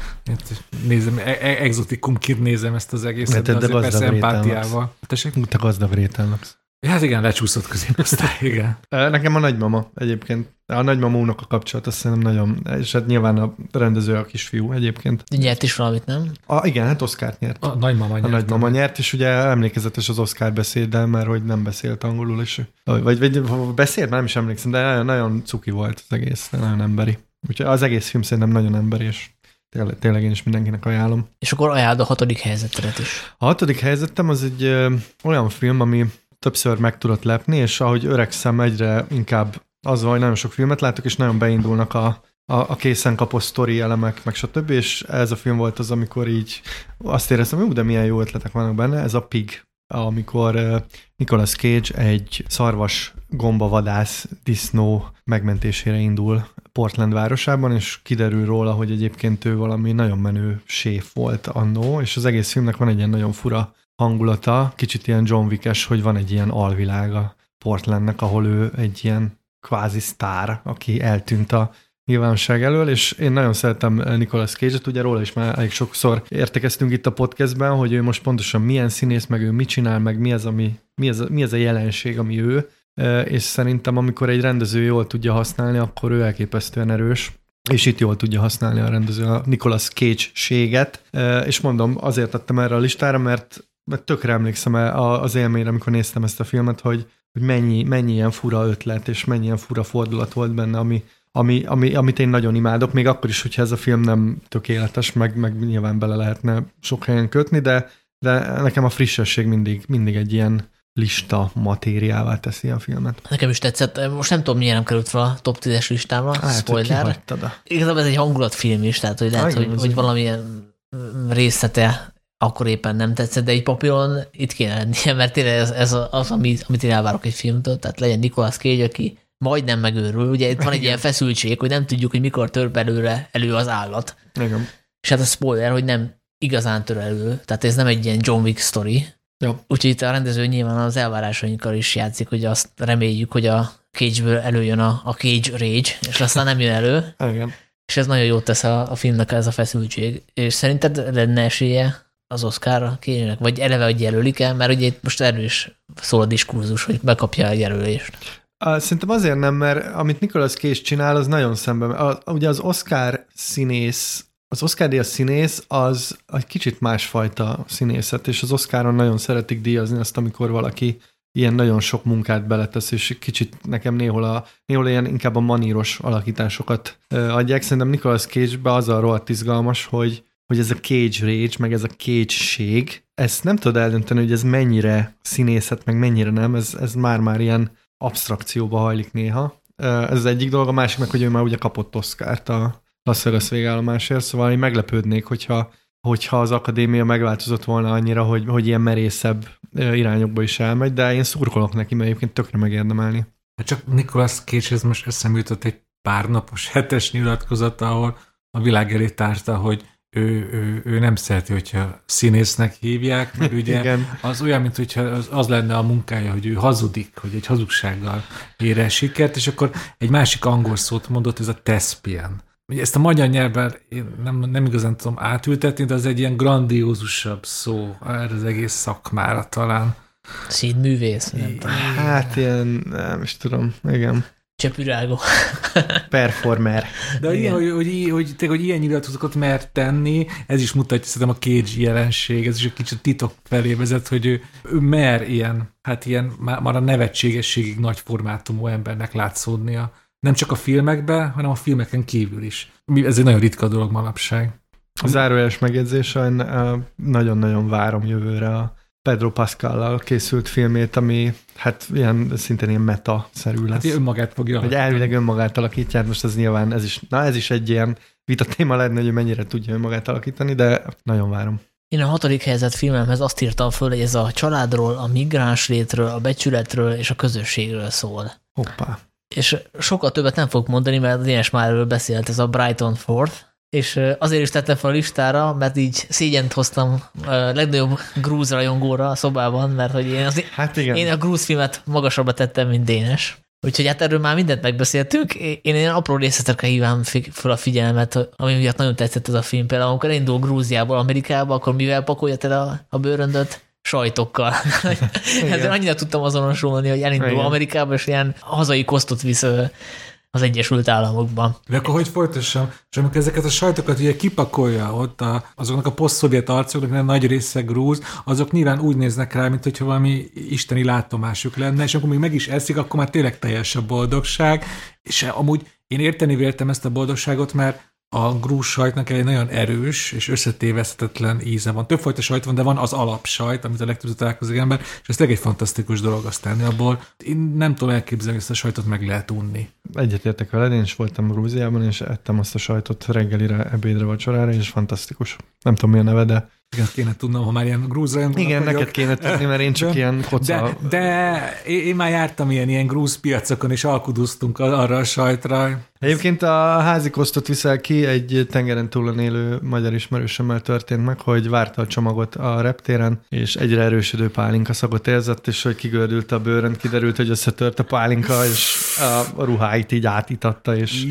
Nézem, e- e- exotikumként nézem ezt az egészet, de, de, de persze empátiával. Te gazdag réten laksz. Hát igen, lecsúszott középosztály, igen. Nekem a nagymama egyébként. A nagymama a kapcsolat azt hiszem nagyon, és hát nyilván a rendező a kisfiú egyébként. Nyert is valamit, nem? A, igen, hát Oscar nyert. A nagymama nyert. A nagymama nyert, és ugye emlékezetes az Oscar beszéddel, mert hogy nem beszélt angolul, és vagy, vagy beszélt, már nem is emlékszem, de nagyon, nagyon cuki volt az egész, nagyon emberi. Úgyhogy az egész film szerintem nagyon emberi, és tényleg, tényleg én is mindenkinek ajánlom. És akkor ajánlod a hatodik helyzetet is. A hatodik helyzetem az egy ö, olyan film, ami többször meg tudott lepni, és ahogy öregszem, egyre inkább az hogy nagyon sok filmet látok, és nagyon beindulnak a, a, a készen kapott sztori elemek, meg stb. És ez a film volt az, amikor így azt éreztem, hogy de milyen jó ötletek vannak benne, ez a Pig, amikor Nicolas Cage egy szarvas gombavadász disznó megmentésére indul Portland városában, és kiderül róla, hogy egyébként ő valami nagyon menő séf volt annó, és az egész filmnek van egy ilyen nagyon fura hangulata, kicsit ilyen John Wick-es, hogy van egy ilyen alvilága Portlandnek, ahol ő egy ilyen kvázi sztár, aki eltűnt a nyilvánosság elől, és én nagyon szeretem Nicolas Cage-et, ugye róla is már elég sokszor értekeztünk itt a podcastben, hogy ő most pontosan milyen színész, meg ő mit csinál, meg mi az, ami, mi az, mi az a jelenség, ami ő, és szerintem amikor egy rendező jól tudja használni, akkor ő elképesztően erős, és itt jól tudja használni a rendező a Nicolas Cage-séget, és mondom, azért tettem erre a listára, mert mert tökre emlékszem az élményre, amikor néztem ezt a filmet, hogy, hogy mennyi, mennyi ilyen fura ötlet, és mennyi ilyen fura fordulat volt benne, ami, ami, ami, amit én nagyon imádok, még akkor is, hogyha ez a film nem tökéletes, meg, meg nyilván bele lehetne sok helyen kötni, de, de nekem a frissesség mindig, mindig egy ilyen lista matériává teszi a filmet. Nekem is tetszett. Most nem tudom, milyen nem került fel a top 10-es listámra. Hát, Spoiler. Igazából ez egy hangulatfilm is, tehát hogy lehet, hogy, hogy valamilyen részlete akkor éppen nem tetszett, de egy papíron itt kéne lennie, mert tényleg ez, ez az, amit, amit én elvárok egy filmtől, tehát legyen Nicolas Cage, aki majdnem megőrül. Ugye itt van egy Igen. ilyen feszültség, hogy nem tudjuk, hogy mikor tör belőle elő az állat. Igen. És hát a spoiler, hogy nem igazán tör elő, tehát ez nem egy ilyen John Wick story. Ja. Úgyhogy itt a rendező nyilván az elvárásainkkal is játszik, hogy azt reméljük, hogy a Cage-ből előjön a, a Cage Rage, és aztán nem jön elő. Igen. És ez nagyon jót tesz a, a filmnek ez a feszültség. És szerinted lenne esélye az Oscarra kérjenek, vagy eleve, hogy jelölik el, mert ugye itt most erős szól a diskurzus, hogy bekapja a jelölést. Szerintem azért nem, mert amit Nicolas Cage csinál, az nagyon szemben. Ugye az Oscar színész, az Oscar díjas színész az egy kicsit másfajta színészet, és az Oscaron nagyon szeretik díjazni azt, amikor valaki ilyen nagyon sok munkát beletesz, és kicsit nekem néhol, a, néhol ilyen inkább a maníros alakításokat adják. Szerintem Nicolas Cage-be az a rohadt izgalmas, hogy, hogy ez a cage rage, meg ez a cage-ség, ezt nem tudod eldönteni, hogy ez mennyire színészet, meg mennyire nem, ez, ez már-már ilyen abstrakcióba hajlik néha. Ez az egyik dolog, a másik meg, hogy ő már ugye kapott Oscar-t a Las Vegas végállomásért, szóval én meglepődnék, hogyha, hogyha az akadémia megváltozott volna annyira, hogy, hogy ilyen merészebb irányokba is elmegy, de én szurkolok neki, mert egyébként tökre megérdemelni. Hát csak Nicolas Cage, most eszembe jutott egy pár napos hetes nyilatkozata, ahol a világ elé tárta, hogy ő, ő, ő nem szereti, hogyha színésznek hívják, mert ugye Igen. az olyan, mint hogyha az, az lenne a munkája, hogy ő hazudik, hogy egy hazugsággal ér el sikert, és akkor egy másik angol szót mondott, ez a thespian. Ugye ezt a magyar nyelvben én nem, nem igazán tudom átültetni, de az egy ilyen grandiózusabb szó erre az egész szakmára talán. Színművész? Nem tudom. Hát ilyen, nem is tudom, igen. Csepürágó. Performer. De ilyen, hogy, hogy, hogy, hogy, hogy ilyen nyilatkozatokat mer tenni, ez is mutatja szerintem a Cage jelenség, ez is egy kicsit titok felé vezet, hogy ő, ő mer ilyen, hát ilyen már, már a nevetségességig nagy formátumú embernek látszódnia. Nem csak a filmekben, hanem a filmeken kívül is. Ez egy nagyon ritka dolog manapság. Zárójeles megjegyzés, nagyon-nagyon várom jövőre a Pedro Pascal készült filmét, ami hát ilyen, szintén ilyen meta-szerű lesz. Hát önmagát fogja Hogy elvileg önmagát alakítja, hát most ez nyilván, ez is, na ez is egy ilyen vita téma lenne, hogy mennyire tudja önmagát alakítani, de nagyon várom. Én a hatodik helyzet filmemhez azt írtam föl, hogy ez a családról, a migráns létről, a becsületről és a közösségről szól. Hoppá. És sokkal többet nem fogok mondani, mert Dénes már erről beszélt, ez a Brighton Forth, és azért is tettem fel a listára, mert így szégyent hoztam a legnagyobb grúz rajongóra a szobában, mert hogy én, az, hát igen. én a grúz filmet magasabbra tettem, mint Dénes. Úgyhogy hát erről már mindent megbeszéltünk. Én ilyen apró részletekre hívám fel a figyelmet, ami miatt nagyon tetszett ez a film. Például amikor indul Grúziából Amerikába, akkor mivel pakolja el a, a bőröndöt? sajtokkal. Ezzel annyira tudtam azonosulni, hogy elindul Igen. Amerikába, és ilyen hazai kosztot visz az Egyesült Államokban. De akkor hogy folytassam? És amikor ezeket a sajtokat ugye kipakolja ott a, azoknak a poszt-szovjet arcoknak, nagy része grúz, azok nyilván úgy néznek rá, mint hogyha valami isteni látomásuk lenne, és akkor még meg is eszik, akkor már tényleg teljes a boldogság. És amúgy én érteni véltem ezt a boldogságot, mert a grúz sajtnak egy nagyon erős és összetéveszthetetlen íze van. Többfajta sajt van, de van az alapsajt, amit a legtöbbet találkozik ember, és ez tényleg egy fantasztikus dolog azt tenni abból. Én nem tudom elképzelni, hogy ezt a sajtot meg lehet unni. Egyetértek veled, én is voltam Grúziában, és ettem azt a sajtot reggelire, ebédre, vacsorára, és fantasztikus. Nem tudom, mi a neve, de igen, kéne tudnom, ha már ilyen grúz Igen, neked kéne tudni, mert én csak ilyen koca... De, de én már jártam ilyen, ilyen grúz piacokon, és alkudoztunk arra a sajtra. Egyébként a házi kosztot viszel ki, egy tengeren túlon élő magyar ismerősömmel történt meg, hogy várta a csomagot a reptéren, és egyre erősödő pálinka szagot érzett, és hogy kigördült a bőrön, kiderült, hogy összetört a pálinka, és a ruháit így átitatta, és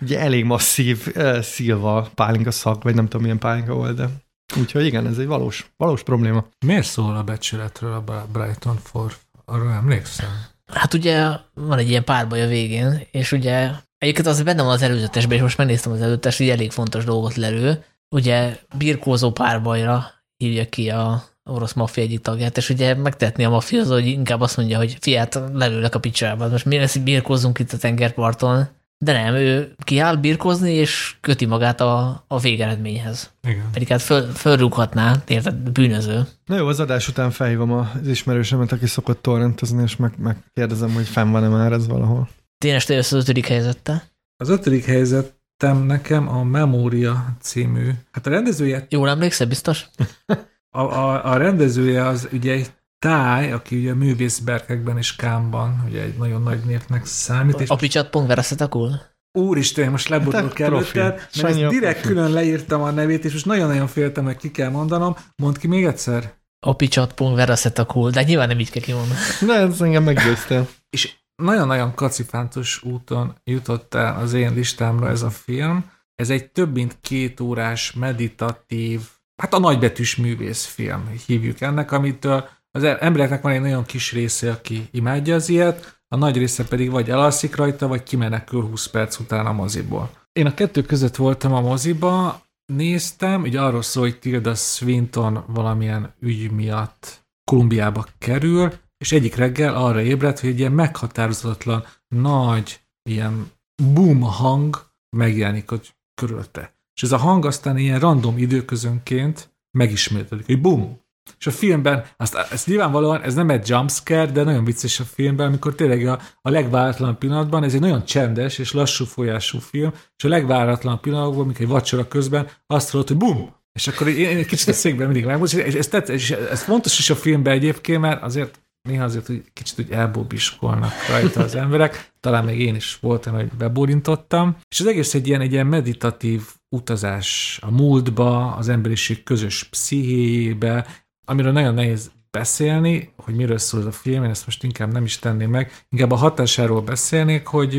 ugye elég masszív uh, szilva pálinka szag, vagy nem tudom milyen pálinka volt, de Úgyhogy igen, ez egy valós, valós probléma. Miért szól a becsületről a Brighton Forth? Arra emlékszem? Hát ugye van egy ilyen párbaj a végén, és ugye egyébként az benne van az előzetesben, és most megnéztem az előzetes, hogy elég fontos dolgot lerő. Ugye birkózó párbajra hívja ki a orosz maffia egyik tagját, és ugye megtetni a maffia hogy inkább azt mondja, hogy fiát lelőlek a picsába. Most miért ezt birkózunk itt a tengerparton? De nem, ő kiáll birkozni, és köti magát a, a végeredményhez. Igen. Pedig hát föl, fölrúghatná, érted, bűnöző. Na jó, az adás után felhívom az ismerősömet, aki szokott torrentezni, és meg, megkérdezem, hogy fenn van-e már ez valahol. Tényleg te jössz az ötödik helyzettel? Az ötödik helyzetem nekem a Memória című. Hát a rendezője... Jól emlékszel, biztos? a, a, a rendezője az ugye egy Táj, aki ugye művészberkekben és Kámban, ugye egy nagyon nagy névnek számít. És a picsat pont vereszetakul? Úristen, most lebodulok hát, előtted, mert ezt direkt profi. külön leírtam a nevét, és most nagyon-nagyon féltem, hogy ki kell mondanom. Mondd ki még egyszer. A picsat pont vereszetakul, de nyilván nem így kell kimondani. De ez engem meggyőztél. és nagyon-nagyon kacifántos úton jutott el az én listámra ez a film. Ez egy több mint két órás meditatív, hát a nagybetűs művészfilm hívjuk ennek, amitől az embereknek van egy nagyon kis része, aki imádja az ilyet, a nagy része pedig vagy elalszik rajta, vagy kimenekül 20 perc után a moziból. Én a kettő között voltam a moziba, néztem, ugye arról szól, hogy Tilda Swinton valamilyen ügy miatt Kolumbiába kerül, és egyik reggel arra ébredt, hogy egy ilyen meghatározatlan, nagy, ilyen boom hang megjelenik ott körülte. És ez a hang aztán ilyen random időközönként megismétlődik, hogy boom, és a filmben, azt, ez nyilvánvalóan ez nem egy jumpscare, de nagyon vicces a filmben, amikor tényleg a, a legváratlanabb pillanatban, ez egy nagyon csendes és lassú folyású film, és a legváratlanabb pillanatban, amikor egy vacsora közben azt hallott, hogy bum! És akkor én, egy kicsit a székben mindig megmondom, és ez, tetsz, és ez fontos is a filmben egyébként, mert azért néha azért hogy kicsit úgy elbóbiskolnak rajta az emberek, talán még én is voltam, hogy bebólintottam, és az egész egy ilyen, egy ilyen meditatív utazás a múltba, az emberiség közös pszichéjébe, amiről nagyon nehéz beszélni, hogy miről szól ez a film, én ezt most inkább nem is tenném meg, inkább a hatásáról beszélnék, hogy,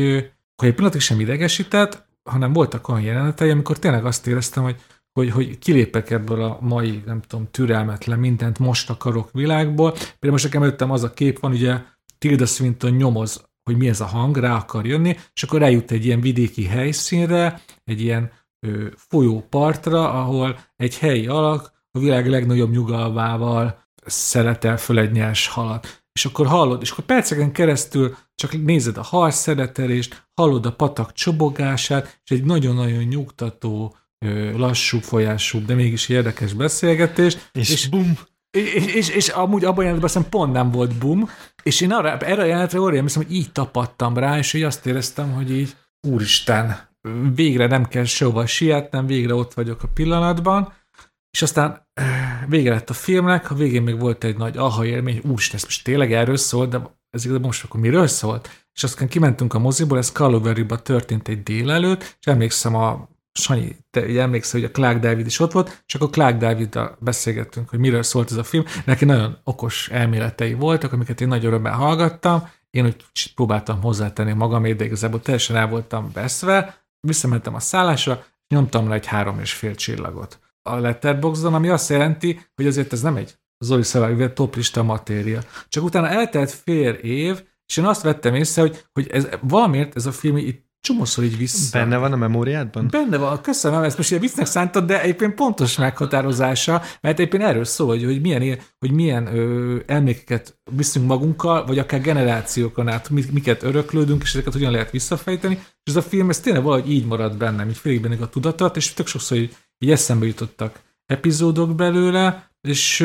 hogy egy pillanatig sem idegesített, hanem voltak olyan jelenetei, amikor tényleg azt éreztem, hogy, hogy, hogy kilépek ebből a mai, nem tudom, türelmetlen, mindent most akarok világból. Például most nekem előttem az a kép van, ugye Tilda Swinton nyomoz, hogy mi ez a hang, rá akar jönni, és akkor eljut egy ilyen vidéki helyszínre, egy ilyen folyópartra, ahol egy helyi alak a világ legnagyobb nyugalmával szeretel föl egy nyers halat. És akkor hallod, és akkor perceken keresztül csak nézed a hal szeretelést, hallod a patak csobogását, és egy nagyon-nagyon nyugtató, lassú folyású, de mégis érdekes beszélgetés. És, és bum! És, és, és, amúgy abban a jelenetben pont nem volt bum, és én arra, erre a jelenetre óriám, hogy így tapadtam rá, és így azt éreztem, hogy így, úristen, végre nem kell sehova sietnem, végre ott vagyok a pillanatban, és aztán eh, vége lett a filmnek, a végén még volt egy nagy aha élmény, úristen, ez most tényleg erről szólt, de ez igazából most akkor miről szólt? És aztán kimentünk a moziból, ez Calvary-ba történt egy délelőtt, és emlékszem a Sanyi, te ugye emlékszel, hogy a Clark David is ott volt, és akkor Clark david beszélgettünk, hogy miről szólt ez a film. Neki nagyon okos elméletei voltak, amiket én nagy örömmel hallgattam. Én úgy próbáltam hozzátenni magam, de igazából teljesen el voltam veszve. Visszamentem a szállásra, nyomtam rá egy három és fél csillagot a Letterboxdon, ami azt jelenti, hogy azért ez nem egy Zoli szavával top lista matéria. Csak utána eltelt fél év, és én azt vettem észre, hogy, hogy ez, valamiért ez a film itt csomószor így vissza. Benne van a memóriádban? Benne van, köszönöm, ezt most ilyen viccnek szántad, de egyébként pontos meghatározása, mert egyébként erről szól, hogy, hogy milyen, hogy milyen ö, emlékeket viszünk magunkkal, vagy akár generációkon át, miket öröklődünk, és ezeket hogyan lehet visszafejteni, és ez a film, ez tényleg valahogy így maradt bennem, így félig benne a tudatot, és tök sokszor így, így eszembe jutottak epizódok belőle, és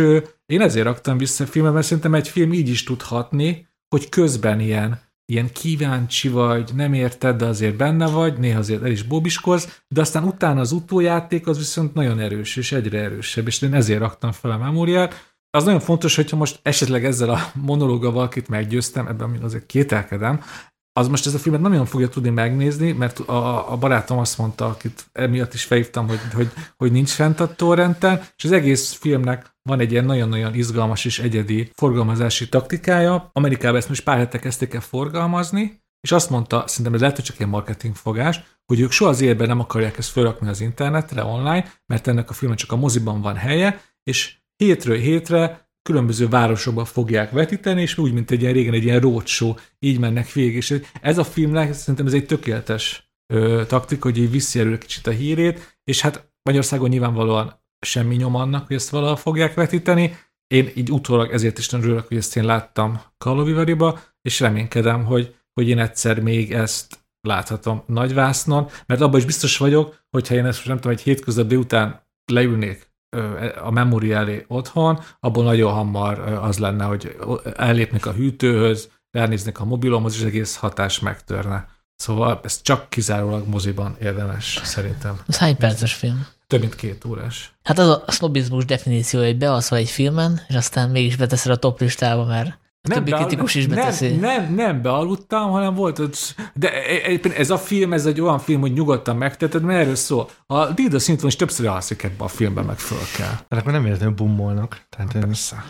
én ezért raktam vissza a filmet, mert szerintem egy film így is tudhatni, hogy közben ilyen ilyen kíváncsi vagy, nem érted, de azért benne vagy, néha azért el is bobiskolsz, de aztán utána az utójáték az viszont nagyon erős, és egyre erősebb, és én ezért raktam fel a memóriát. Az nagyon fontos, hogyha most esetleg ezzel a monológgal valakit meggyőztem, ebben azért kételkedem, az most ez a filmet nem nagyon fogja tudni megnézni, mert a, a barátom azt mondta, akit emiatt is felhívtam, hogy, hogy, hogy nincs fent a torrenten, és az egész filmnek van egy ilyen nagyon-nagyon izgalmas és egyedi forgalmazási taktikája. Amerikában ezt most pár hete kezdték el forgalmazni, és azt mondta, szerintem ez lehet, hogy csak egy marketingfogás, hogy ők soha az életben nem akarják ezt felrakni az internetre, online, mert ennek a filmnek csak a moziban van helye, és hétről hétre különböző városokban fogják vetíteni, és úgy, mint egy ilyen régen egy ilyen roadshow, így mennek végig. És ez a filmnek szerintem ez egy tökéletes ö, taktika, hogy így viszi elő kicsit a hírét, és hát Magyarországon nyilvánvalóan semmi nyom annak, hogy ezt valahol fogják vetíteni. Én így utólag ezért is nagyon örülök, hogy ezt én láttam Kalovivariba, és reménykedem, hogy, hogy én egyszer még ezt láthatom nagyvásznon, mert abban is biztos vagyok, hogyha én ezt nem tudom, egy hétköznap délután leülnék a memória elé otthon, abból nagyon hamar az lenne, hogy ellépnek a hűtőhöz, ránéznek a mobilomhoz, és az egész hatás megtörne. Szóval ez csak kizárólag moziban érdemes, szerintem. Ez hány perces film? Több mint két órás. Hát az a sznobizmus definíciója, hogy bealszol egy filmen, és aztán mégis beteszed a top listába, mert nem többi kritikus is beteszi. Nem, nem, nem bealudtam, hanem volt ott, de e- e- ez a film, ez egy olyan film, hogy nyugodtan megteted, mert erről szól. A Dilda Swinton is többször alszik ebbe a filmben, meg föl kell. De akkor nem hogy bummolnak. Tehát Persze.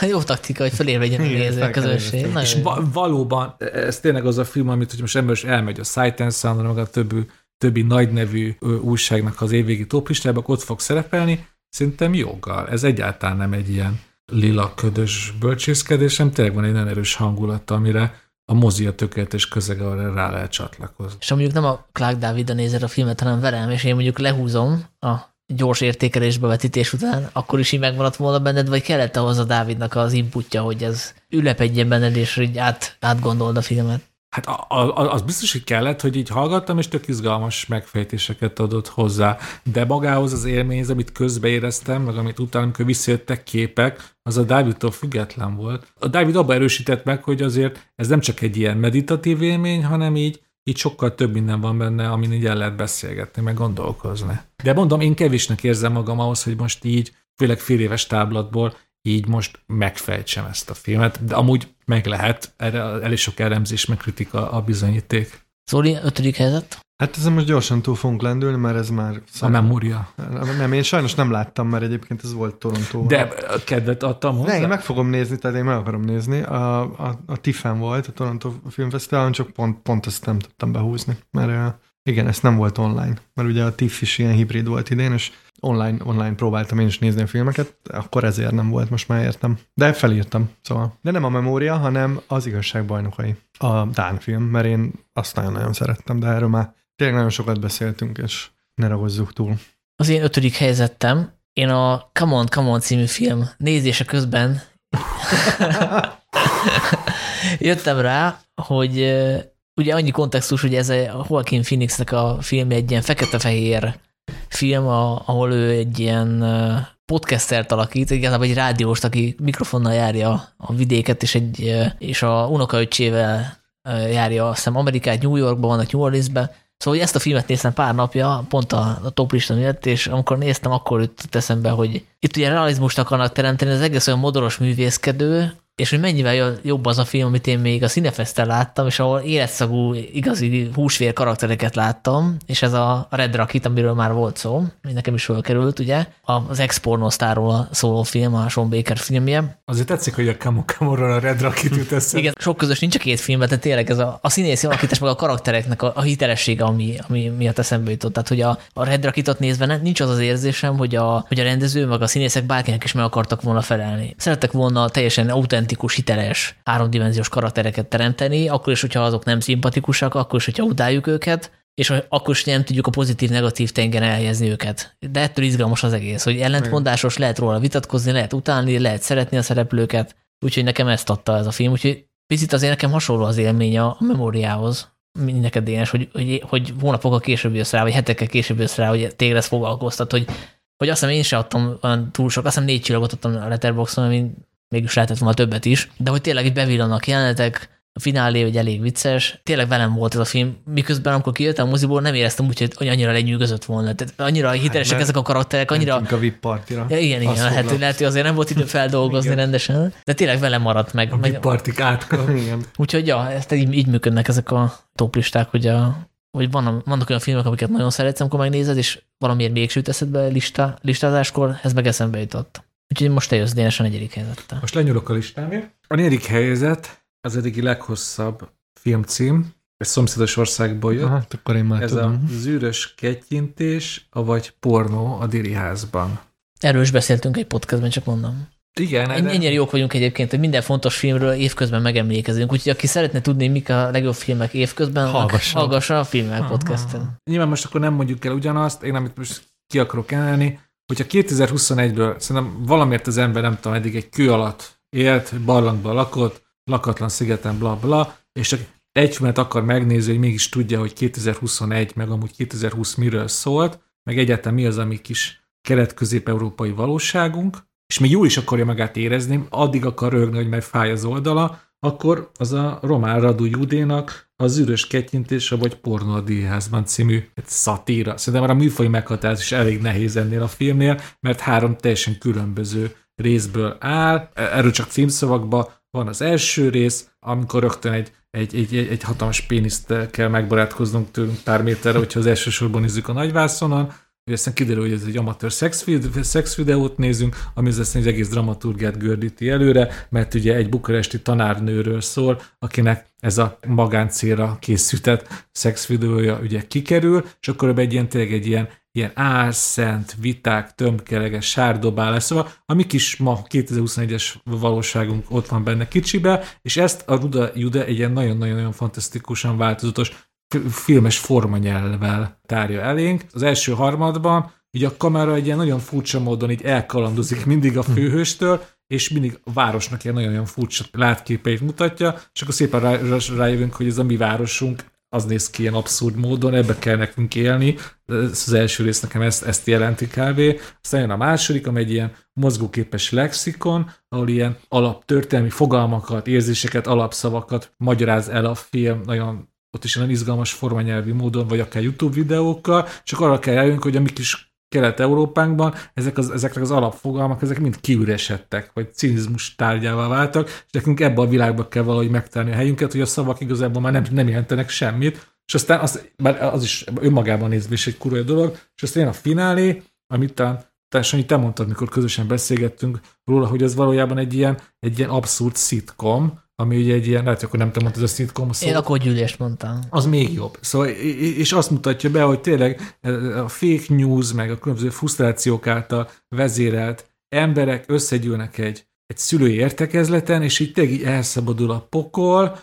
Jó taktika, hogy fölé vegyen a néző közösség. És va- valóban, ez tényleg az a film, amit hogy most ember is elmegy a Sight and Sound, meg a többi, többi nagy nevű újságnak az évvégi toplistába, ott fog szerepelni, szerintem joggal. Ez egyáltalán nem egy ilyen lila ködös bölcsészkedésem, tényleg van egy nagyon erős hangulata, amire a mozi a tökéletes közeg, arra rá lehet csatlakozni. És mondjuk nem a Clark David nézed a filmet, hanem velem, és én mondjuk lehúzom a gyors értékelésbe vetítés után, akkor is így megmaradt volna benned, vagy kellett ahhoz a Dávidnak az inputja, hogy ez ülepedjen benned, és így át, átgondold a filmet? Hát a, a, az biztos, hogy kellett, hogy így hallgattam, és tök izgalmas megfejtéseket adott hozzá. De magához az élményhez, amit közbe éreztem, meg amit utána, amikor visszajöttek képek, az a Dávidtól független volt. A Dávid abban erősített meg, hogy azért ez nem csak egy ilyen meditatív élmény, hanem így így sokkal több minden van benne, amin így el lehet beszélgetni, meg gondolkozni. De mondom, én kevésnek érzem magam ahhoz, hogy most így, főleg fél éves táblatból így most megfejtsem ezt a filmet, de amúgy meg lehet, erre elég sok elemzés, meg kritika a bizonyíték. Szóli, ötödik helyzet? Hát ezen most gyorsan túl fogunk lendülni, mert ez már... A memória. Nem, én sajnos nem láttam, mert egyébként ez volt Toronto. De a kedvet adtam hozzá? Ne, én meg fogom nézni, tehát én meg akarom nézni. A, a, a TIFF-en volt, a Toronto Filmfesztiválon, csak pont, pont ezt nem tudtam behúzni, mert igen, ez nem volt online, mert ugye a TIFF is ilyen hibrid volt idén, és online, online próbáltam én is nézni a filmeket, akkor ezért nem volt, most már értem. De felírtam, szóval. De nem a memória, hanem az igazság bajnokai. A Dán film, mert én azt nagyon-nagyon szerettem, de erről már tényleg nagyon sokat beszéltünk, és ne ragozzuk túl. Az én ötödik helyzetem, én a Come On, Come On című film nézése közben jöttem rá, hogy ugye annyi kontextus, hogy ez a Joaquin Phoenixnek a film egy ilyen fekete-fehér film, ahol ő egy ilyen podcastert alakít, igazából egy rádióst, aki mikrofonnal járja a vidéket, és, egy, és a unokaöccsével járja, azt hiszem Amerikát, New Yorkban vannak, New Orleansbe, Szóval hogy ezt a filmet néztem pár napja, pont a, a top lista miatt, és amikor néztem, akkor jutott eszembe, hogy itt ugye realizmust akarnak teremteni, az egész olyan modoros művészkedő, és hogy mennyivel jobb az a film, amit én még a Cinefesten láttam, és ahol életszagú, igazi húsvér karaktereket láttam, és ez a Red Rocket, amiről már volt szó, nekem is fölkerült, ugye, az ex-pornosztáról szóló film, a Sean Baker filmje. Azért tetszik, hogy a Camo Camorról a Red Rocket jut eszem. Igen, sok közös nincs a két filmben, de tényleg ez a, a színészi alakítás, meg a karaktereknek a, a hitelessége, ami, ami miatt eszembe jutott. Tehát, hogy a, a Red Rocketot nézve nincs az az érzésem, hogy a, hogy a rendező, meg a színészek bárkinek is meg akartak volna felelni. Szerettek volna teljesen autent autentikus, hiteles, háromdimenziós karaktereket teremteni, akkor is, hogyha azok nem szimpatikusak, akkor is, hogyha utáljuk őket, és akkor is nem tudjuk a pozitív-negatív tengeren elhelyezni őket. De ettől izgalmas az egész, hogy ellentmondásos, lehet róla vitatkozni, lehet utálni, lehet szeretni a szereplőket, úgyhogy nekem ezt adta ez a film, úgyhogy picit azért nekem hasonló az élmény a memóriához, mint neked Dénes, hogy, hogy, hogy hónapokkal később jössz rá, vagy hetekkel később jössz rá, hogy téged ez foglalkoztat, hogy, hogy azt hiszem én sem adtam túl sok, azt hiszem négy csillagot adtam a Letterboxon, ami mégis lehetett volna többet is, de hogy tényleg itt bevillanak jelenetek, a finálé, hogy elég vicces. Tényleg velem volt ez a film, miközben amikor kijöttem a moziból, nem éreztem úgy, hogy annyira lenyűgözött volna. Tehát annyira hát, hitelesek ezek a karakterek, annyira... a VIP partira. Ja, igen, igen, lehet, lehet, hogy azért nem volt idő feldolgozni rendesen, de tényleg velem maradt meg. A VIP partik átka. igen. Úgyhogy ja, ezt így, így működnek ezek a toplisták, hogy a, hogy van, vannak olyan filmek, amiket nagyon szeretsz, amikor megnézed, és valamiért még süt eszedbe lista, listázáskor, ez meg eszembe jutott. Úgyhogy most te jössz Dénes a negyedik helyzettel. Most lenyúlok a listámért. A negyedik helyzet az eddigi leghosszabb filmcím, egy szomszédos országból jött. Hát akkor én már Ez tudom. a zűrös kettyintés, vagy pornó a Diri házban. Erről is beszéltünk egy podcastben, csak mondom. Igen, Ennyire ennyire jók vagyunk egyébként, hogy minden fontos filmről évközben megemlékezünk, úgyhogy aki szeretne tudni, mik a legjobb filmek évközben, Hallgassa. hallgassa a filmek podcasten. Nyilván most akkor nem mondjuk el ugyanazt, én amit most ki akarok emelni, hogyha 2021-ből szerintem valamiért az ember nem tudom, eddig egy kő alatt élt, barlangban lakott, lakatlan szigeten, bla bla, és csak egy filmet akar megnézni, hogy mégis tudja, hogy 2021, meg amúgy 2020 miről szólt, meg egyáltalán mi az, ami kis kelet-közép-európai valóságunk, és még jól is akarja magát érezni, addig akar rögni, hogy meg fáj az oldala, akkor az a Román Radu Judénak az űrös kettyintése vagy pornó a díjházban című szatíra. Szerintem már a műfaj meghatározás is elég nehéz ennél a filmnél, mert három teljesen különböző részből áll. Erről csak címszavakban van az első rész, amikor rögtön egy, egy, egy, egy, egy hatalmas péniszt kell megbarátkoznunk tőlünk pár méterre, hogyha az elsősorban nézzük a nagyvászonon, hogy aztán kiderül, hogy ez egy amatőr szex videót nézünk, ami az, az egész dramaturgiát gördíti előre, mert ugye egy bukaresti tanárnőről szól, akinek ez a magáncélra készített szexvideója ugye kikerül, és akkor egy ilyen tényleg egy ilyen, ilyen álszent viták, tömkeleges, sárdobálás, szóval a mi kis ma 2021-es valóságunk ott van benne kicsibe, és ezt a Ruda Jude egy ilyen nagyon-nagyon fantasztikusan változatos filmes formanyelvvel tárja elénk. Az első harmadban így a kamera egy ilyen nagyon furcsa módon így elkalandozik mindig a főhőstől, és mindig a városnak ilyen nagyon-nagyon furcsa látképeit mutatja, és akkor szépen rá, rájövünk, hogy ez a mi városunk az néz ki ilyen abszurd módon, ebbe kell nekünk élni. Ez az első rész nekem ezt, ezt jelenti kb. Aztán jön a második, ami egy ilyen mozgóképes lexikon, ahol ilyen alaptörténelmi fogalmakat, érzéseket, alapszavakat magyaráz el a film, nagyon ott is olyan izgalmas formanyelvi módon, vagy akár YouTube videókkal, csak arra kell eljönni, hogy a mi kis Kelet-Európánkban ezek az, ezeknek az alapfogalmak, ezek mind kiüresedtek, vagy cinizmus tárgyává váltak, és nekünk ebbe a világba kell valahogy megtenni a helyünket, hogy a szavak igazából már nem, nem jelentenek semmit, és aztán az, bár az is önmagában nézve is egy kurva dolog, és aztán jön a finálé, amit talán te, te mondtad, mikor közösen beszélgettünk róla, hogy ez valójában egy ilyen, egy ilyen abszurd szitkom, ami ugye egy ilyen, lehet, akkor nem te mondtad a szitkom szót. Én akkor gyűlést mondtam. Az még jobb. Szóval, és azt mutatja be, hogy tényleg a fake news, meg a különböző frusztrációk által vezérelt emberek összegyűlnek egy, egy szülői értekezleten, és így tényleg így elszabadul a pokol.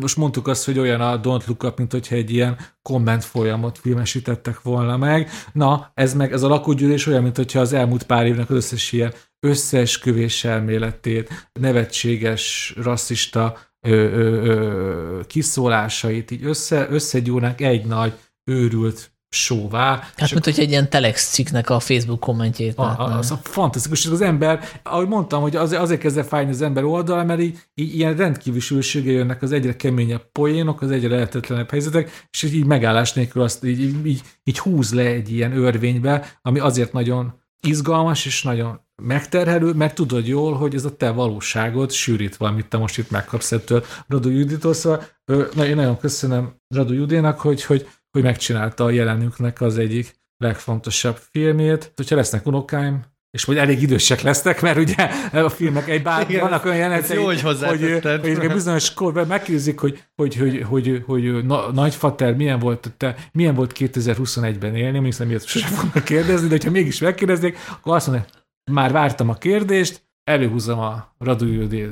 Most mondtuk azt, hogy olyan a Don't Look Up, mint hogyha egy ilyen komment folyamot filmesítettek volna meg. Na, ez meg, ez a lakógyűlés olyan, mint hogyha az elmúlt pár évnek az összes ilyen összeesküvés elméletét, nevetséges, rasszista ö, ö, ö, kiszólásait így össze, összegyúrnak egy nagy őrült sóvá. Hát, mint hogy egy ilyen telex cikknek a Facebook kommentjét a, a, az a fantasztikus, az ember, ahogy mondtam, hogy azért, azért kezdve fájni az ember oldal, mert így, így ilyen rendkívül sűrűsége jönnek az egyre keményebb poénok, az egyre lehetetlenebb helyzetek, és így megállás nélkül azt így, így, így, így húz le egy ilyen örvénybe, ami azért nagyon izgalmas és nagyon megterhelő, mert tudod jól, hogy ez a te valóságod sűrítve, amit te most itt megkapsz ettől. Radu Juditól, szóval na, én nagyon köszönöm Radu Judénak, hogy, hogy, hogy megcsinálta a jelenünknek az egyik legfontosabb filmét. Hogyha lesznek unokáim, és hogy elég idősek lesznek, mert ugye a filmek egy bár Igen, vannak olyan jelenetei, jó, hogy, hogy, hogy bizonyos korban megkérdezik, hogy, hogy, hogy, hogy, hogy na, nagyfater milyen volt, te, milyen volt 2021-ben élni, még nem ilyet sosem fognak kérdezni, de ha mégis megkérdeznék, akkor azt mondja, már vártam a kérdést, előhúzom a Radujudi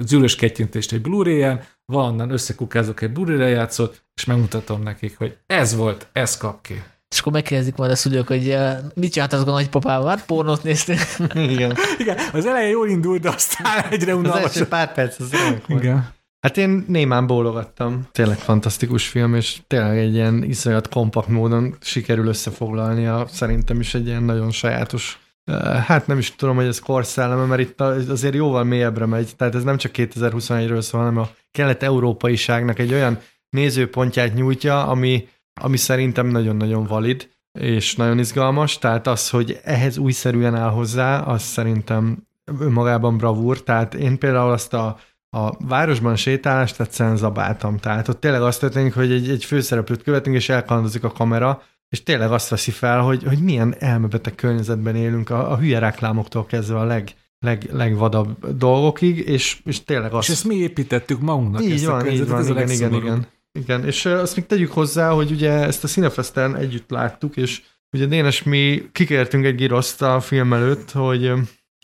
zűrös kettyintést egy Blu-ray-en, valonnan összekukázok egy Blu-ray lejátszót, és megmutatom nekik, hogy ez volt, ez kap ki. És akkor megkérdezik majd a szülők, hogy mit csináltatok a nagypapával? Hát pornót néztél. Igen. Igen. Az elején jól indult, de aztán egyre unalmas. Az első pár perc az Igen. Hát én némán bólogattam. Tényleg fantasztikus film, és tényleg egy ilyen iszonyat kompakt módon sikerül összefoglalnia. Szerintem is egy ilyen nagyon sajátos Hát nem is tudom, hogy ez korszelleme, mert itt azért jóval mélyebbre megy. Tehát ez nem csak 2021-ről szól, hanem a kelet-európaiságnak egy olyan nézőpontját nyújtja, ami, ami szerintem nagyon-nagyon valid, és nagyon izgalmas. Tehát az, hogy ehhez újszerűen áll hozzá, az szerintem önmagában bravúr. Tehát én például azt a, a városban sétálást egyszerűen zabáltam. Tehát ott tényleg azt történik, hogy egy, egy főszereplőt követünk, és elkalandozik a kamera, és tényleg azt veszi fel, hogy, hogy milyen elmebeteg környezetben élünk a, a hülye reklámoktól kezdve a leg, leg, legvadabb dolgokig, és, és tényleg azt... És ezt mi építettük magunknak. Így van, így van, igen, igen, igen, igen. Igen, és azt még tegyük hozzá, hogy ugye ezt a Cinefesten együtt láttuk, és ugye Dénes mi kikértünk egy giroszt a film előtt, hogy,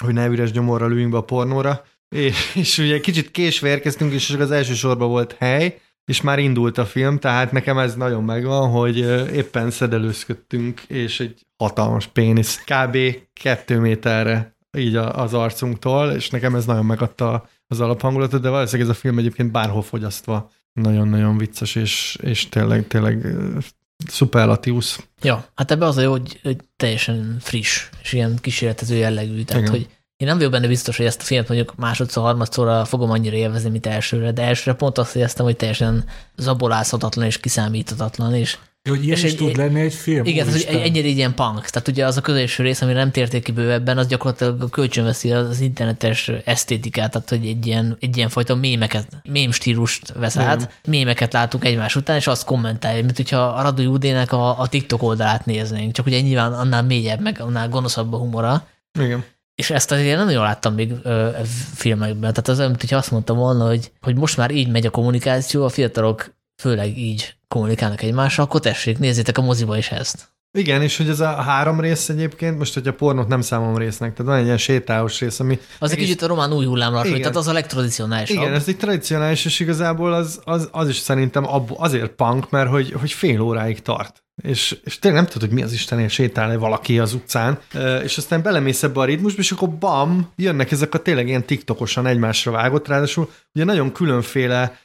hogy ne üres gyomorral üljünk be a pornóra, és, és ugye kicsit késve érkeztünk, és az első sorban volt hely, és már indult a film, tehát nekem ez nagyon megvan, hogy éppen szedelőzködtünk, és egy hatalmas pénisz, kb. kettő méterre így az arcunktól, és nekem ez nagyon megadta az alaphangulatot, de valószínűleg ez a film egyébként bárhol fogyasztva nagyon-nagyon vicces, és, és tényleg, tényleg szuperlatívusz. Ja, hát ebbe az a jó, hogy, hogy teljesen friss, és ilyen kísérletező jellegű, tehát Igen. hogy én nem vagyok benne biztos, hogy ezt a filmet mondjuk másodszor, harmadszorra fogom annyira élvezni, mint elsőre, de elsőre pont azt éreztem, hogy teljesen zabolázhatatlan és kiszámíthatatlan, és hogy ilyen és is egy, tud lenni egy film. Igen, ez egy, ennyire ilyen punk. Tehát ugye az a közelső rész, ami nem térték ki bővebben, az gyakorlatilag kölcsönveszi az internetes esztétikát, tehát hogy egy ilyen, egy ilyen fajta mémeket, mém stílust vesz át, mémeket látunk egymás után, és azt kommentálja, mint hogyha a Radu Judének a, a TikTok oldalát néznénk, csak ugye nyilván annál mélyebb, meg annál gonoszabb a humora. Igen. És ezt azért nem nagyon láttam még ö, filmekben. Tehát az olyan, hogyha azt mondtam volna, hogy, hogy most már így megy a kommunikáció, a fiatalok főleg így kommunikálnak egymással, akkor tessék, nézzétek a moziba is ezt. Igen, és hogy ez a három rész egyébként, most hogyha pornót nem számom résznek, tehát van egy ilyen sétálós rész, ami... Az egy kicsit a román új hullámra tehát az a legtradicionálisabb. Igen, ez egy tradicionális, és igazából az, az, az is szerintem abból, azért punk, mert hogy, hogy fél óráig tart. És, és tényleg nem tudod, hogy mi az Istenért sétál valaki az utcán, és aztán belemész ebbe a ritmusba, és akkor bam, jönnek ezek a tényleg ilyen tiktokosan egymásra vágott, ráadásul ugye nagyon különféle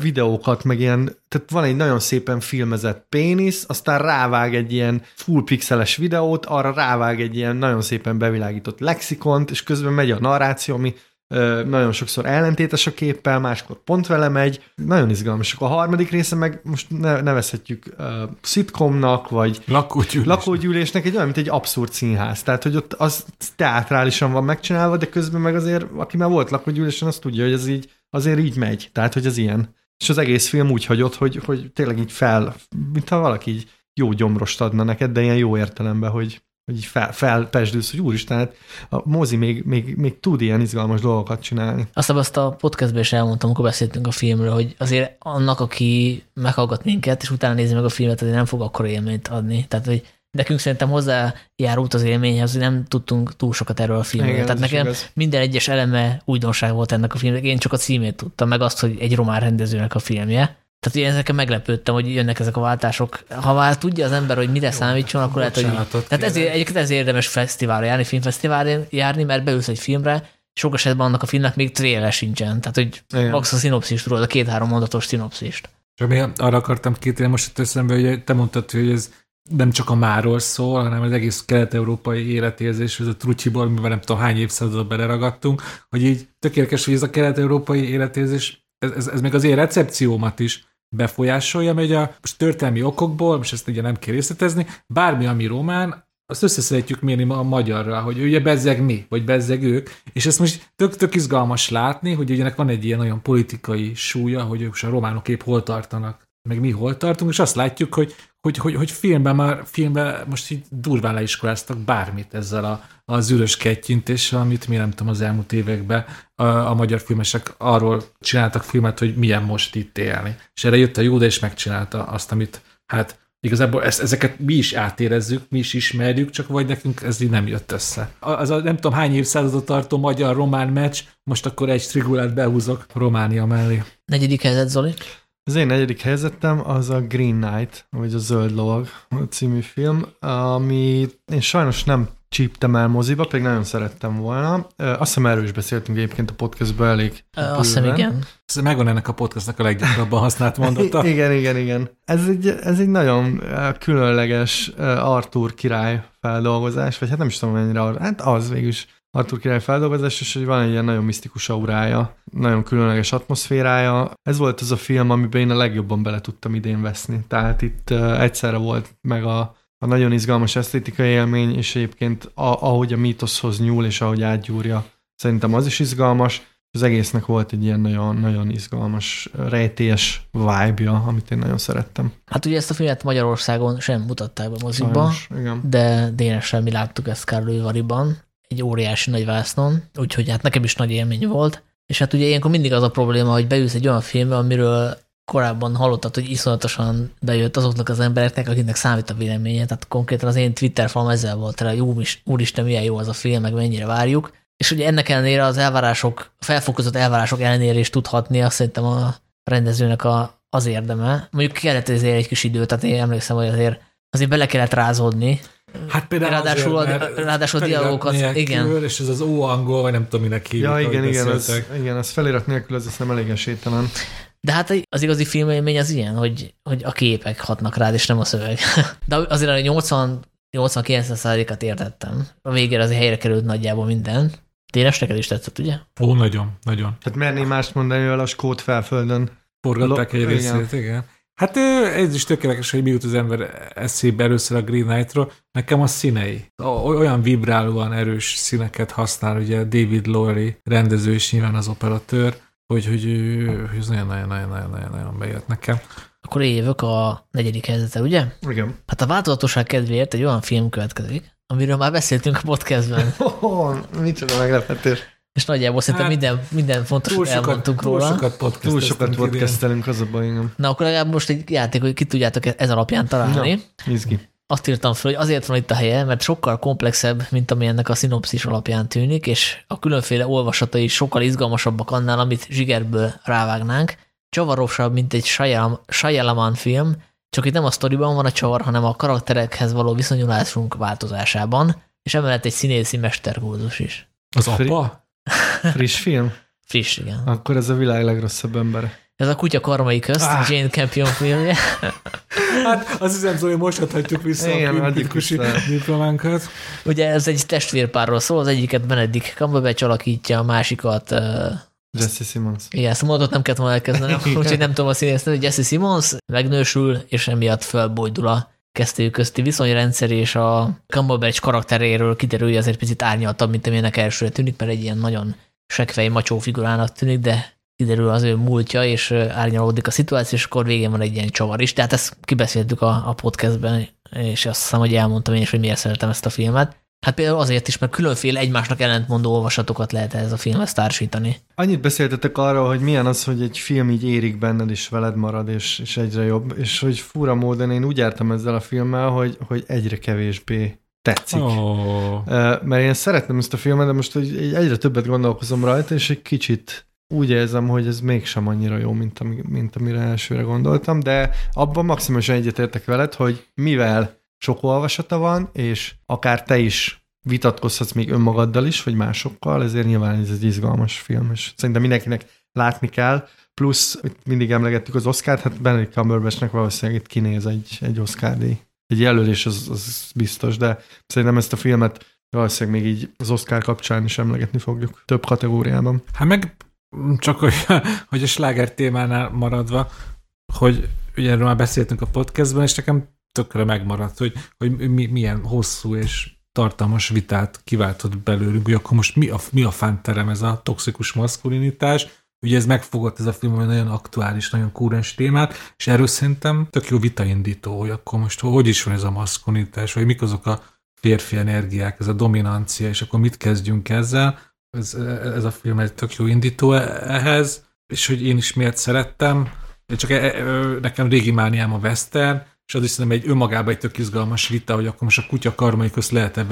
videókat, meg ilyen, tehát van egy nagyon szépen filmezett pénisz, aztán rávág egy ilyen full pixeles videót, arra rávág egy ilyen nagyon szépen bevilágított lexikont, és közben megy a narráció, ami nagyon sokszor ellentétes a képpel, máskor pont vele megy, nagyon izgalmas. A harmadik része meg most nevezhetjük uh, szitkomnak, vagy lakógyűlésnek. lakógyűlésnek, egy olyan, mint egy abszurd színház. Tehát, hogy ott az teátrálisan van megcsinálva, de közben meg azért, aki már volt lakógyűlésen, az tudja, hogy ez így, azért így megy. Tehát, hogy az ilyen. És az egész film úgy hagyott, hogy, hogy tényleg így fel, mintha valaki így jó gyomrost adna neked, de ilyen jó értelemben, hogy, hogy így fel, felpesdülsz, hogy úristen, hát a mozi még, még, még tud ilyen izgalmas dolgokat csinálni. Aztán azt a podcastben is elmondtam, amikor beszéltünk a filmről, hogy azért annak, aki meghallgat minket, és utána nézi meg a filmet, azért nem fog akkor élményt adni. Tehát, hogy nekünk szerintem hozzájárult az élményhez, hogy nem tudtunk túl sokat erről a filmről. Igen, Tehát nekem igaz. minden egyes eleme újdonság volt ennek a filmnek. Én csak a címét tudtam, meg azt, hogy egy román rendezőnek a filmje. Tehát én ezeken meglepődtem, hogy jönnek ezek a váltások. Ha már tudja az ember, hogy mire számítson, akkor lehet, hogy... Tehát ezért, egyébként ezért érdemes fesztiválra járni, filmfesztiválra járni, mert beülsz egy filmre, sok esetben annak a filmnek még trailer sincsen. Tehát, hogy Igen. max a szinopszist tudod, a két-három mondatos szinopszist. Csak mi arra akartam kitérni most eszembe, hogy te mondtad, hogy ez nem csak a máról szól, hanem az egész kelet-európai életérzés, ez a trucsiból, mivel nem tudom hány évszázadot beleragadtunk, hogy így tökéletes, hogy ez a kelet-európai életérzés, ez, ez, ez még az én recepciómat is befolyásolja, ugye a most történelmi okokból, most ezt ugye nem kell részletezni, bármi, ami román, azt összeszedjük mérni a magyarra, hogy ugye bezzeg mi, vagy bezzeg ők, és ezt most tök, tök izgalmas látni, hogy ugye van egy ilyen olyan politikai súlya, hogy ők a románok épp hol tartanak, meg mi hol tartunk, és azt látjuk, hogy, hogy, hogy, hogy filmben már, filmben most így durván leiskoláztak bármit ezzel a, a zűrös kettyintéssel, amit mi nem tudom az elmúlt években a, a magyar filmesek arról csináltak filmet, hogy milyen most itt élni. És erre jött a Jóda, és megcsinálta azt, amit hát igazából ezt, ezeket mi is átérezzük, mi is ismerjük, csak vagy nekünk ez így nem jött össze. Az a nem tudom hány évszázadot tartó magyar-román meccs, most akkor egy strigulát behúzok Románia mellé. Negyedik helyzet, Zoli? Az én negyedik helyzetem az a Green Knight, vagy a Zöld Lovag című film, ami én sajnos nem csíptem el moziba, pedig nagyon szerettem volna. Azt hiszem erről is beszéltünk egyébként a podcastban elég. Azt hiszem, igen. Ez megvan ennek a podcastnak a leggyakrabban használt mondata. igen, igen, igen. Ez egy, ez egy nagyon különleges Arthur király feldolgozás, vagy hát nem is tudom mennyire, hát az végülis Arthur király feldolgozás, és hogy van egy ilyen nagyon misztikus aurája, nagyon különleges atmoszférája. Ez volt az a film, amiben én a legjobban bele tudtam idén veszni. Tehát itt egyszerre volt meg a, a nagyon izgalmas esztétikai élmény, és egyébként a, ahogy a mítoszhoz nyúl, és ahogy átgyúrja, szerintem az is izgalmas. Az egésznek volt egy ilyen nagyon, nagyon izgalmas, rejtélyes vibe-ja, amit én nagyon szerettem. Hát ugye ezt a filmet Magyarországon sem mutatták be mozikba, de dénesen mi láttuk ezt Kárlővariban, egy óriási nagy vásznon, úgyhogy hát nekem is nagy élmény volt. És hát ugye ilyenkor mindig az a probléma, hogy beülsz egy olyan filmbe, amiről korábban hallottad, hogy iszonyatosan bejött azoknak az embereknek, akiknek számít a véleménye. Tehát konkrétan az én Twitter falam ezzel volt rá, jó, úristen, milyen jó az a film, meg mennyire várjuk. És ugye ennek ellenére az elvárások, felfokozott elvárások ellenére is tudhatni, azt szerintem a rendezőnek a, az érdeme. Mondjuk kellett ezért egy kis idő, tehát én emlékszem, hogy azért azért bele kellett rázódni, Hát például ráadásul, azért, a, ráadásul a dialógokat, nélkül, igen. És ez az ó-angol, vagy nem tudom, minek hívjuk. Ja, igen, igen, az, igen, az felirat nélkül az nem elég esélytelen. De hát az igazi filmélmény az ilyen, hogy, hogy a képek hatnak rád, és nem a szöveg. De azért a 80 80-90%-at értettem. A végére azért helyre került nagyjából minden. Tényleg neked is tetszett, ugye? Ó, nagyon, nagyon. Hát merné mást mondani, hogy a skót felföldön. Forgatták egy részét, igen. Hát ez is tökéletes, hogy miut az ember eszébe először a Green Knight-ról, nekem a színei. Olyan vibrálóan erős színeket használ, ugye David Lowery rendező és nyilván az operatőr, hogy, hogy, hogy ez nagyon-nagyon-nagyon-nagyon bejött nekem. Akkor évök a negyedik helyzete, ugye? Igen. Hát a változatosság kedvéért egy olyan film következik, amiről már beszéltünk a podcastben. Oh, micsoda meglepetés. És nagyjából szerintem hát, minden, minden fontos túl sokat, elmondtunk túl róla. Sokat túl sokat podcastelünk, az a baj, Na akkor legalább most egy játék, hogy ki tudjátok ez alapján találni. Na, izgi. Azt írtam fel, hogy azért van itt a helye, mert sokkal komplexebb, mint ami ennek a szinopszis alapján tűnik, és a különféle olvasatai sokkal izgalmasabbak annál, amit zsigerből rávágnánk. Csavarosabb, mint egy Shyamalan film, Csak itt nem a sztoriban van a csavar, hanem a karakterekhez való viszonyulásunk változásában, és emellett egy színészi mesterkózus is. Az apa? Friss film? Friss, igen. Akkor ez a világ legrosszabb ember. Ez a Kutya karmai közt, Ah. Jane Campion filmje. Hát azt hiszem, Zoli, most adhatjuk vissza Igen, a kritikusi diplománkat. Ugye ez egy testvérpárról szól, az egyiket Benedict Cumberbatch alakítja, a másikat uh, Jesse Simmons. Igen, ezt a mondatot nem kellett volna elkezdenem, úgyhogy nem tudom a színészt, hogy Jesse Simmons megnősül, és emiatt fölbojdul a kezdők közti viszonyrendszer, és a Cumberbatch karakteréről kiderül, hogy azért picit árnyaltabb, mint amilyenek elsőre tűnik, mert egy ilyen nagyon sekvej macsó figurának tűnik, de kiderül az ő múltja, és árnyalódik a szituáció, és akkor végén van egy ilyen csavar is. Tehát ezt kibeszéltük a, a podcastben, és azt hiszem, hogy elmondtam én is, hogy miért szeretem ezt a filmet. Hát például azért is, mert különféle egymásnak ellentmondó olvasatokat lehet ez a filmhez társítani. Annyit beszéltetek arról, hogy milyen az, hogy egy film így érik benned, és veled marad, és, és egyre jobb, és hogy fura módon én úgy jártam ezzel a filmmel, hogy, hogy egyre kevésbé tetszik. Oh. Mert én szeretem ezt a filmet, de most hogy egyre többet gondolkozom rajta, és egy kicsit úgy érzem, hogy ez mégsem annyira jó, mint, ami, mint amire elsőre gondoltam, de abban maximálisan egyetértek veled, hogy mivel sok olvasata van, és akár te is vitatkozhatsz még önmagaddal is, vagy másokkal, ezért nyilván ez egy izgalmas film, és szerintem mindenkinek látni kell, plusz mindig emlegettük az Oscar-t, hát Benedict Cumberbatchnek valószínűleg itt kinéz egy, egy Oscar-díj. Egy jelölés az, az biztos, de szerintem ezt a filmet valószínűleg még így az Oscar kapcsán is emlegetni fogjuk. Több kategóriában. Hát meg csak, hogy, hogy a sláger témánál maradva, hogy ugye erről már beszéltünk a podcastben, és nekem tökre megmaradt, hogy, hogy mi, milyen hosszú és tartalmas vitát kiváltott belőlünk, hogy akkor most mi a, mi a fánterem ez a toxikus maszkulinitás, ugye ez megfogott ez a film, hogy nagyon aktuális, nagyon kúrens témát, és erről szerintem tök jó vitaindító, hogy akkor most hogy is van ez a maszkulinitás, vagy mik azok a férfi energiák, ez a dominancia, és akkor mit kezdjünk ezzel. Ez, ez a film egy tök jó indító ehhez, és hogy én is miért szerettem. Csak e, e, nekem régi mániám a western, és az is szerintem egy önmagában egy tök izgalmas vita, hogy akkor most a kutya karmai közt lehet-e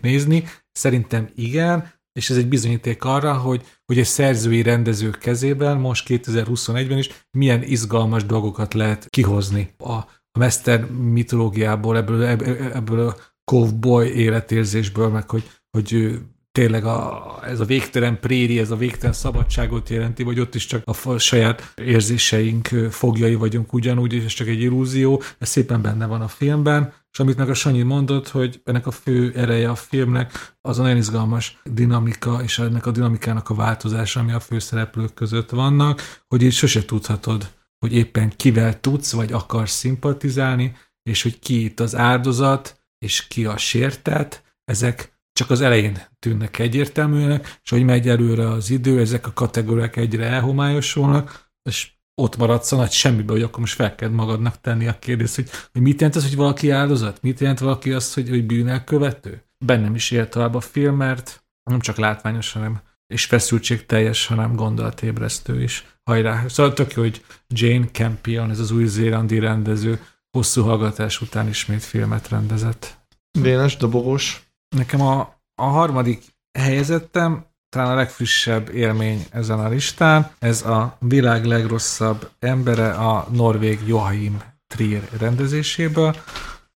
nézni. Szerintem igen, és ez egy bizonyíték arra, hogy, hogy egy szerzői rendezők kezében most 2021-ben is milyen izgalmas dolgokat lehet kihozni a, a western mitológiából, ebből, ebből a cowboy életérzésből, meg hogy, hogy tényleg a, ez a végtelen préri, ez a végtelen szabadságot jelenti, vagy ott is csak a saját érzéseink fogjai vagyunk ugyanúgy, és csak egy illúzió, ez szépen benne van a filmben, és amit meg a Sanyi mondott, hogy ennek a fő ereje a filmnek az a nagyon izgalmas dinamika, és ennek a dinamikának a változása, ami a főszereplők között vannak, hogy így sose tudhatod, hogy éppen kivel tudsz, vagy akarsz szimpatizálni, és hogy ki itt az áldozat, és ki a sértett, ezek csak az elején tűnnek egyértelműnek, és hogy megy előre az idő, ezek a kategóriák egyre elhomályosulnak, és ott maradsz a nagy semmibe, hogy akkor most fel kell magadnak tenni a kérdést, hogy, hogy mit jelent az, hogy valaki áldozat? Mit jelent valaki azt, hogy, hogy bűnelkövető? Bennem is élt tovább a film, mert nem csak látványos, hanem és feszültség teljes, hanem gondolatébresztő is. Hajrá! Szóval tök jó, hogy Jane Campion, ez az új-zélandi rendező, hosszú hallgatás után ismét filmet rendezett. Vénes, dobogós. Nekem a, a harmadik helyezettem talán a legfrissebb élmény ezen a listán. Ez a világ legrosszabb embere a norvég Joachim Trier rendezéséből.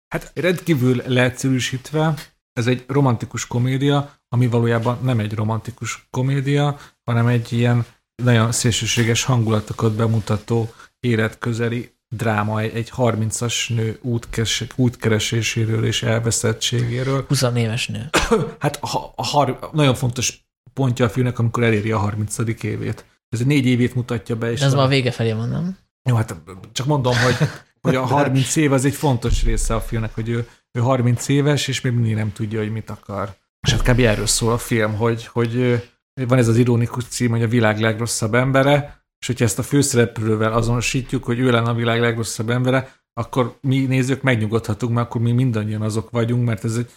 Hát rendkívül leegyszerűsítve, ez egy romantikus komédia, ami valójában nem egy romantikus komédia, hanem egy ilyen nagyon szélsőséges hangulatokat bemutató életközeli dráma egy, egy 30-as nő útkes, útkereséséről és elveszettségéről. 20 éves nő. hát a, a, a, nagyon fontos pontja a filmnek, amikor eléri a 30. évét. Ez egy négy évét mutatja be. És ez már a vége felé van, nem? Jó, hát csak mondom, hogy, hogy a 30 év az egy fontos része a filmnek, hogy ő, ő 30 éves, és még mindig nem tudja, hogy mit akar. És hát kb. erről szól a film, hogy, hogy van ez az ironikus cím, hogy a világ legrosszabb embere, és hogyha ezt a főszereplővel azonosítjuk, hogy ő lenne a világ legrosszabb embere, akkor mi nézők megnyugodhatunk, mert akkor mi mindannyian azok vagyunk, mert ez egy,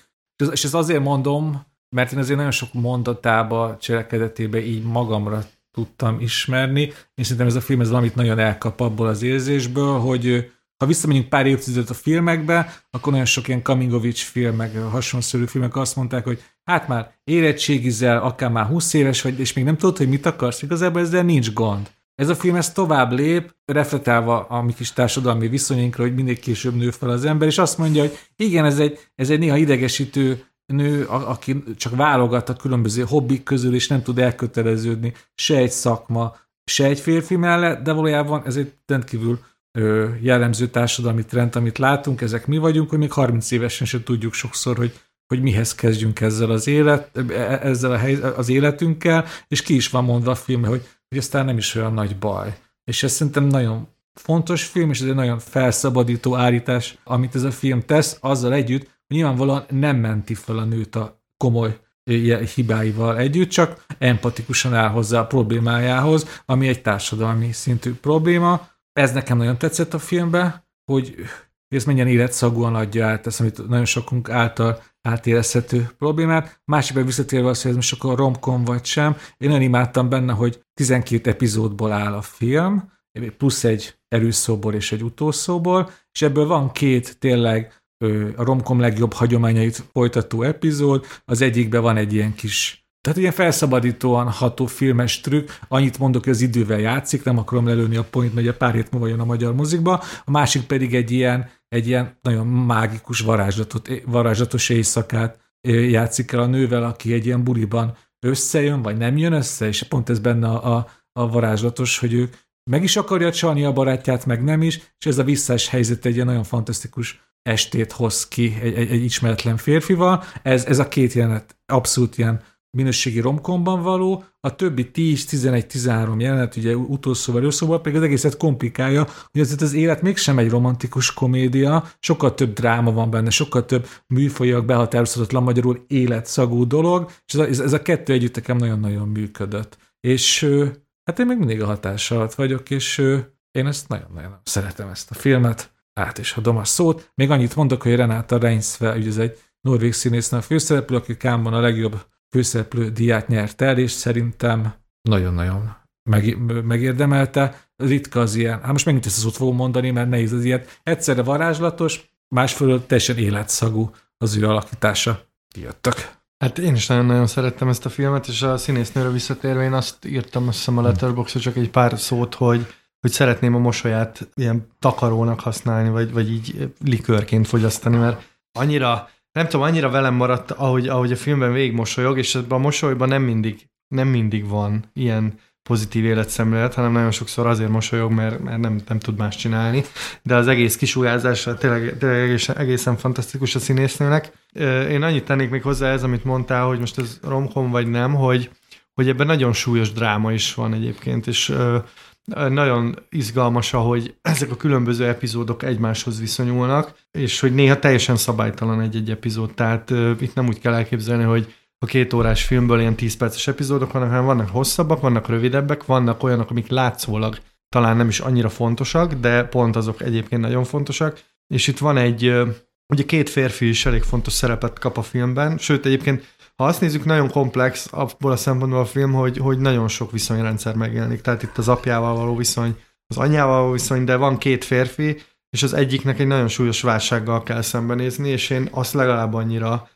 és ezt azért mondom, mert én azért nagyon sok mondatába, cselekedetébe így magamra tudtam ismerni, és szerintem ez a film ez valamit nagyon elkap abból az érzésből, hogy ha visszamegyünk pár évtizedet a filmekbe, akkor nagyon sok ilyen age film, meg hasonlószerű filmek azt mondták, hogy hát már érettségizel, akár már 20 éves vagy, és még nem tudod, hogy mit akarsz, igazából ezzel nincs gond. Ez a film ez tovább lép, reflektálva a mi kis társadalmi viszonyainkra, hogy mindig később nő fel az ember, és azt mondja, hogy igen, ez egy, ez egy néha idegesítő nő, a, aki csak válogat a különböző hobbik közül, és nem tud elköteleződni se egy szakma, se egy férfi mellett, de valójában ez egy rendkívül ö, jellemző társadalmi trend, amit látunk, ezek mi vagyunk, hogy még 30 évesen sem tudjuk sokszor, hogy, hogy mihez kezdjünk ezzel az, élet, e, ezzel a hely, az életünkkel, és ki is van mondva a film, hogy, hogy aztán nem is olyan nagy baj. És ez szerintem nagyon fontos film, és ez egy nagyon felszabadító állítás, amit ez a film tesz, azzal együtt, hogy nyilvánvalóan nem menti fel a nőt a komoly hibáival együtt, csak empatikusan áll hozzá a problémájához, ami egy társadalmi szintű probléma. Ez nekem nagyon tetszett a filmbe, hogy ez mennyien életszagúan adja át ezt, amit nagyon sokunk által átérezhető problémát. Másikban visszatérve az, hogy ez most akkor romkom vagy sem, én nagyon imádtam benne, hogy 12 epizódból áll a film, plusz egy erőszóból és egy utószóból, és ebből van két tényleg a romkom legjobb hagyományait folytató epizód, az egyikben van egy ilyen kis tehát ilyen felszabadítóan ható filmes trükk, annyit mondok, hogy az idővel játszik, nem akarom lelőni a point, mert a pár hét múlva jön a magyar mozikba, a másik pedig egy ilyen, egy ilyen nagyon mágikus varázslatot, varázslatos éjszakát játszik el a nővel, aki egy ilyen buliban összejön, vagy nem jön össze, és pont ez benne a, a, a varázslatos, hogy ő meg is akarja csalni a barátját, meg nem is, és ez a visszás helyzet egy ilyen nagyon fantasztikus estét hoz ki egy, egy, egy ismeretlen férfival. Ez, ez a két jelenet abszolút ilyen minőségi romkomban való, a többi 10-11-13 jelenet, ugye utolsóval, előszóval pedig az egészet komplikálja, hogy azért az élet mégsem egy romantikus komédia, sokkal több dráma van benne, sokkal több műfajiak behatározhatatlan magyarul életszagú dolog, és ez a, ez a kettő együtt nekem nagyon-nagyon működött. És hát én még mindig a hatás alatt vagyok, és én ezt nagyon-nagyon szeretem ezt a filmet át is adom a szót. Még annyit mondok, hogy Renáta Reinsve, ugye ez egy norvég színésznő a főszereplő, aki Kámban a legjobb főszereplő diát nyert el, és szerintem nagyon-nagyon meg, megérdemelte. Ritka az ilyen, hát most megint ezt a szót fogom mondani, mert nehéz az ilyet. Egyszerre varázslatos, másfelől teljesen életszagú az ő alakítása. Kijöttek. Hát én is nagyon-nagyon szerettem ezt a filmet, és a színésznőre visszatérve én azt írtam, azt hiszem a letterboxra csak egy pár szót, hogy hogy szeretném a mosolyát ilyen takarónak használni, vagy, vagy így likőrként fogyasztani, mert annyira, nem tudom, annyira velem maradt, ahogy, ahogy a filmben végig mosolyog, és ebben a mosolyban nem mindig, nem mindig van ilyen pozitív életszemlélet, hanem nagyon sokszor azért mosolyog, mert, mert nem, nem tud más csinálni. De az egész kisúlyázása tényleg, tényleg egészen, egészen fantasztikus a színésznőnek. Én annyit tennék még hozzá ez, amit mondtál, hogy most ez romkom vagy nem, hogy, hogy ebben nagyon súlyos dráma is van egyébként, és nagyon izgalmas, ahogy ezek a különböző epizódok egymáshoz viszonyulnak, és hogy néha teljesen szabálytalan egy-egy epizód. Tehát uh, itt nem úgy kell elképzelni, hogy a két órás filmből ilyen 10 perces epizódok vannak, hanem vannak hosszabbak, vannak rövidebbek, vannak olyanok, amik látszólag talán nem is annyira fontosak, de pont azok egyébként nagyon fontosak. És itt van egy, uh, ugye két férfi is elég fontos szerepet kap a filmben, sőt egyébként ha azt nézzük, nagyon komplex abból a szempontból a film, hogy, hogy nagyon sok viszonyrendszer megjelenik. Tehát itt az apjával való viszony, az anyjával való viszony, de van két férfi, és az egyiknek egy nagyon súlyos válsággal kell szembenézni, és én azt legalább annyira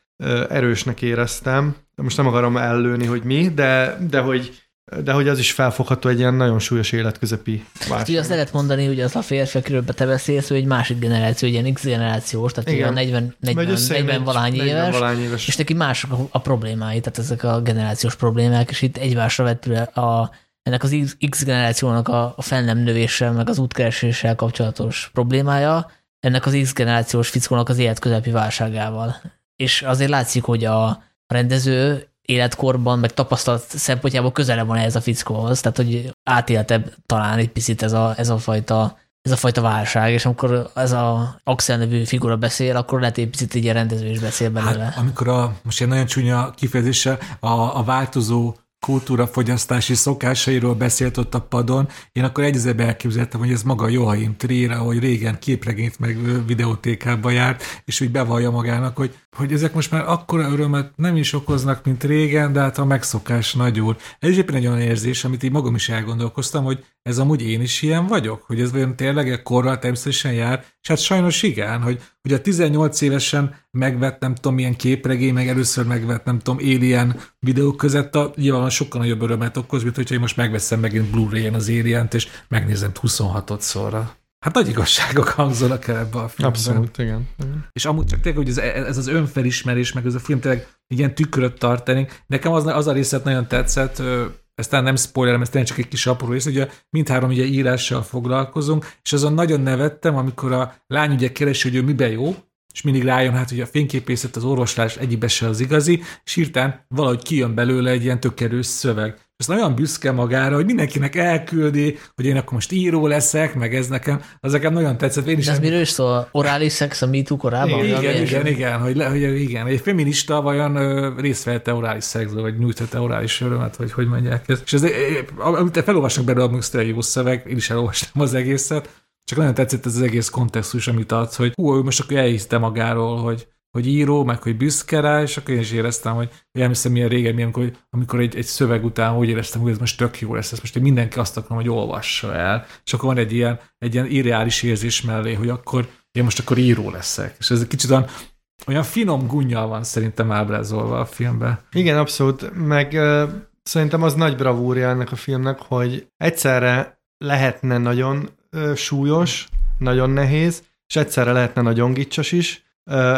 erősnek éreztem. Most nem akarom ellőni, hogy mi, de, de hogy de hogy az is felfogható egy ilyen nagyon súlyos életközepi válság. Ugye azt lehet mondani, hogy az a férfi, akiről te beszélsz, hogy egy másik generáció, egy ilyen X generációs, tehát Igen. 40, 40, 40 valány éves, éves, és neki mások a, a problémái, tehát ezek a generációs problémák, és itt egymásra vetül a, ennek az X generációnak a, a fel nem növéssel, meg az útkereséssel kapcsolatos problémája, ennek az X generációs fickónak az életközepi válságával. És azért látszik, hogy a rendező életkorban, meg tapasztalat szempontjából közele van ez a fickóhoz, tehát hogy átéltebb talán egy picit ez a, ez a fajta ez a fajta válság, és amikor ez a Axel nevű figura beszél, akkor lehet egy picit egy rendező is beszél belőle. Hát, amikor a, most egy nagyon csúnya kifejezése, a, a változó kultúrafogyasztási szokásairól beszélt ott a padon, én akkor egyszerűen elképzeltem, hogy ez maga Joachim Trier, ahogy régen képregényt meg videótékába járt, és úgy bevallja magának, hogy, hogy ezek most már akkora örömet nem is okoznak, mint régen, de hát a megszokás nagyul. Ez is éppen egy olyan érzés, amit így magam is elgondolkoztam, hogy ez amúgy én is ilyen vagyok, hogy ez olyan tényleg korral természetesen jár, és hát sajnos igen, hogy, hogy a 18 évesen megvett nem tudom milyen képregény, meg először megvett nem tudom Alien videók között, a, nyilván sokkal nagyobb örömet okoz, mint hogyha én most megveszem megint Blu-ray-en az alien és megnézem 26 szorra. Hát nagy igazságok hangzanak el ebbe a filmben. Abszolút, igen. És amúgy csak tényleg, hogy ez, ez az önfelismerés, meg ez a film tényleg ilyen tükröt tartani. Nekem az, az a részlet nagyon tetszett, ezt nem spoilerem, ez tényleg csak egy kis apró rész, ugye mindhárom ugye írással foglalkozunk, és azon nagyon nevettem, amikor a lány ugye keresi, hogy ő miben jó, és mindig rájön, hát hogy a fényképészet, az orvoslás egyikbe se az igazi, és hirtelen valahogy kijön belőle egy ilyen tök szöveg és nagyon büszke magára, hogy mindenkinek elküldi, hogy én akkor most író leszek, meg ez nekem, az nekem nagyon tetszett. Én is De ez miről is szól? Orális szex a MeToo korában? Igen, igen, igen, igen, hogy, le, hogy igen, egy feminista vajon részt vette orális szexbe, vagy nyújtotta orális örömet, vagy hogy mondják ezt. És ez, amit felolvasnak belőle, az jó szöveg, én is elolvastam az egészet, csak nagyon tetszett ez az egész kontextus, amit adsz, hogy hú, most akkor elhiszte magáról, hogy hogy író, meg hogy büszke rá, és akkor én is éreztem, hogy elhiszem milyen régen, milyen, amikor, amikor egy, egy szöveg után hogy éreztem, hogy ez most tök jó lesz, ezt most én mindenki azt akarom, hogy olvassa el, és akkor van egy ilyen, egy ilyen irreális érzés mellé, hogy akkor én most akkor író leszek. És ez egy kicsit olyan, olyan finom gunnyal van szerintem ábrázolva a filmben. Igen, abszolút, meg uh, szerintem az nagy bravúrja ennek a filmnek, hogy egyszerre lehetne nagyon uh, súlyos, nagyon nehéz, és egyszerre lehetne nagyon gicsos is,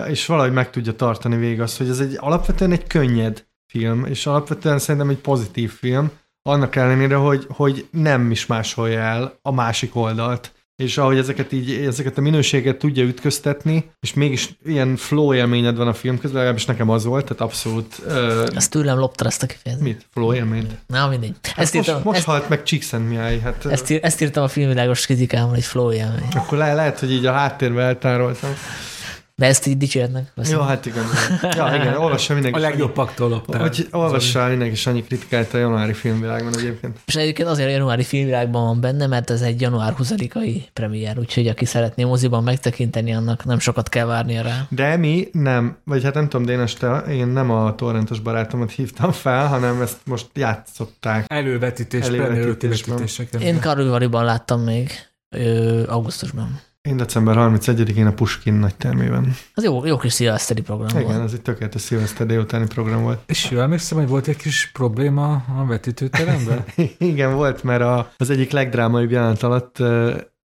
és valahogy meg tudja tartani végig azt, hogy ez egy alapvetően egy könnyed film, és alapvetően szerintem egy pozitív film, annak ellenére, hogy, hogy nem is másolja el a másik oldalt. És ahogy ezeket így, ezeket a minőséget tudja ütköztetni, és mégis ilyen flow élményed van a film közben, legalábbis nekem az volt, tehát abszolút... Uh, ezt tőlem lopta ezt a kifejezést. Mit? Flow élményt? Na, mindegy. Hát ezt most, írtam, most ezt, halt meg Csíkszentmiáj. Hát, ezt, ír, ezt írtam a filmvilágos kritikámon, egy flow élmény. Akkor le, lehet, hogy így a háttérbe eltároltam. De ezt így dicsérnek. Jó, hát igen. Ja, igen, olvassa mindenki. A legjobbaktól loptál. Hogy olvassa mindenki annyi kritikát a januári filmvilágban egyébként. És egyébként azért a januári filmvilágban van benne, mert ez egy január 20-ai premier, úgyhogy aki szeretné moziban megtekinteni, annak nem sokat kell várnia rá. De mi nem, vagy hát nem tudom, Dénes, te, én nem a torrentos barátomat hívtam fel, hanem ezt most játszották. Elővetítés, elővetítés Én Karulvariban láttam még ö, augusztusban. Én december 31-én a Puskin nagy termében. Az jó, jó kis szilveszteri program Igen, volt. ez egy tökéletes szilveszter délutáni program volt. És jól emlékszem, hogy volt egy kis probléma a vetítőteremben? Igen, volt, mert a, az egyik legdrámaibb jelenet alatt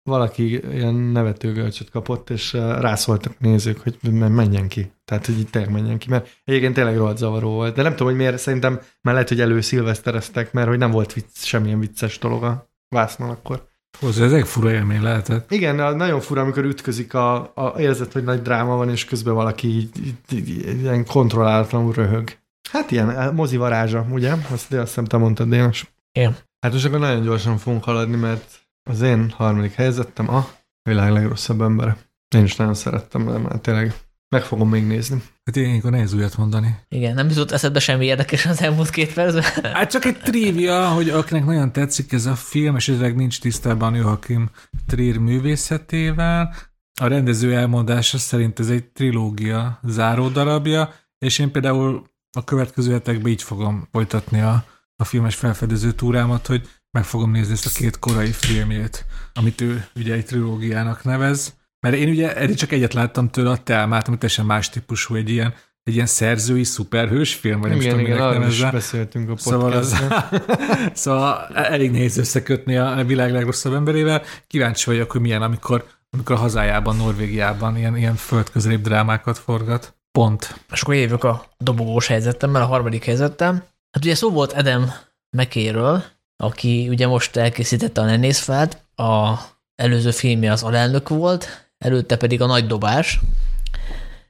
valaki ilyen nevetőgölcsöt kapott, és rászóltak nézők, hogy menjen ki. Tehát, hogy itt tényleg menjen ki, mert egyébként tényleg rohadt zavaró volt. De nem tudom, hogy miért, szerintem már lehet, hogy előszilvesztereztek, mert hogy nem volt vicc, semmilyen vicces dolog a vásznon akkor. Hozzá ez egy fura élmény lehetett. Igen, nagyon fura, amikor ütközik a, a érzet, hogy nagy dráma van, és közben valaki így, így, így, ilyen kontrollálatlanul röhög. Hát ilyen mozi varázsa, ugye? Azt, azt hiszem, te mondtad, Dénes. Igen. Hát most akkor nagyon gyorsan fogunk haladni, mert az én harmadik helyzetem a világ legrosszabb embere. Én is nagyon szerettem, de már tényleg meg fogom még nézni. Hát ilyenkor nehéz újat mondani. Igen, nem jutott eszedbe semmi érdekes az elmúlt két percben? Hát csak egy trivia, hogy akinek nagyon tetszik ez a film, és ezek nincs tisztában Joachim Trier művészetével, a rendező elmondása szerint ez egy trilógia záró darabja, és én például a következő hetekben így fogom folytatni a, a filmes felfedező túrámat, hogy meg fogom nézni ezt a két korai filmjét, amit ő ugye egy trilógiának nevez, mert én ugye eddig csak egyet láttam tőle a Telmát, ami teljesen más típusú, egy ilyen, egy ilyen szerzői szuperhős film, vagy nem igen, tudom, igen, is beszéltünk a szóval, az, szóval elég nehéz összekötni a világ legrosszabb emberével. Kíváncsi vagyok, hogy milyen, amikor, amikor a hazájában, Norvégiában ilyen, ilyen földközelébb drámákat forgat. Pont. És akkor jövök a dobogós helyzetemmel, a harmadik helyzettem. Hát ugye szó volt Edem Mekéről, aki ugye most elkészítette a Nenészfát, a előző filmje az alelnök volt, előtte pedig a nagy dobás,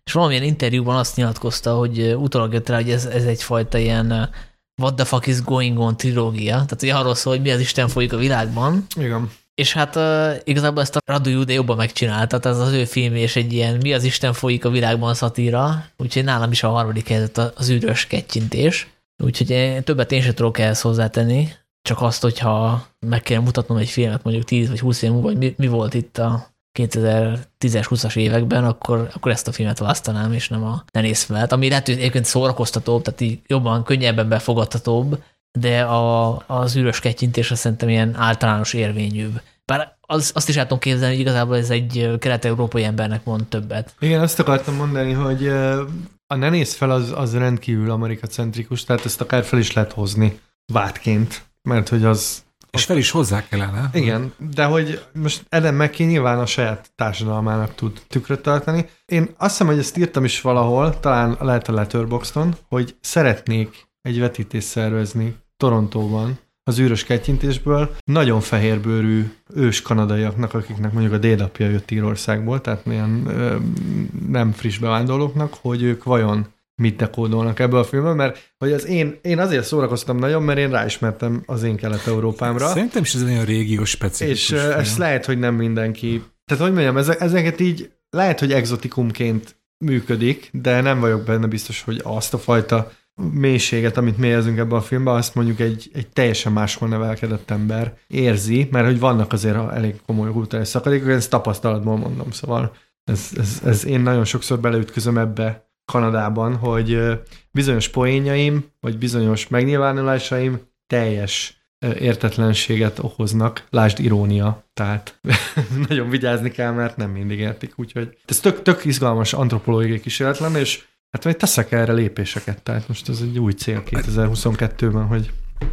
és valamilyen interjúban azt nyilatkozta, hogy utólag jött rá, hogy ez, ez egyfajta ilyen what the fuck is going on trilógia, tehát hogy arról szól, hogy mi az Isten folyik a világban. Igen. És hát uh, igazából ezt a Radu Jude jobban megcsinálta, tehát az az ő film és egy ilyen mi az Isten folyik a világban szatíra, úgyhogy nálam is a harmadik helyzet az űrös kettyintés. Úgyhogy én, többet én sem tudok ehhez hozzátenni, csak azt, hogyha meg kell mutatnom egy filmet mondjuk 10 vagy 20 év múlva, hogy mi, mi volt itt a 2010-es, 20-as években, akkor, akkor ezt a filmet választanám, és nem a Ne nézz fel. Ami lehet, hogy egyébként szórakoztatóbb, tehát így jobban, könnyebben befogadhatóbb, de a, az űrös kettyintés azt szerintem ilyen általános érvényűbb. Bár az, azt is el képzelni, hogy igazából ez egy kelet-európai embernek mond többet. Igen, azt akartam mondani, hogy a Ne néz fel az, az rendkívül amerikacentrikus, tehát ezt akár fel is lehet hozni vádként, mert hogy az... És fel is hozzá kellene. Igen, de hogy most Eden McKay nyilván a saját társadalmának tud tükröt tartani. Én azt hiszem, hogy ezt írtam is valahol, talán lehet a Letterboxdon, hogy szeretnék egy vetítést szervezni Torontóban, az űrös kettyintésből nagyon fehérbőrű ős kanadaiaknak, akiknek mondjuk a dédapja jött Írországból, tehát ilyen ö, nem friss bevándorlóknak, hogy ők vajon mit dekódolnak ebből a filmben, mert hogy az én, én azért szórakoztam nagyon, mert én ráismertem az én Kelet-Európámra. Szerintem is ez egy olyan régiós specifikus És film. lehet, hogy nem mindenki. Tehát hogy mondjam, ezek, ezeket így lehet, hogy exotikumként működik, de nem vagyok benne biztos, hogy azt a fajta mélységet, amit mi érzünk ebben a filmben, azt mondjuk egy, egy teljesen máshol nevelkedett ember érzi, mert hogy vannak azért elég komoly kulturális szakadékok, ezt tapasztalatból mondom, szóval ez, ez, ez én nagyon sokszor beleütközöm ebbe Kanadában, hogy bizonyos poénjaim, vagy bizonyos megnyilvánulásaim teljes értetlenséget okoznak, lásd irónia, tehát nagyon vigyázni kell, mert nem mindig értik, úgyhogy ez tök, tök izgalmas antropológiai kísérlet lenne, és Hát vagy teszek erre lépéseket, tehát most ez egy új cél 2022-ben, hogy...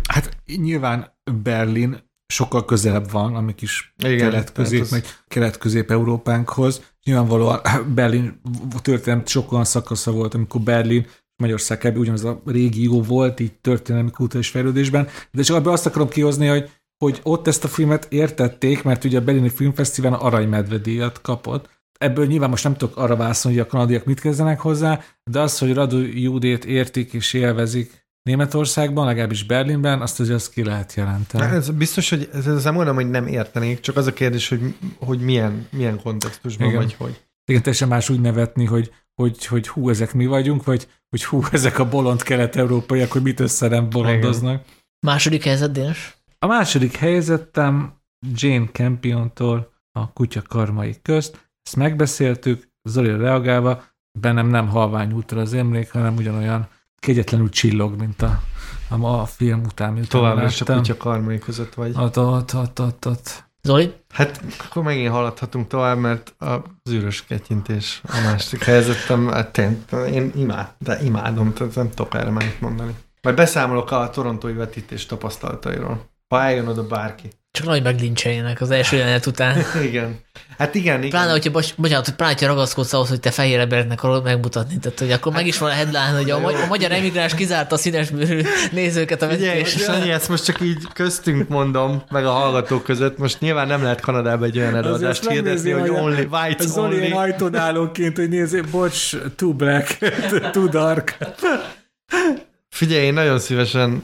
Hát nyilván Berlin sokkal közelebb van, amik is kelet-közép, az... meg kelet-közép-európánkhoz. Nyilvánvalóan Berlin történelmi sokkal szakasza volt, amikor Berlin Magyarország kb. ugyanaz a régió volt így történelmi kulturális fejlődésben, de csak abban azt akarom kihozni, hogy hogy ott ezt a filmet értették, mert ugye a Berlini Filmfesztiválon aranymedve díjat kapott, ebből nyilván most nem tudok arra válaszolni, hogy a kanadiak mit kezdenek hozzá, de az, hogy Radu Judét értik és élvezik Németországban, legalábbis Berlinben, azt azért azt ki lehet jelenteni. Ez biztos, hogy ez, ez nem mondom, hogy nem értenék, csak az a kérdés, hogy, hogy milyen, milyen kontextusban Igen. vagy hogy. Igen, teljesen más úgy nevetni, hogy, hogy, hogy hú, ezek mi vagyunk, vagy hogy hú, ezek a bolond kelet-európaiak, hogy mit össze nem bolondoznak. Igen. Második helyzet, Dénes? A második helyzetem Jane Campiontól a kutya karmai közt. Ezt megbeszéltük, Zoli reagálva, bennem nem halványult el az emlék, hanem ugyanolyan kegyetlenül csillog, mint a, a, a film után. Mint Továbbra is a kutya karmai között vagy. Ott, ott, ott, ott, ott. Zoli? Hát akkor megint haladhatunk tovább, mert az űrös ketyintés a másik helyzetem, hát én, én imád, de imádom, tehát nem tudok erre már mondani. Majd beszámolok a torontói vetítés tapasztalatairól. Ha eljön oda bárki. Csak nagy meglincseljenek az első jelenet után. igen. Hát igen, igen. Pláne, hogyha, bocs, bocsánat, pláne, hogyha ragaszkodsz ahhoz, hogy te fehér embernek akarod megmutatni, tehát hogy akkor hát, meg is van a headline, hogy a, a magyar emigráns kizárta a színesbőrű nézőket a vetítésre. Sanyi, ezt most csak így köztünk mondom, meg a hallgatók között. Most nyilván nem lehet Kanadába egy olyan előadást hirdezni, hogy only white Zoli only. Zoli ajtónálóként, hogy nézzé, bocs, too black, too dark. Figyelj, én nagyon szívesen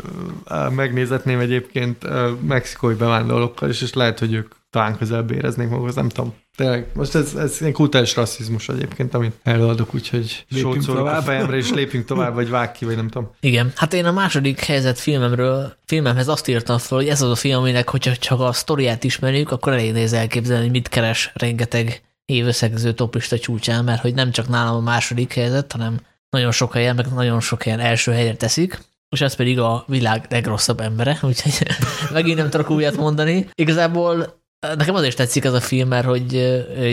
megnézetném egyébként mexikói bevándorlókkal is, és lehet, hogy ők talán közelebb éreznék magukhoz, nem tudom. Tényleg, most ez, ez egy kultúrás rasszizmus egyébként, amit előadok, úgyhogy sót a fejemre, és lépjünk tovább, vagy vág ki, vagy nem tudom. Igen, hát én a második helyzet filmemről, filmemhez azt írtam fel, hogy ez az a film, aminek, hogyha csak a sztoriát ismerjük, akkor elég nehéz elképzelni, hogy mit keres rengeteg évösszegző toplista csúcsán, mert hogy nem csak nálam a második helyzet, hanem nagyon sok helyen, meg nagyon sok helyen első helyre teszik, és ez pedig a világ legrosszabb embere, úgyhogy megint nem tudok újat mondani. Igazából nekem azért tetszik ez a film, mert hogy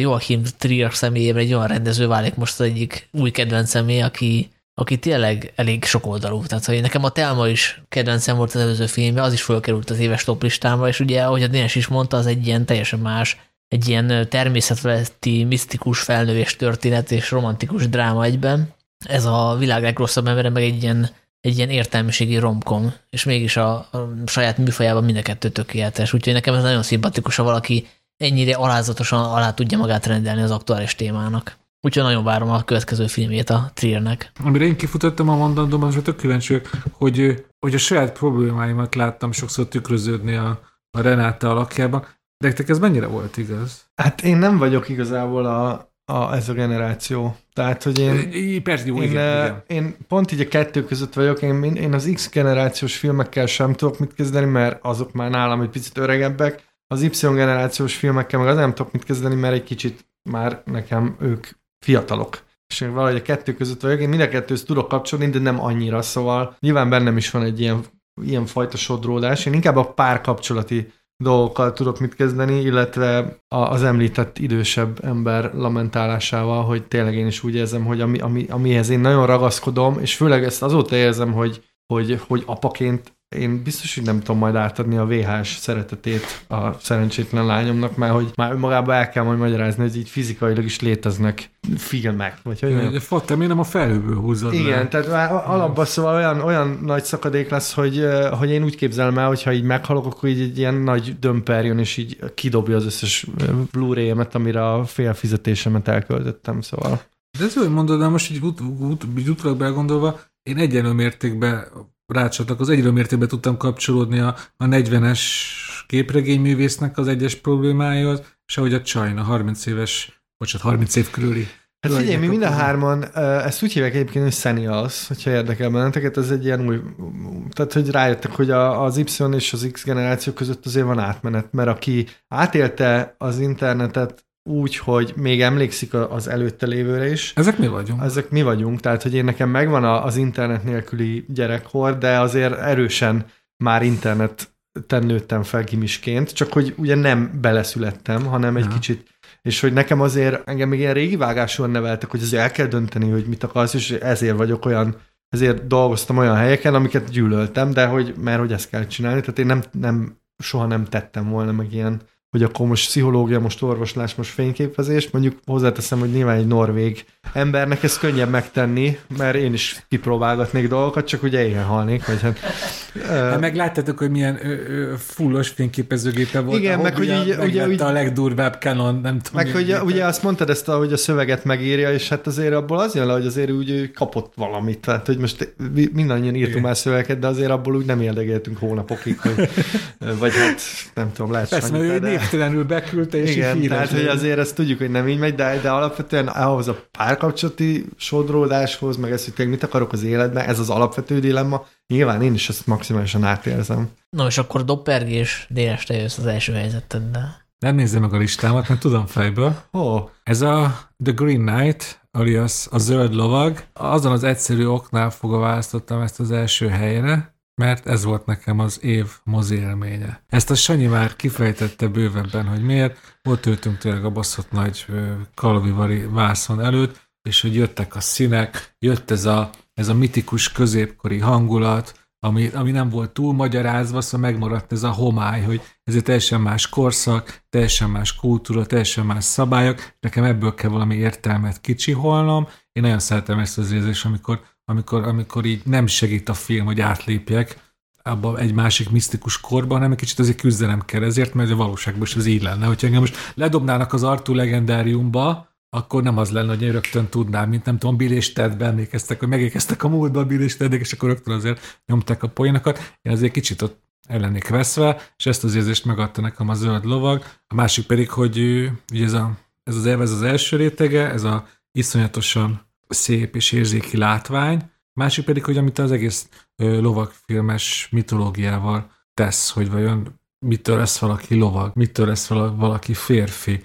Joachim Trier személyében egy olyan rendező válik most az egyik új kedvenc személy, aki, aki tényleg elég sokoldalú. Tehát, hogy nekem a Telma is kedvencem volt az előző filmje, az is fölkerült az éves top listámra, és ugye, ahogy a Dénes is mondta, az egy ilyen teljesen más, egy ilyen természetfeletti, misztikus felnővés történet és romantikus dráma egyben ez a világ legrosszabb embere, meg egy ilyen, egy ilyen értelmiségi romkom, és mégis a, a saját műfajában mind a kettő tökéletes. Úgyhogy nekem ez nagyon szimpatikus, ha valaki ennyire alázatosan alá tudja magát rendelni az aktuális témának. Úgyhogy nagyon várom a következő filmjét a Triernek. Amire én kifutottam a mondandóban, az tök kíváncsi hogy, hogy a saját problémáimat láttam sokszor tükröződni a, a Renáta alakjában. De nektek ez mennyire volt igaz? Hát én nem vagyok igazából a, a, ez a generáció. Tehát, hogy én, Persze, jó, én, igen, igen. én pont így a kettő között vagyok, én, én az X generációs filmekkel sem tudok mit kezdeni, mert azok már nálam egy picit öregebbek. Az Y generációs filmekkel meg az nem tudok mit kezdeni, mert egy kicsit már nekem ők fiatalok. És én valahogy a kettő között vagyok, én mind a kettőt tudok kapcsolni, de nem annyira, szóval nyilván bennem is van egy ilyen ilyen fajta sodródás. Én inkább a párkapcsolati dolgokkal tudok mit kezdeni, illetve az említett idősebb ember lamentálásával, hogy tényleg én is úgy érzem, hogy ami, ami, amihez én nagyon ragaszkodom, és főleg ezt azóta érzem, hogy, hogy, hogy apaként én biztos, hogy nem tudom majd átadni a VHS szeretetét a szerencsétlen lányomnak, mert hogy már önmagában el kell majd magyarázni, hogy így fizikailag is léteznek filmek. Vagy hogy de Fatta, miért nem a felhőből húzod Igen, le? tehát már alapban szóval olyan, olyan nagy szakadék lesz, hogy, hogy én úgy képzelem el, hogyha így meghalok, akkor így egy ilyen nagy dömper jön, és így kidobja az összes Blu-ray-emet, amire a fél fizetésemet elköltöttem, szóval. De ez úgy mondod, de most így, ut- ut- így utólag begondolva, én egyenlő mértékben rácsatok, az egyre mértékben tudtam kapcsolódni a, a 40-es képregényművésznek az egyes problémájához, és ahogy a China 30 éves, bocsánat, 30 év körüli Hát figyelj, mi mind a hárman, ezt úgy hívják egyébként, hogy Senials, hogyha érdekel benneteket, ez egy ilyen új, tehát hogy rájöttek, hogy az Y és az X generáció között azért van átmenet, mert aki átélte az internetet úgy, hogy még emlékszik az előtte lévőre is. Ezek mi vagyunk? Ezek mi vagyunk, tehát hogy én nekem megvan az internet nélküli gyerekkor, de azért erősen már internet nőttem fel gimisként, csak hogy ugye nem beleszülettem, hanem egy ja. kicsit, és hogy nekem azért engem még ilyen régi vágásúan neveltek, hogy azért el kell dönteni, hogy mit akarsz, és ezért vagyok olyan, ezért dolgoztam olyan helyeken, amiket gyűlöltem, de hogy, mert hogy ezt kell csinálni, tehát én nem, nem soha nem tettem volna meg ilyen hogy akkor most pszichológia, most orvoslás, most fényképezés. Mondjuk hozzáteszem, hogy nyilván egy norvég embernek ez könnyebb megtenni, mert én is kipróbálgatnék dolgokat, csak ugye éhen halnék. Vagy hát, hát meg láttátok, hogy milyen ö, ö, fullos fényképezőgépe volt. Igen, meg hogy így, ugye, ugye, a legdurvább Canon, nem tudom. Meg hogy ugye azt mondtad ezt, hogy a szöveget megírja, és hát azért abból az jön le, hogy azért úgy kapott valamit. Tehát, hogy most mindannyian írtunk már szövegeket, de azért abból úgy nem érdekeltünk hónapokig, hogy, vagy hát nem tudom, lehet Persze, mert névtelenül beküldte, és Igen, így tehát hogy azért ezt tudjuk, hogy nem így megy, de, de alapvetően ahhoz a párkapcsolati sodródáshoz, meg ezt, hogy tényleg mit akarok az életben, ez az alapvető dilemma. Nyilván én is ezt maximálisan átérzem. No, és akkor doppergés déles te jössz az első helyzeteddel. Nem nézzem meg a listámat, mert tudom fejből. Oh. Ez a The Green Knight, alias a zöld lovag. Azon az egyszerű oknál fogva választottam ezt az első helyre, mert ez volt nekem az év mozi élménye. Ezt a Sanyi már kifejtette bővebben, hogy miért. Ott ültünk tényleg a baszott nagy kalavivari vászon előtt, és hogy jöttek a színek, jött ez a, ez a mitikus középkori hangulat, ami, ami nem volt túl magyarázva, szóval megmaradt ez a homály, hogy ez egy teljesen más korszak, teljesen más kultúra, teljesen más szabályok, nekem ebből kell valami értelmet kicsiholnom. Én nagyon szeretem ezt az érzést, amikor amikor, amikor így nem segít a film, hogy átlépjek abba egy másik misztikus korba, hanem egy kicsit azért küzdenem kell ezért, mert a valóságban is ez így lenne. Hogyha engem most ledobnának az Artú legendáriumba, akkor nem az lenne, hogy én rögtön tudnám, mint nem tudom, Bill és Ted emlékeztek, hogy megékeztek a múltban Bill és Tedek, és akkor rögtön azért nyomták a poénokat. Én azért kicsit ott ellenék veszve, és ezt az érzést megadta nekem a zöld lovag. A másik pedig, hogy ugye ez, a, ez az ez az első rétege, ez a iszonyatosan szép és érzéki látvány, másik pedig, hogy amit az egész lovagfilmes mitológiával tesz, hogy vajon mitől lesz valaki lovag, mitől lesz valaki férfi,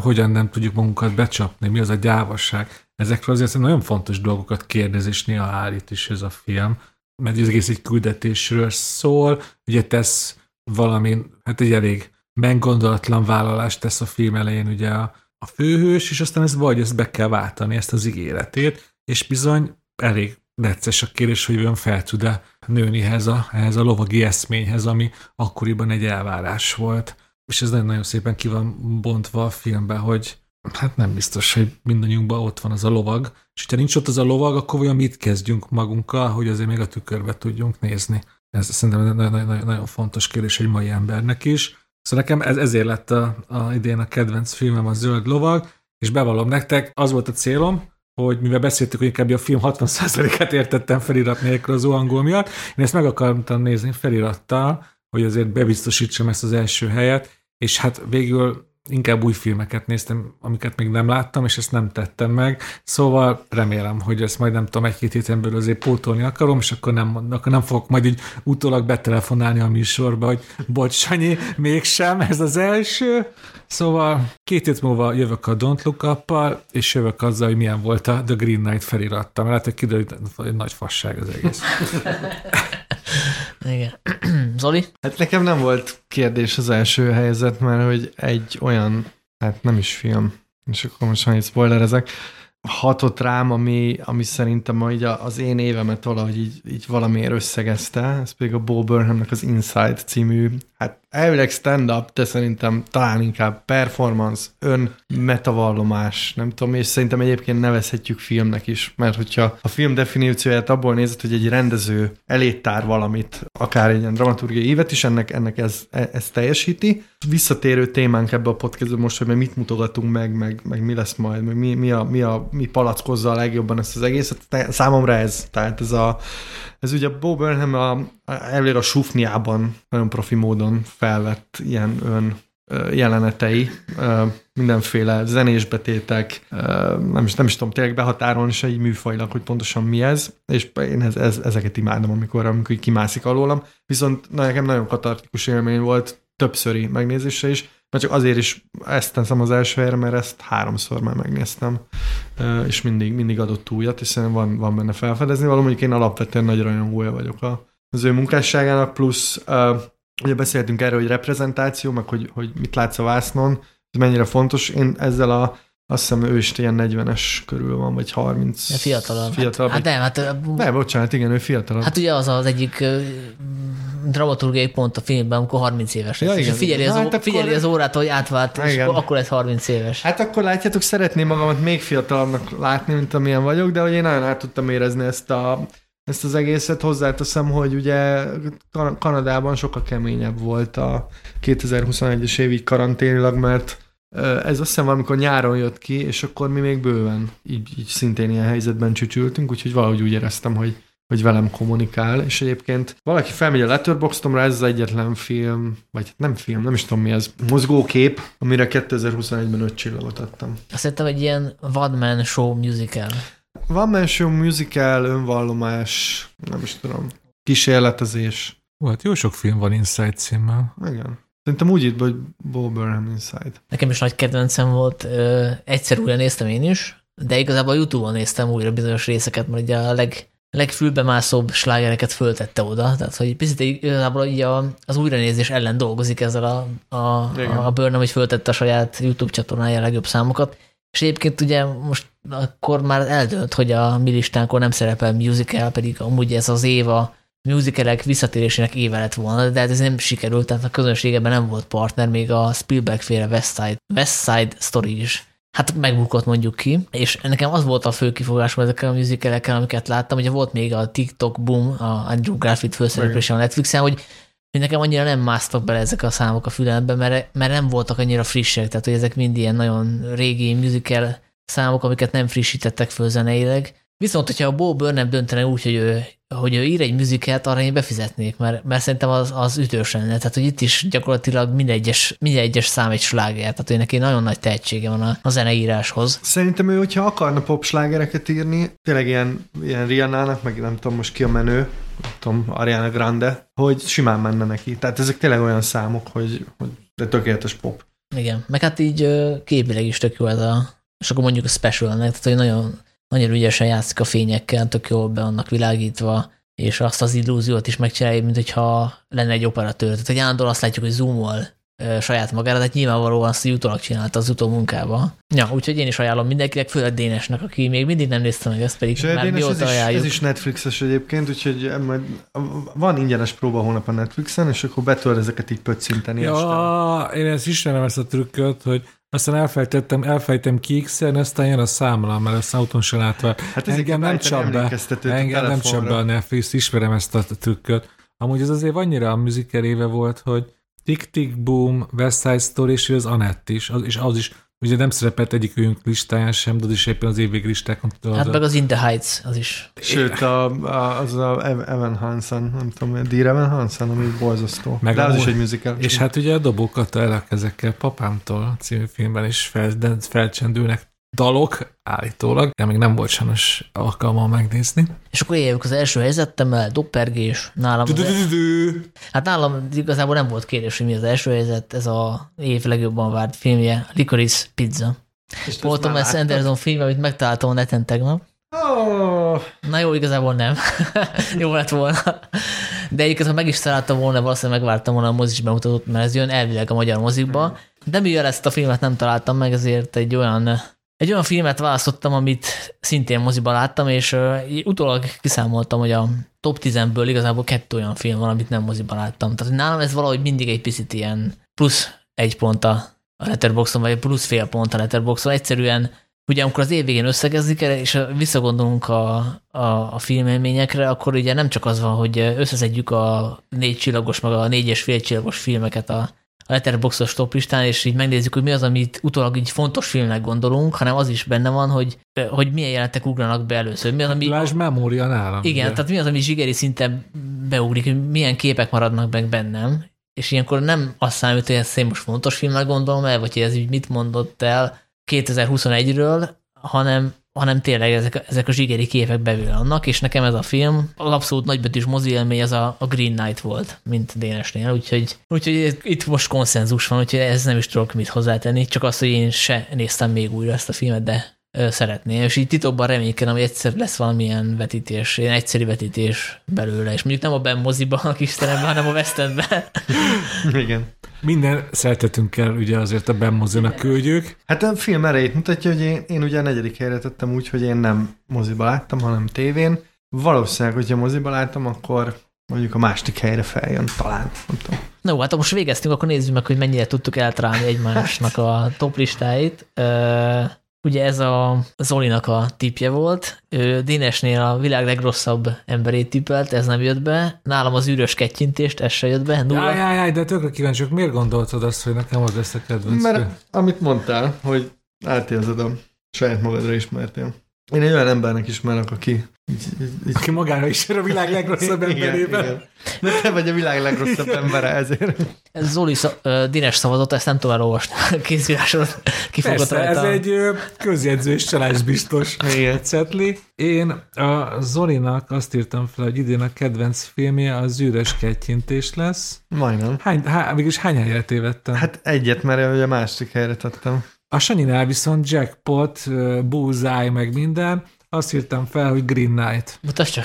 hogyan nem tudjuk magunkat becsapni, mi az a gyávasság. Ezekről azért nagyon fontos dolgokat kérdez, és néha állít is ez a film, mert az egész egy küldetésről szól, ugye tesz valami, hát egy elég meggondolatlan vállalást tesz a film elején ugye a, a főhős, és aztán ez vagy ezt be kell váltani, ezt az ígéretét, és bizony elég necces a kérdés, hogy olyan fel tud-e nőni ehhez a, ehhez a lovagi eszményhez, ami akkoriban egy elvárás volt. És ez nagyon-nagyon szépen ki van bontva a filmben, hogy hát nem biztos, hogy mindannyiunkban ott van az a lovag, és ha nincs ott az a lovag, akkor olyan mit kezdjünk magunkkal, hogy azért még a tükörbe tudjunk nézni. Ez szerintem nagyon, nagyon, nagyon fontos kérdés egy mai embernek is. Szóval nekem ez, ezért lett a, a idén a kedvenc filmem a Zöld Lovag, és bevallom nektek, az volt a célom, hogy mivel beszéltük, hogy inkább a film 60%-át értettem felirat nélkül az angol miatt, én ezt meg akartam nézni felirattal, hogy azért bebiztosítsam ezt az első helyet, és hát végül inkább új filmeket néztem, amiket még nem láttam, és ezt nem tettem meg. Szóval remélem, hogy ezt majd nem tudom, egy-két héten belül azért pótolni akarom, és akkor nem, akkor nem fogok majd így utólag betelefonálni a műsorba, hogy bocs, Sanyi, mégsem, ez az első. Szóval két hét múlva jövök a Don't Look up és jövök azzal, hogy milyen volt a The Green Knight felirattam. Lehet, hogy kiderült, hogy nagy fasság az egész. Igen. Zoli? Hát nekem nem volt kérdés az első helyzet, mert hogy egy olyan, hát nem is film, és akkor most annyit spoilerezek, hatott rám, ami, ami szerintem így az én évemet valahogy így, így valamiért összegezte, ez pedig a Bo Burnhamnek az Inside című, hát elvileg stand-up, de szerintem talán inkább performance, ön metavallomás, nem tudom, és szerintem egyébként nevezhetjük filmnek is, mert hogyha a film definícióját abból nézett, hogy egy rendező elétár valamit, akár egy ilyen dramaturgiai évet is, ennek, ennek ez, ez teljesíti. Visszatérő témánk ebbe a podcastban most, hogy mit mutogatunk meg, meg, meg mi lesz majd, meg mi, mi, a, mi, a, mi palackozza a legjobban ezt az egészet. Számomra ez, tehát ez a ez ugye Bo Burnham a, a, a sufniában nagyon profi módon felvett ilyen ön jelenetei, mindenféle zenésbetétek, nem is, nem is tudom tényleg behatárolni se így műfajlag, hogy pontosan mi ez, és én ez, ez, ezeket imádom, amikor, amikor kimászik alólam, viszont na, nekem nagyon katartikus élmény volt, többszöri megnézése is, mert csak azért is ezt teszem az első helyre, mert ezt háromszor már megnéztem, és mindig, mindig adott újat, szerintem van, van benne felfedezni. Valami mondjuk én alapvetően nagy rajongója vagyok az ő munkásságának, plusz ugye beszéltünk erről, hogy reprezentáció, meg hogy, hogy mit látsz a vásznon, ez mennyire fontos. Én ezzel a azt hiszem ő is ilyen 40-es körül van, vagy 30. De fiatalabb. fiatalabb. Hát, hát nem, hát... Ne, bocsánat, igen, ő fiatalabb. Hát ugye az az egyik dramaturgiai pont a filmben, amikor 30 éves lesz. Ja, igen, és figyeli, az, hát figyeli akkor... az órát, hogy átvált, és igen. akkor lesz 30 éves. Hát akkor látjátok, szeretném magamat még fiatalabbnak látni, mint amilyen vagyok, de hogy én nagyon át tudtam érezni ezt a ezt az egészet hozzáteszem, hogy ugye Kanadában sokkal keményebb volt a 2021-es év így karanténilag, mert ez azt hiszem valamikor nyáron jött ki, és akkor mi még bőven így, így szintén ilyen helyzetben csücsültünk, úgyhogy valahogy úgy éreztem, hogy, hogy velem kommunikál, és egyébként valaki felmegy a Letterboxdomra, ez az egyetlen film, vagy nem film, nem is tudom mi ez, mozgókép, amire 2021-ben öt csillagot adtam. Azt hiszem egy ilyen Vadman Show musical. Van Man Show musical, önvallomás, nem is tudom, kísérletezés. Volt, jó sok film van Inside címmel. Igen. Szerintem úgy itt, hogy Bo Burnham Inside. Nekem is nagy kedvencem volt. Egyszer újra néztem én is, de igazából a Youtube-on néztem újra bizonyos részeket, mert ugye a leg, legfülbemászóbb slágereket föltette oda, tehát hogy picit igazából így a, az újranézés ellen dolgozik ezzel a, a, a Burnham, hogy föltette a saját YouTube csatornája a legjobb számokat, és egyébként ugye most akkor már eldönt, hogy a mi listánkon nem szerepel musical, pedig amúgy ez az éva musicalek visszatérésének éve lett volna, de hát ez nem sikerült, tehát a közönségeben nem volt partner, még a Spielberg féle West Side, West Side Story is hát megbukott mondjuk ki, és nekem az volt a fő kifogásom ezekkel a musicalekkel, amiket láttam, ugye volt még a TikTok boom, a Andrew Garfield főszereplése a Netflixen, hogy hogy nekem annyira nem másztak bele ezek a számok a fülembe, mert, mert nem voltak annyira frissek, tehát hogy ezek mind ilyen nagyon régi musical számok, amiket nem frissítettek föl zeneileg. Viszont, hogyha a Bo Burnham döntene úgy, hogy ő, hogy ő ír egy műzikát, arra én befizetnék, mert, mert szerintem az, az ütős lenne. Tehát, hogy itt is gyakorlatilag minden egyes, minden egyes szám egy sláger. Tehát, hogy neki nagyon nagy tehetsége van a, a zeneíráshoz. Szerintem ő, hogyha akarna pop slágereket írni, tényleg ilyen, ilyen Rihanna-nak, meg nem tudom most ki a menő, nem tudom, Ariana Grande, hogy simán menne neki. Tehát ezek tényleg olyan számok, hogy, hogy de tökéletes pop. Igen, meg hát így képileg is tök jó ez a, és akkor mondjuk a specialnek, tehát hogy nagyon nagyon ügyesen játszik a fényekkel, tök jól be vannak világítva, és azt az illúziót is megcsinálja, mint hogyha lenne egy operatőr. Tehát, hogy állandóan azt látjuk, hogy zoomol saját magára, tehát nyilvánvalóan azt utólag csinálta az munkába. Ja, úgyhogy én is ajánlom mindenkinek, főleg Dénesnek, aki még mindig nem nézte meg ezt, pedig már Dénes, mióta ez is, ez is Netflixes egyébként, úgyhogy majd van ingyenes próba hónap a Netflixen, és akkor betör ezeket így pöccinteni. Ja, este. én ezt ismerem ezt a trükköt, hogy aztán elfejtettem, elfejtem kiixelni, aztán jön a számla, mert ezt autón se látva. Hát ez engem nem csap be, engem nem csap be a Netflix, ismerem ezt a trükköt. Amúgy ez azért annyira a műzikeréve volt, hogy Tick Tick Boom, West Side Story, és az Anett is, az, és az is Ugye nem szerepelt egyik őnk listáján sem, de az is éppen az évvég listákon. Hát meg az In the Heights, az is. Sőt, a, a, az a Evan Hansen, nem tudom, Dear Evan Hansen, ami borzasztó. Meg de az is egy musical. És hát ugye a dobókat el ezekkel Papámtól című filmben is fel, felcsendülnek dalok, állítólag, de még nem volt sajnos alkalma megnézni. És akkor éljük az első helyzetemmel, doppergés, nálam Hát nálam igazából nem volt kérdés, hogy mi az első helyzet, ez a év legjobban várt filmje, Licorice Pizza. Paul Thomas Anderson film, amit megtaláltam a neten tegnap. Oh. Na jó, igazából nem. jó lett volna. De egyébként, ha meg is találtam volna, valószínűleg megvártam volna a mozis bemutatót, mert ez jön elvileg a magyar mozikba. De mivel ezt a filmet nem találtam meg, ezért egy olyan egy olyan filmet választottam, amit szintén moziban láttam, és utólag kiszámoltam, hogy a top 10-ből igazából kettő olyan film van, amit nem moziban láttam. Tehát nálam ez valahogy mindig egy picit ilyen plusz egy pont a Letterboxon, vagy plusz fél pont a Letterboxon. Egyszerűen ugye amikor az év végén összegezik, és visszagondolunk a, a, a filmélményekre, akkor ugye nem csak az van, hogy összeszedjük a négy csillagos, meg a négy és fél csillagos filmeket a Letterboxos top listán, és így megnézzük, hogy mi az, amit utólag így fontos filmnek gondolunk, hanem az is benne van, hogy, hogy milyen jelentek ugranak be először. Mi az, ami, Lásd memória nálam. Igen, ugye? tehát mi az, ami zsigeri szinten beugrik, hogy milyen képek maradnak meg bennem, és ilyenkor nem azt számít, hogy ez most fontos filmnek gondolom el, vagy hogy ez így mit mondott el 2021-ről, hanem hanem tényleg ezek, ezek a zsigeri képek bevül annak, és nekem ez a film az abszolút nagybetűs mozi élmény, az a, a Green Knight volt, mint Dénesnél, úgyhogy, úgyhogy itt most konszenzus van, úgyhogy ez nem is tudok mit hozzátenni, csak az, hogy én se néztem még újra ezt a filmet, de szeretné, és így titokban reménykedem, hogy egyszer lesz valamilyen vetítés, ilyen egyszerű vetítés belőle, és mondjuk nem a Ben moziba a kis teremben, hanem a West Igen. Minden szeretetünkkel ugye azért a Ben mozinak küldjük. Hát a film erejét mutatja, hogy én, én ugye a negyedik helyre tettem úgy, hogy én nem moziba láttam, hanem tévén. Valószínűleg, hogyha moziba láttam, akkor mondjuk a másik helyre feljön, talán. Nem tudom. No, hát most végeztünk, akkor nézzük meg, hogy mennyire tudtuk eltalálni egymásnak a top listáit. Ugye ez a Zolinak a tipje volt. Ő Dénesnél a világ legrosszabb emberét tippelt, ez nem jött be. Nálam az űrös kettyintést, ez se jött be. Nulla. Jaj, jaj, jaj, de tökre kíváncsi, miért gondoltad azt, hogy nekem az lesz a kedvenc? Mert amit mondtál, hogy átérzed a saját magadra ismertél. Én egy olyan embernek ismerek, aki így, így, Aki magára is a világ legrosszabb emberében. De te vagy a világ legrosszabb embere ezért. Ez Zoli uh, Dines szavazott, ezt nem tovább olvasni. Kézíráson kifogott Persze, rajta. ez egy közjegyző és csalás biztos cetli. Én a Zolinak azt írtam fel, hogy idén a kedvenc filmje az űrös kettyintés lesz. Majdnem. Hány, há, mégis hány helyet tévedtem? Hát egyet, mert a másik helyre tettem. A Sanyinál viszont jackpot, bullseye, meg minden, azt írtam fel, hogy Green Knight. Mutasd csak.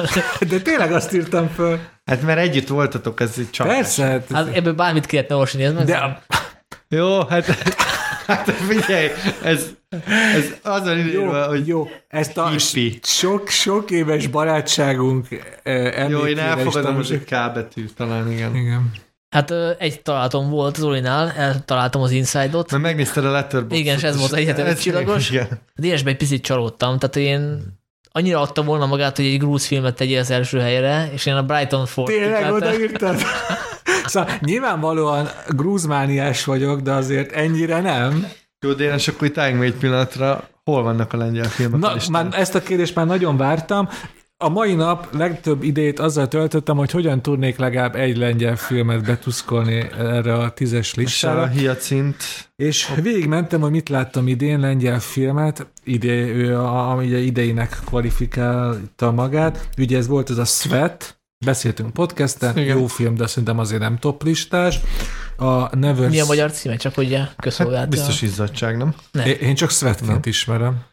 De tényleg azt írtam fel. Hát mert együtt voltatok, ez egy csak. Persze. Hát, hát ebből bármit kellett olvasni, ez De... A... Jó, hát, hát figyelj, ez, ez azon írva, hogy jó, ezt a sok-sok éves barátságunk emlékére Jó, én elfogadom, hogy egy K betű, talán igen. Igen. Hát egy találatom volt Zolinál, eltaláltam az Inside-ot. Mert megnézted a Letterboxd. Igen, és ez volt egyetem csillagos. A DS-ben egy picit csalódtam, tehát én annyira adta volna magát, hogy egy grúz filmet tegyél az első helyre, és én a Brighton Ford Tényleg odaírtad? szóval nyilvánvalóan grúzmániás vagyok, de azért ennyire nem. Jó, Dénes, akkor itt álljunk egy pillanatra. Hol vannak a lengyel filmek? Na, már ezt a kérdést már nagyon vártam. A mai nap legtöbb idejét azzal töltöttem, hogy hogyan tudnék legalább egy lengyel filmet betuszkolni erre a tízes listára. A hiacint. És végigmentem, hogy mit láttam idén lengyel filmet, ide, ő a, ami ideinek kvalifikálta magát. Ugye ez volt ez a Svet, beszéltünk podcasten, Igen. jó film, de szerintem azért nem top listás. A Never... Mi a magyar címe? Csak hogy közszolgálta. Hát biztos izzadság, nem? nem? Én csak Svetként ismerem.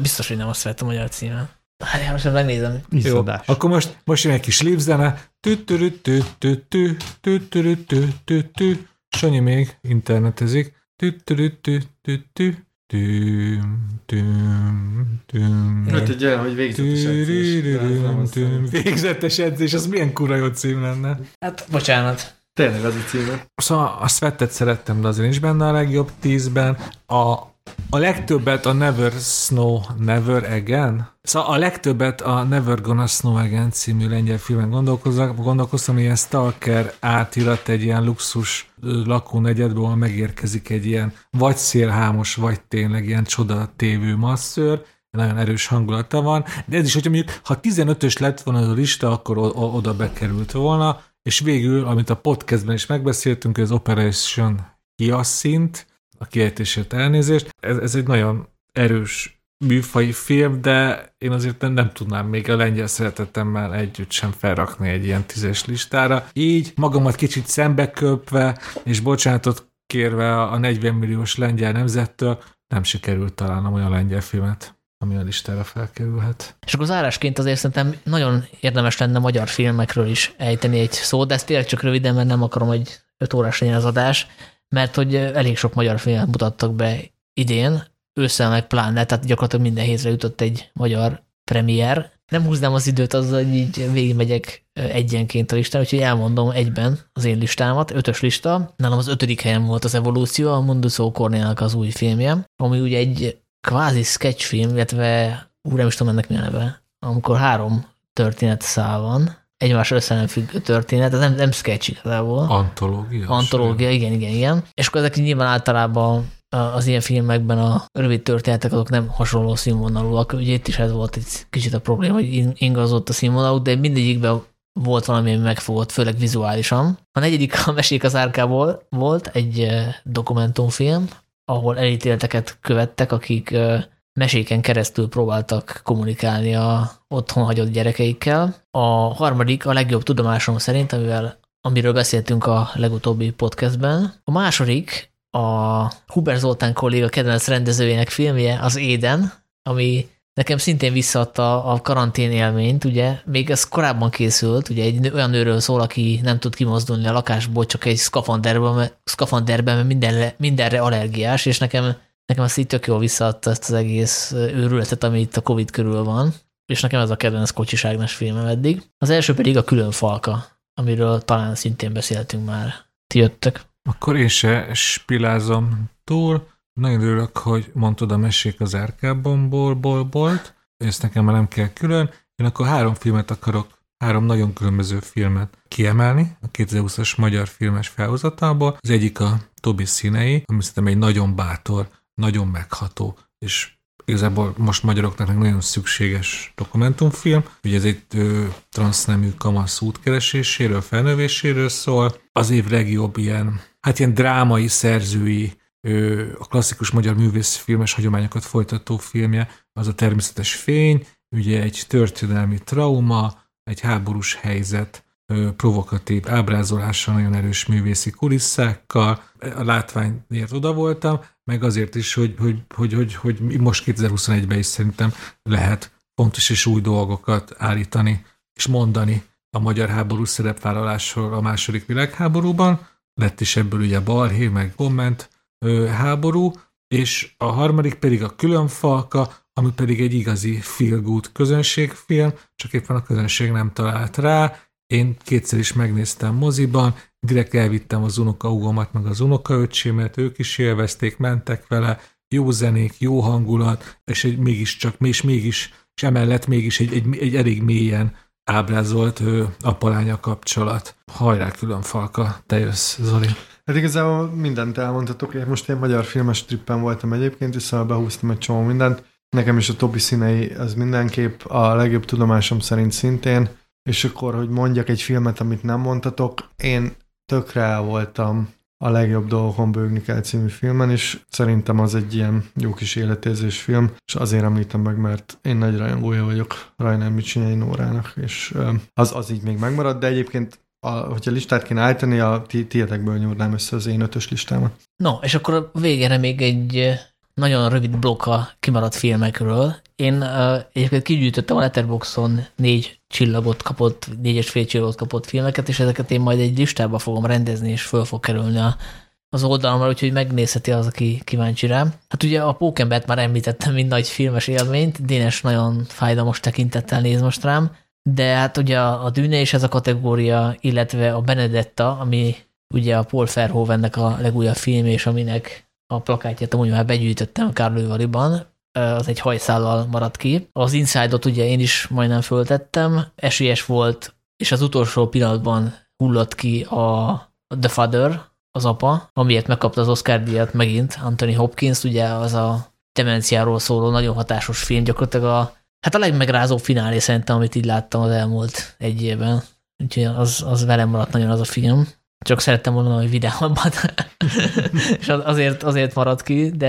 Biztos, hogy nem a Svet a magyar címe. Hát most megnézem. Jó, akkor most, most jön egy kis lépzene. Sanyi még internetezik. Hát egy olyan, hogy végzetes edzés. Végzetes edzés, az milyen kura jó cím lenne. Hát, bocsánat. Tényleg az a címe. Szóval a Svettet szerettem, de azért is benne a legjobb tízben. A a legtöbbet a Never Snow Never Again? Szóval a legtöbbet a Never Gonna Snow Again című lengyel filmen gondolkoztam, ilyen stalker átirat egy ilyen luxus lakónegyedből, ahol megérkezik egy ilyen vagy szélhámos, vagy tényleg ilyen csoda tévő masszőr, nagyon erős hangulata van, de ez is, hogyha mondjuk, ha 15-ös lett volna az a lista, akkor oda bekerült volna, és végül, amit a podcastben is megbeszéltünk, az Operation Hyacinth, a kiejtésért elnézést. Ez, ez egy nagyon erős műfai film, de én azért nem, nem tudnám még a lengyel szeretetemmel együtt sem felrakni egy ilyen tízes listára. Így magamat kicsit szembeköpve, és bocsánatot kérve a 40 milliós lengyel nemzettől, nem sikerült találnom olyan lengyel filmet, ami a listára felkerülhet. És akkor zárásként azért szerintem nagyon érdemes lenne magyar filmekről is ejteni egy szót, de ezt tényleg csak röviden, mert nem akarom, hogy 5 órás legyen az adás, mert hogy elég sok magyar filmet mutattak be idén, ősszel meg pláne, tehát gyakorlatilag minden hétre jutott egy magyar premier. Nem húznám az időt azzal, hogy így végigmegyek egyenként a listán, úgyhogy elmondom egyben az én listámat, ötös lista. Nálam az ötödik helyen volt az Evolúció, a Mundusó Kornélnak az új filmje, ami ugye egy kvázi sketchfilm, illetve úr, nem is tudom ennek mi a neve, amikor három történet szál van, egymás össze nem függő történet, ez nem, nem sketch igazából. Antológia. Antológia, igen, igen, igen. És akkor ezek nyilván általában az ilyen filmekben a rövid történetek azok nem hasonló színvonalúak. Ugye itt is ez volt egy kicsit a probléma, hogy ingazott a színvonaluk, de mindegyikben volt valami megfogott, főleg vizuálisan. A negyedik a Mesék az árkából volt egy dokumentumfilm, ahol elítélteket követtek, akik meséken keresztül próbáltak kommunikálni a otthon hagyott gyerekeikkel. A harmadik a legjobb tudomásom szerint, amivel, amiről beszéltünk a legutóbbi podcastben. A második a Huber Zoltán kolléga kedvenc rendezőjének filmje, az Éden, ami nekem szintén visszaadta a karantén élményt, ugye, még ez korábban készült, ugye egy olyan nőről szól, aki nem tud kimozdulni a lakásból, csak egy szkafanderben, szkafanderben mert mindenre, mindenre allergiás, és nekem, nekem azt így tök jól visszaadta ezt az egész őrületet, ami itt a Covid körül van, és nekem ez a kedvenc kocsiságnes filmem eddig. Az első pedig a Külön Falka, amiről talán szintén beszéltünk már. Ti jöttek. Akkor én se spilázom túl. Nagyon örülök, hogy mondtad a mesék az árkában bolt, ezt nekem már nem kell külön. Én akkor három filmet akarok, három nagyon különböző filmet kiemelni a 2020-as magyar filmes felhozatából. Az egyik a Tobi színei, ami szerintem egy nagyon bátor, nagyon megható és igazából most magyaroknak nagyon szükséges dokumentumfilm. Ugye ez egy ö, transznemű kamasz útkereséséről, felnövéséről szól. Az év legjobb ilyen, hát ilyen drámai, szerzői, ö, a klasszikus magyar művészfilmes hagyományokat folytató filmje, az a természetes fény, ugye egy történelmi trauma, egy háborús helyzet, provokatív ábrázolással, nagyon erős művészi kulisszákkal. A látványért oda voltam, meg azért is, hogy, hogy, hogy, hogy, hogy most 2021-ben is szerintem lehet fontos és új dolgokat állítani és mondani a magyar háború szerepvállalásról a második világháborúban. Lett is ebből ugye balhé, meg komment háború, és a harmadik pedig a különfalka, ami pedig egy igazi feel good közönségfilm, csak éppen a közönség nem talált rá, én kétszer is megnéztem moziban, direkt elvittem az unokaúgomat, meg az unokaöcsémet, ők is élvezték, mentek vele, jó zenék, jó hangulat, és egy mégiscsak, és mégis, és emellett mégis egy, egy, egy elég mélyen ábrázolt ő, apalánya kapcsolat. Hajrá külön falka, te jössz, Zoli. Hát igazából mindent elmondhatok. Én most én magyar filmes trippen voltam egyébként, szóval behúztam egy csomó mindent. Nekem is a Tobi színei az mindenképp a legjobb tudomásom szerint szintén és akkor, hogy mondjak egy filmet, amit nem mondtatok, én tökre el voltam a legjobb dolgokon bőgni kell című filmen, és szerintem az egy ilyen jó kis életérzés film, és azért említem meg, mert én nagy rajongója vagyok Rajnán Micsinyei Nórának, és az, az így még megmarad, de egyébként a, hogyha listát kéne állítani, a ti, tietekből nyúrnám össze az én ötös listámat. No, és akkor a végére még egy nagyon rövid blokk a kimaradt filmekről. Én uh, egyébként kigyűjtöttem a Letterboxon négy csillagot kapott, négyes fél csillagot kapott filmeket, és ezeket én majd egy listába fogom rendezni, és föl fog kerülni a, az oldalamra, úgyhogy megnézheti az, aki kíváncsi rám. Hát ugye a Pókembert már említettem, mint nagy filmes élményt, Dénes nagyon fájdalmas tekintettel néz most rám, de hát ugye a, Dűne is ez a kategória, illetve a Benedetta, ami ugye a Paul Verhoevennek a legújabb film, és aminek a plakátját amúgy már begyűjtöttem Kárlővaliban, az egy hajszállal maradt ki. Az Inside-ot ugye én is majdnem föltettem, esélyes volt, és az utolsó pillanatban hullott ki a The Father, az apa, amiért megkapta az Oscar díjat megint Anthony Hopkins, ugye az a demenciáról szóló nagyon hatásos film, gyakorlatilag a, hát a legmegrázóbb finálé szerintem, amit így láttam az elmúlt egy évben. Úgyhogy az, az velem maradt nagyon az a film. Csak szerettem volna hogy vidámabbat, és azért, azért maradt ki, de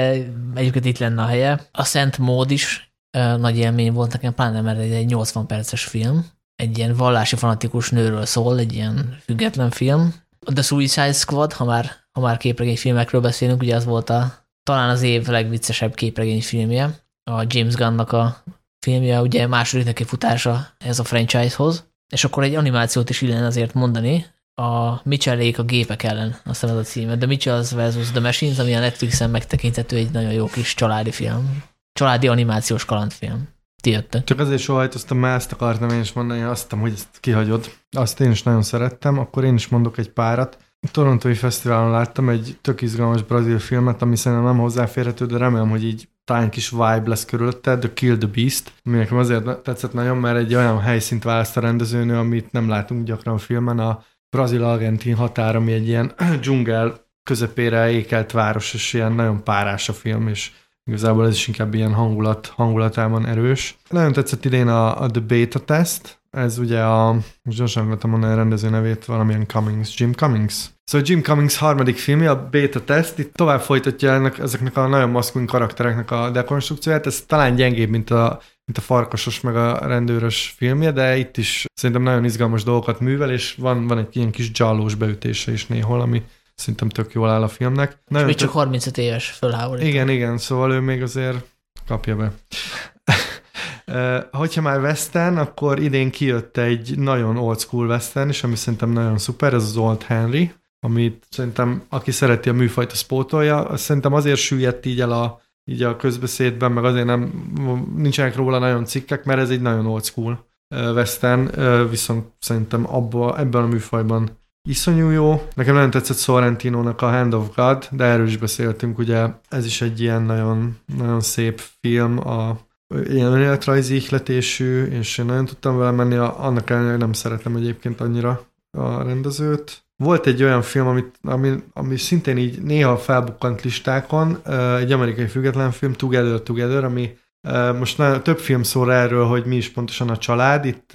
egyébként itt lenne a helye. A Szent Mód is nagy élmény volt nekem, pláne mert egy 80 perces film, egy ilyen vallási fanatikus nőről szól, egy ilyen független film. The Suicide Squad, ha már, ha már képregényfilmekről beszélünk, ugye az volt a, talán az év legviccesebb képregényfilmje. a James Gunnnak a filmje, ugye második neki futása ez a franchise-hoz, és akkor egy animációt is illene azért mondani, a Mitchellék a gépek ellen, azt hiszem ez a címe, The Mitchells vs. The Machines, ami a Netflixen megtekinthető egy nagyon jó kis családi film. Családi animációs kalandfilm. Ti jöttek. Csak azért sohajtoztam, mert ezt akartam én is mondani, azt hogy ezt kihagyod. Azt én is nagyon szerettem, akkor én is mondok egy párat. A Torontói Fesztiválon láttam egy tök izgalmas brazil filmet, ami szerintem nem hozzáférhető, de remélem, hogy így talán kis vibe lesz körülötte, The Kill the Beast, ami nekem azért tetszett nagyon, mert egy olyan helyszínt választ a rendezőnő, amit nem látunk gyakran a filmen, a brazil-argentin határ, ami egy ilyen dzsungel közepére ékelt város, és ilyen nagyon párás a film, és igazából ez is inkább ilyen hangulat, hangulatában erős. Nagyon tetszett idén a, a The Beta Test, ez ugye a, most gyorsan vettem mondani a rendező nevét, valamilyen Cummings, Jim Cummings. Szóval Jim Cummings harmadik filmje, a Beta Test, itt tovább folytatja ennek, ezeknek a nagyon maszkulin karaktereknek a dekonstrukcióját, ez talán gyengébb, mint a, mint a farkasos meg a rendőrös filmje, de itt is szerintem nagyon izgalmas dolgokat művel, és van, van egy ilyen kis dzsallós beütése is néhol, ami szerintem tök jól áll a filmnek. Nagyon és még csak 35 éves fölháborító. Igen, igen, szóval ő még azért kapja be. Hogyha már Western, akkor idén kijött egy nagyon old school Western és ami szerintem nagyon szuper, ez az Old Henry, amit szerintem aki szereti a műfajt, a spótolja. Szerintem azért süllyedt így el a, így a közbeszédben, meg azért nem, nincsenek róla nagyon cikkek, mert ez egy nagyon old school western, viszont szerintem abba, ebben a műfajban iszonyú jó. Nekem nagyon tetszett Sorrentino-nak a Hand of God, de erről is beszéltünk, ugye ez is egy ilyen nagyon, nagyon szép film, a ilyen önéletrajzi ihletésű, és én nagyon tudtam vele menni, annak ellenére, nem szeretem egyébként annyira a rendezőt. Volt egy olyan film, amit, ami, ami szintén így néha felbukkant listákon, egy amerikai független film, Together Together, ami most nagyon, több film szól erről, hogy mi is pontosan a család. Itt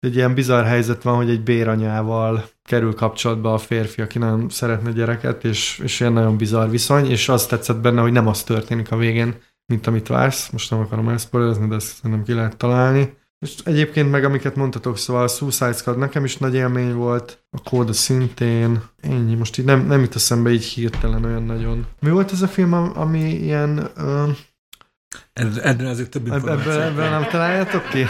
egy ilyen bizarr helyzet van, hogy egy béranyával kerül kapcsolatba a férfi, aki nagyon szeretne gyereket, és, és ilyen nagyon bizarr viszony, és azt tetszett benne, hogy nem az történik a végén, mint amit vársz. Most nem akarom elszpoilerezni, de ezt szerintem ki lehet találni. És egyébként meg, amiket mondtatok, szóval a Suicide Squad nekem is nagy élmény volt, a kóda szintén, ennyi, most így nem, nem jut eszembe így hirtelen olyan nagyon. Mi volt ez a film, ami ilyen... Uh, Ebből azért több információ. Ebből, ebből nem találjátok ki?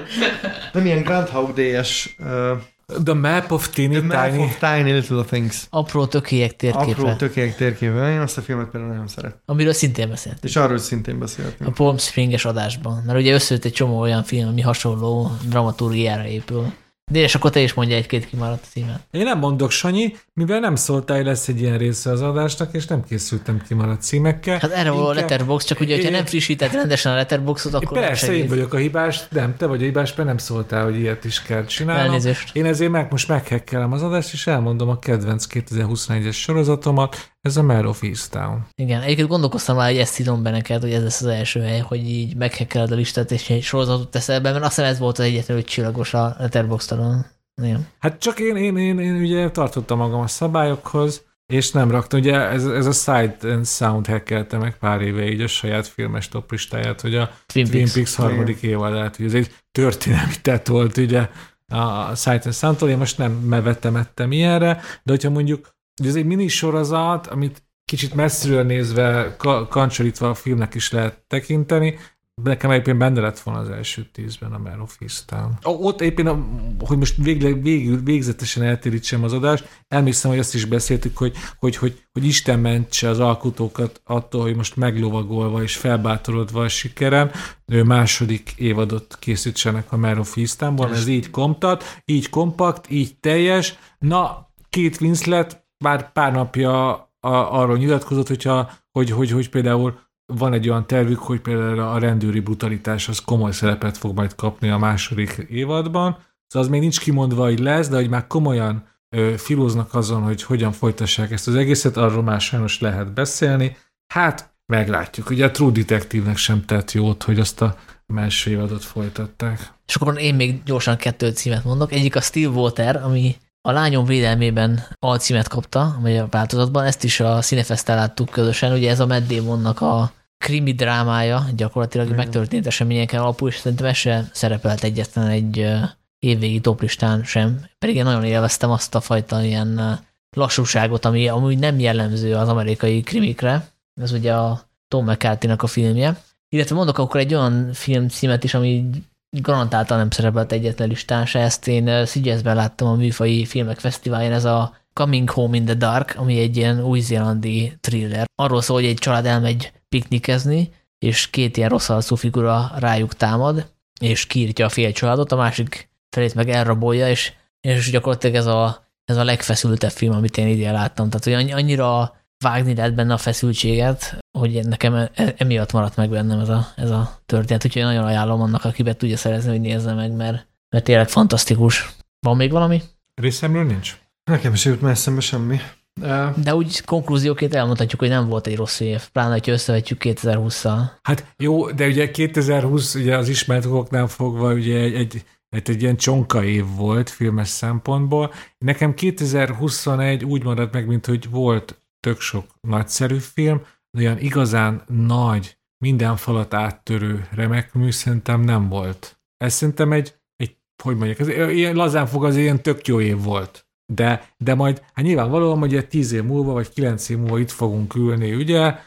nem ilyen Groundhog Day-es uh, The Map of Tiny The Map Tiny. of Tiny Little Things. Apró tökélyek térképe. Apró tökélyek térképe. Én azt a filmet például nagyon szeret. Amiről szintén beszéltünk. És arról szintén beszéltünk. A Palm Springes adásban. Mert ugye összejött egy csomó olyan film, ami hasonló dramaturgiára épül. De és akkor te is mondja egy-két kimaradt címet. Én nem mondok, Sanyi, mivel nem szóltál, hogy lesz egy ilyen része az adásnak, és nem készültem kimaradt címekkel. Hát erre való a letterbox, csak ugye, hogyha nem frissített rendesen a letterboxot, akkor Persze, én vagyok a hibás, nem, te vagy a hibás, mert nem szóltál, hogy ilyet is kell csinálnom. Elnézést. Én ezért meg most meghekkelem az adást, és elmondom a kedvenc 2021-es sorozatomat, ez a Mare of Easttown. Igen, egyébként gondolkoztam már, hogy ezt írom be neked, hogy ez lesz az első hely, hogy így meghekkeled a listát, és egy sorozatot teszel be, mert azt hiszem ez volt az egyetlen, hogy csillagos a letterbox talon. Igen. Hát csak én, én, én, én ugye tartottam magam a szabályokhoz, és nem raktam, ugye ez, ez a Sight and Sound hackelte meg pár éve így a saját filmes toplistáját, hogy a Twin, Twin Peaks, Peaks harmadik évadát, hogy ez egy történelmi tett volt ugye a Sight and Sound-tól, én most nem mevetemettem ilyenre, de hogyha mondjuk, ez egy mini sorozat, amit kicsit messziről nézve, kancsolítva a filmnek is lehet tekinteni, Nekem egyébként benne lett volna az első tízben a Man of. Ott éppen, hogy most végleg, végül, végzetesen eltérítsem az adást, elmészem, hogy azt is beszéltük, hogy, hogy, hogy, hogy Isten mentse az alkotókat attól, hogy most meglovagolva és felbátorodva a sikeren, ő második évadot készítsenek a Man of ez így komtat, így kompakt, így teljes. Na, két Winslet bár pár napja a, arról nyilatkozott, hogyha, hogy, hogy, hogy például van egy olyan tervük, hogy például a rendőri brutalitás az komoly szerepet fog majd kapni a második évadban. Szóval az még nincs kimondva, hogy lesz, de hogy már komolyan ö, filóznak azon, hogy hogyan folytassák ezt az egészet, arról már sajnos lehet beszélni. Hát, meglátjuk. Ugye a True Detective-nek sem tett jót, hogy azt a első évadot folytatták. És akkor én még gyorsan kettő címet mondok. Egyik a Steel Water, ami a lányom védelmében alcímet kapta, vagy a változatban, ezt is a Cinefestel láttuk közösen, ugye ez a Matt Damonnak a krimi drámája, gyakorlatilag Igen. megtörtént eseményeken alapul, és szerintem ez se szerepelt egyetlen egy évvégi toplistán sem. Pedig én nagyon élveztem azt a fajta ilyen lassúságot, ami amúgy nem jellemző az amerikai krimikre. Ez ugye a Tom mccarthy a filmje. Illetve mondok akkor egy olyan film címet is, ami garantáltan nem szerepelt egyetlen listán se. Ezt én Szigyezben láttam a műfai filmek fesztiválján, ez a Coming Home in the Dark, ami egy ilyen új-zélandi thriller. Arról szól, hogy egy család elmegy piknikezni, és két ilyen rossz arcú figura rájuk támad, és kiírtja a fél családot, a másik felét meg elrabolja, és, és gyakorlatilag ez a, ez a legfeszültebb film, amit én idén láttam. Tehát, hogy annyira vágni lehet benne a feszültséget, hogy nekem e, emiatt maradt meg bennem ez a, ez a történet, úgyhogy nagyon ajánlom annak, aki be tudja szerezni, hogy nézze meg, mert, mert tényleg fantasztikus. Van még valami? Részemről nincs. Nekem sem jut már eszembe semmi. De úgy konklúzióként elmondhatjuk, hogy nem volt egy rossz év, pláne, hogyha összevetjük 2020-szal. Hát jó, de ugye 2020 ugye az ismert okoknál fogva ugye egy, egy, egy, egy ilyen csonka év volt filmes szempontból. Nekem 2021 úgy maradt meg, mint hogy volt tök sok nagyszerű film, de olyan igazán nagy, minden falat áttörő remek mű szerintem nem volt. Ez szerintem egy, egy hogy mondják, ez ilyen lazán fog az ilyen tök jó év volt. De, de majd, hát nyilvánvalóan, hogy tíz év múlva, vagy kilenc év múlva itt fogunk ülni, ugye,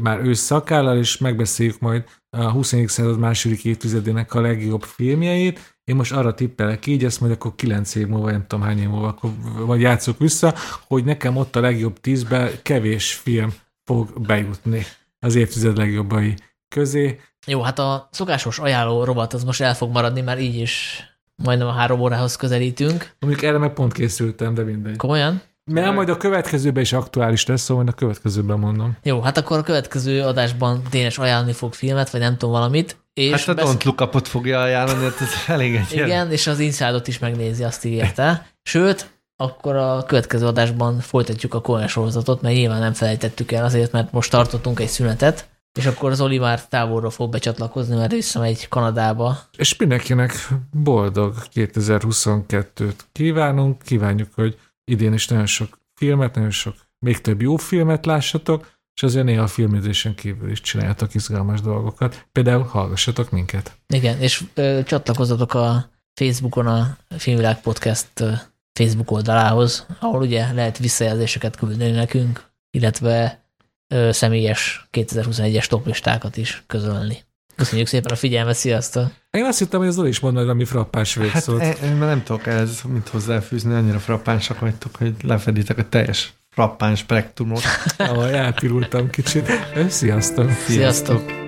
már ősz szakállal, és megbeszéljük majd a 20. század második évtizedének a legjobb filmjeit. Én most arra tippelek így, ezt majd akkor 9 év múlva, nem tudom hány év múlva, akkor majd játszok vissza, hogy nekem ott a legjobb tízbe kevés film fog bejutni az évtized legjobbai közé. Jó, hát a szokásos ajánló robot az most el fog maradni, mert így is majdnem a három órához közelítünk. Mondjuk erre meg pont készültem, de mindegy. Komolyan? Mert majd a következőben is aktuális lesz, szóval majd a következőben mondom. Jó, hát akkor a következő adásban Dénes ajánlani fog filmet, vagy nem tudom valamit. És hát a besz... Don't Look Up-ot fogja ajánlani, hát ez elég egy Igen, és az inside is megnézi, azt ígérte. Sőt, akkor a következő adásban folytatjuk a Cohen sorozatot, mert nyilván nem felejtettük el azért, mert most tartottunk egy szünetet, és akkor az Oli már távolról fog becsatlakozni, mert visszamegy Kanadába. És mindenkinek boldog 2022-t kívánunk, kívánjuk, hogy idén is nagyon sok filmet, nagyon sok, még több jó filmet lássatok, és azért néha a filmizésen kívül is csináljatok izgalmas dolgokat. Például hallgassatok minket. Igen, és ö, csatlakozzatok a Facebookon a Filmvilág Podcast Facebook oldalához, ahol ugye lehet visszajelzéseket küldeni nekünk, illetve ö, személyes 2021-es toplistákat is közölni. Köszönjük szépen a figyelmet, sziasztok! Én azt hittem, hogy ez is mondani, ami frappáns végszót. Hát én, én nem tudok ez mit hozzáfűzni, annyira frappánsak vagytok, hogy lefeditek a teljes frappáns spektrumot. Ahogy elpirultam kicsit. Sziasztok! Sziasztok! Sziasztok.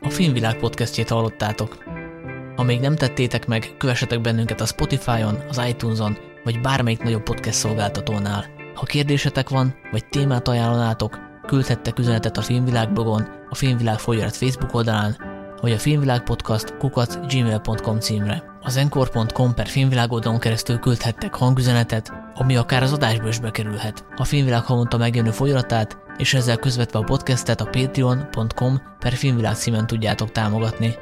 A Filmvilág podcastjét hallottátok. Ha még nem tettétek meg, kövessetek bennünket a Spotify-on, az iTunes-on, vagy bármelyik nagyobb podcast szolgáltatónál. Ha kérdésetek van, vagy témát ajánlanátok, küldhettek üzenetet a Filmvilág blogon, a Filmvilág folyarat Facebook oldalán, vagy a Filmvilág Podcast kukat gmail.com címre. Az encore.com per filmvilág oldalon keresztül küldhettek hangüzenetet, ami akár az adásba is bekerülhet. A Filmvilág havonta megjönő folyaratát, és ezzel közvetve a podcastet a patreon.com per filmvilág címen tudjátok támogatni.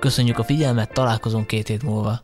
Köszönjük a figyelmet, találkozunk két hét múlva.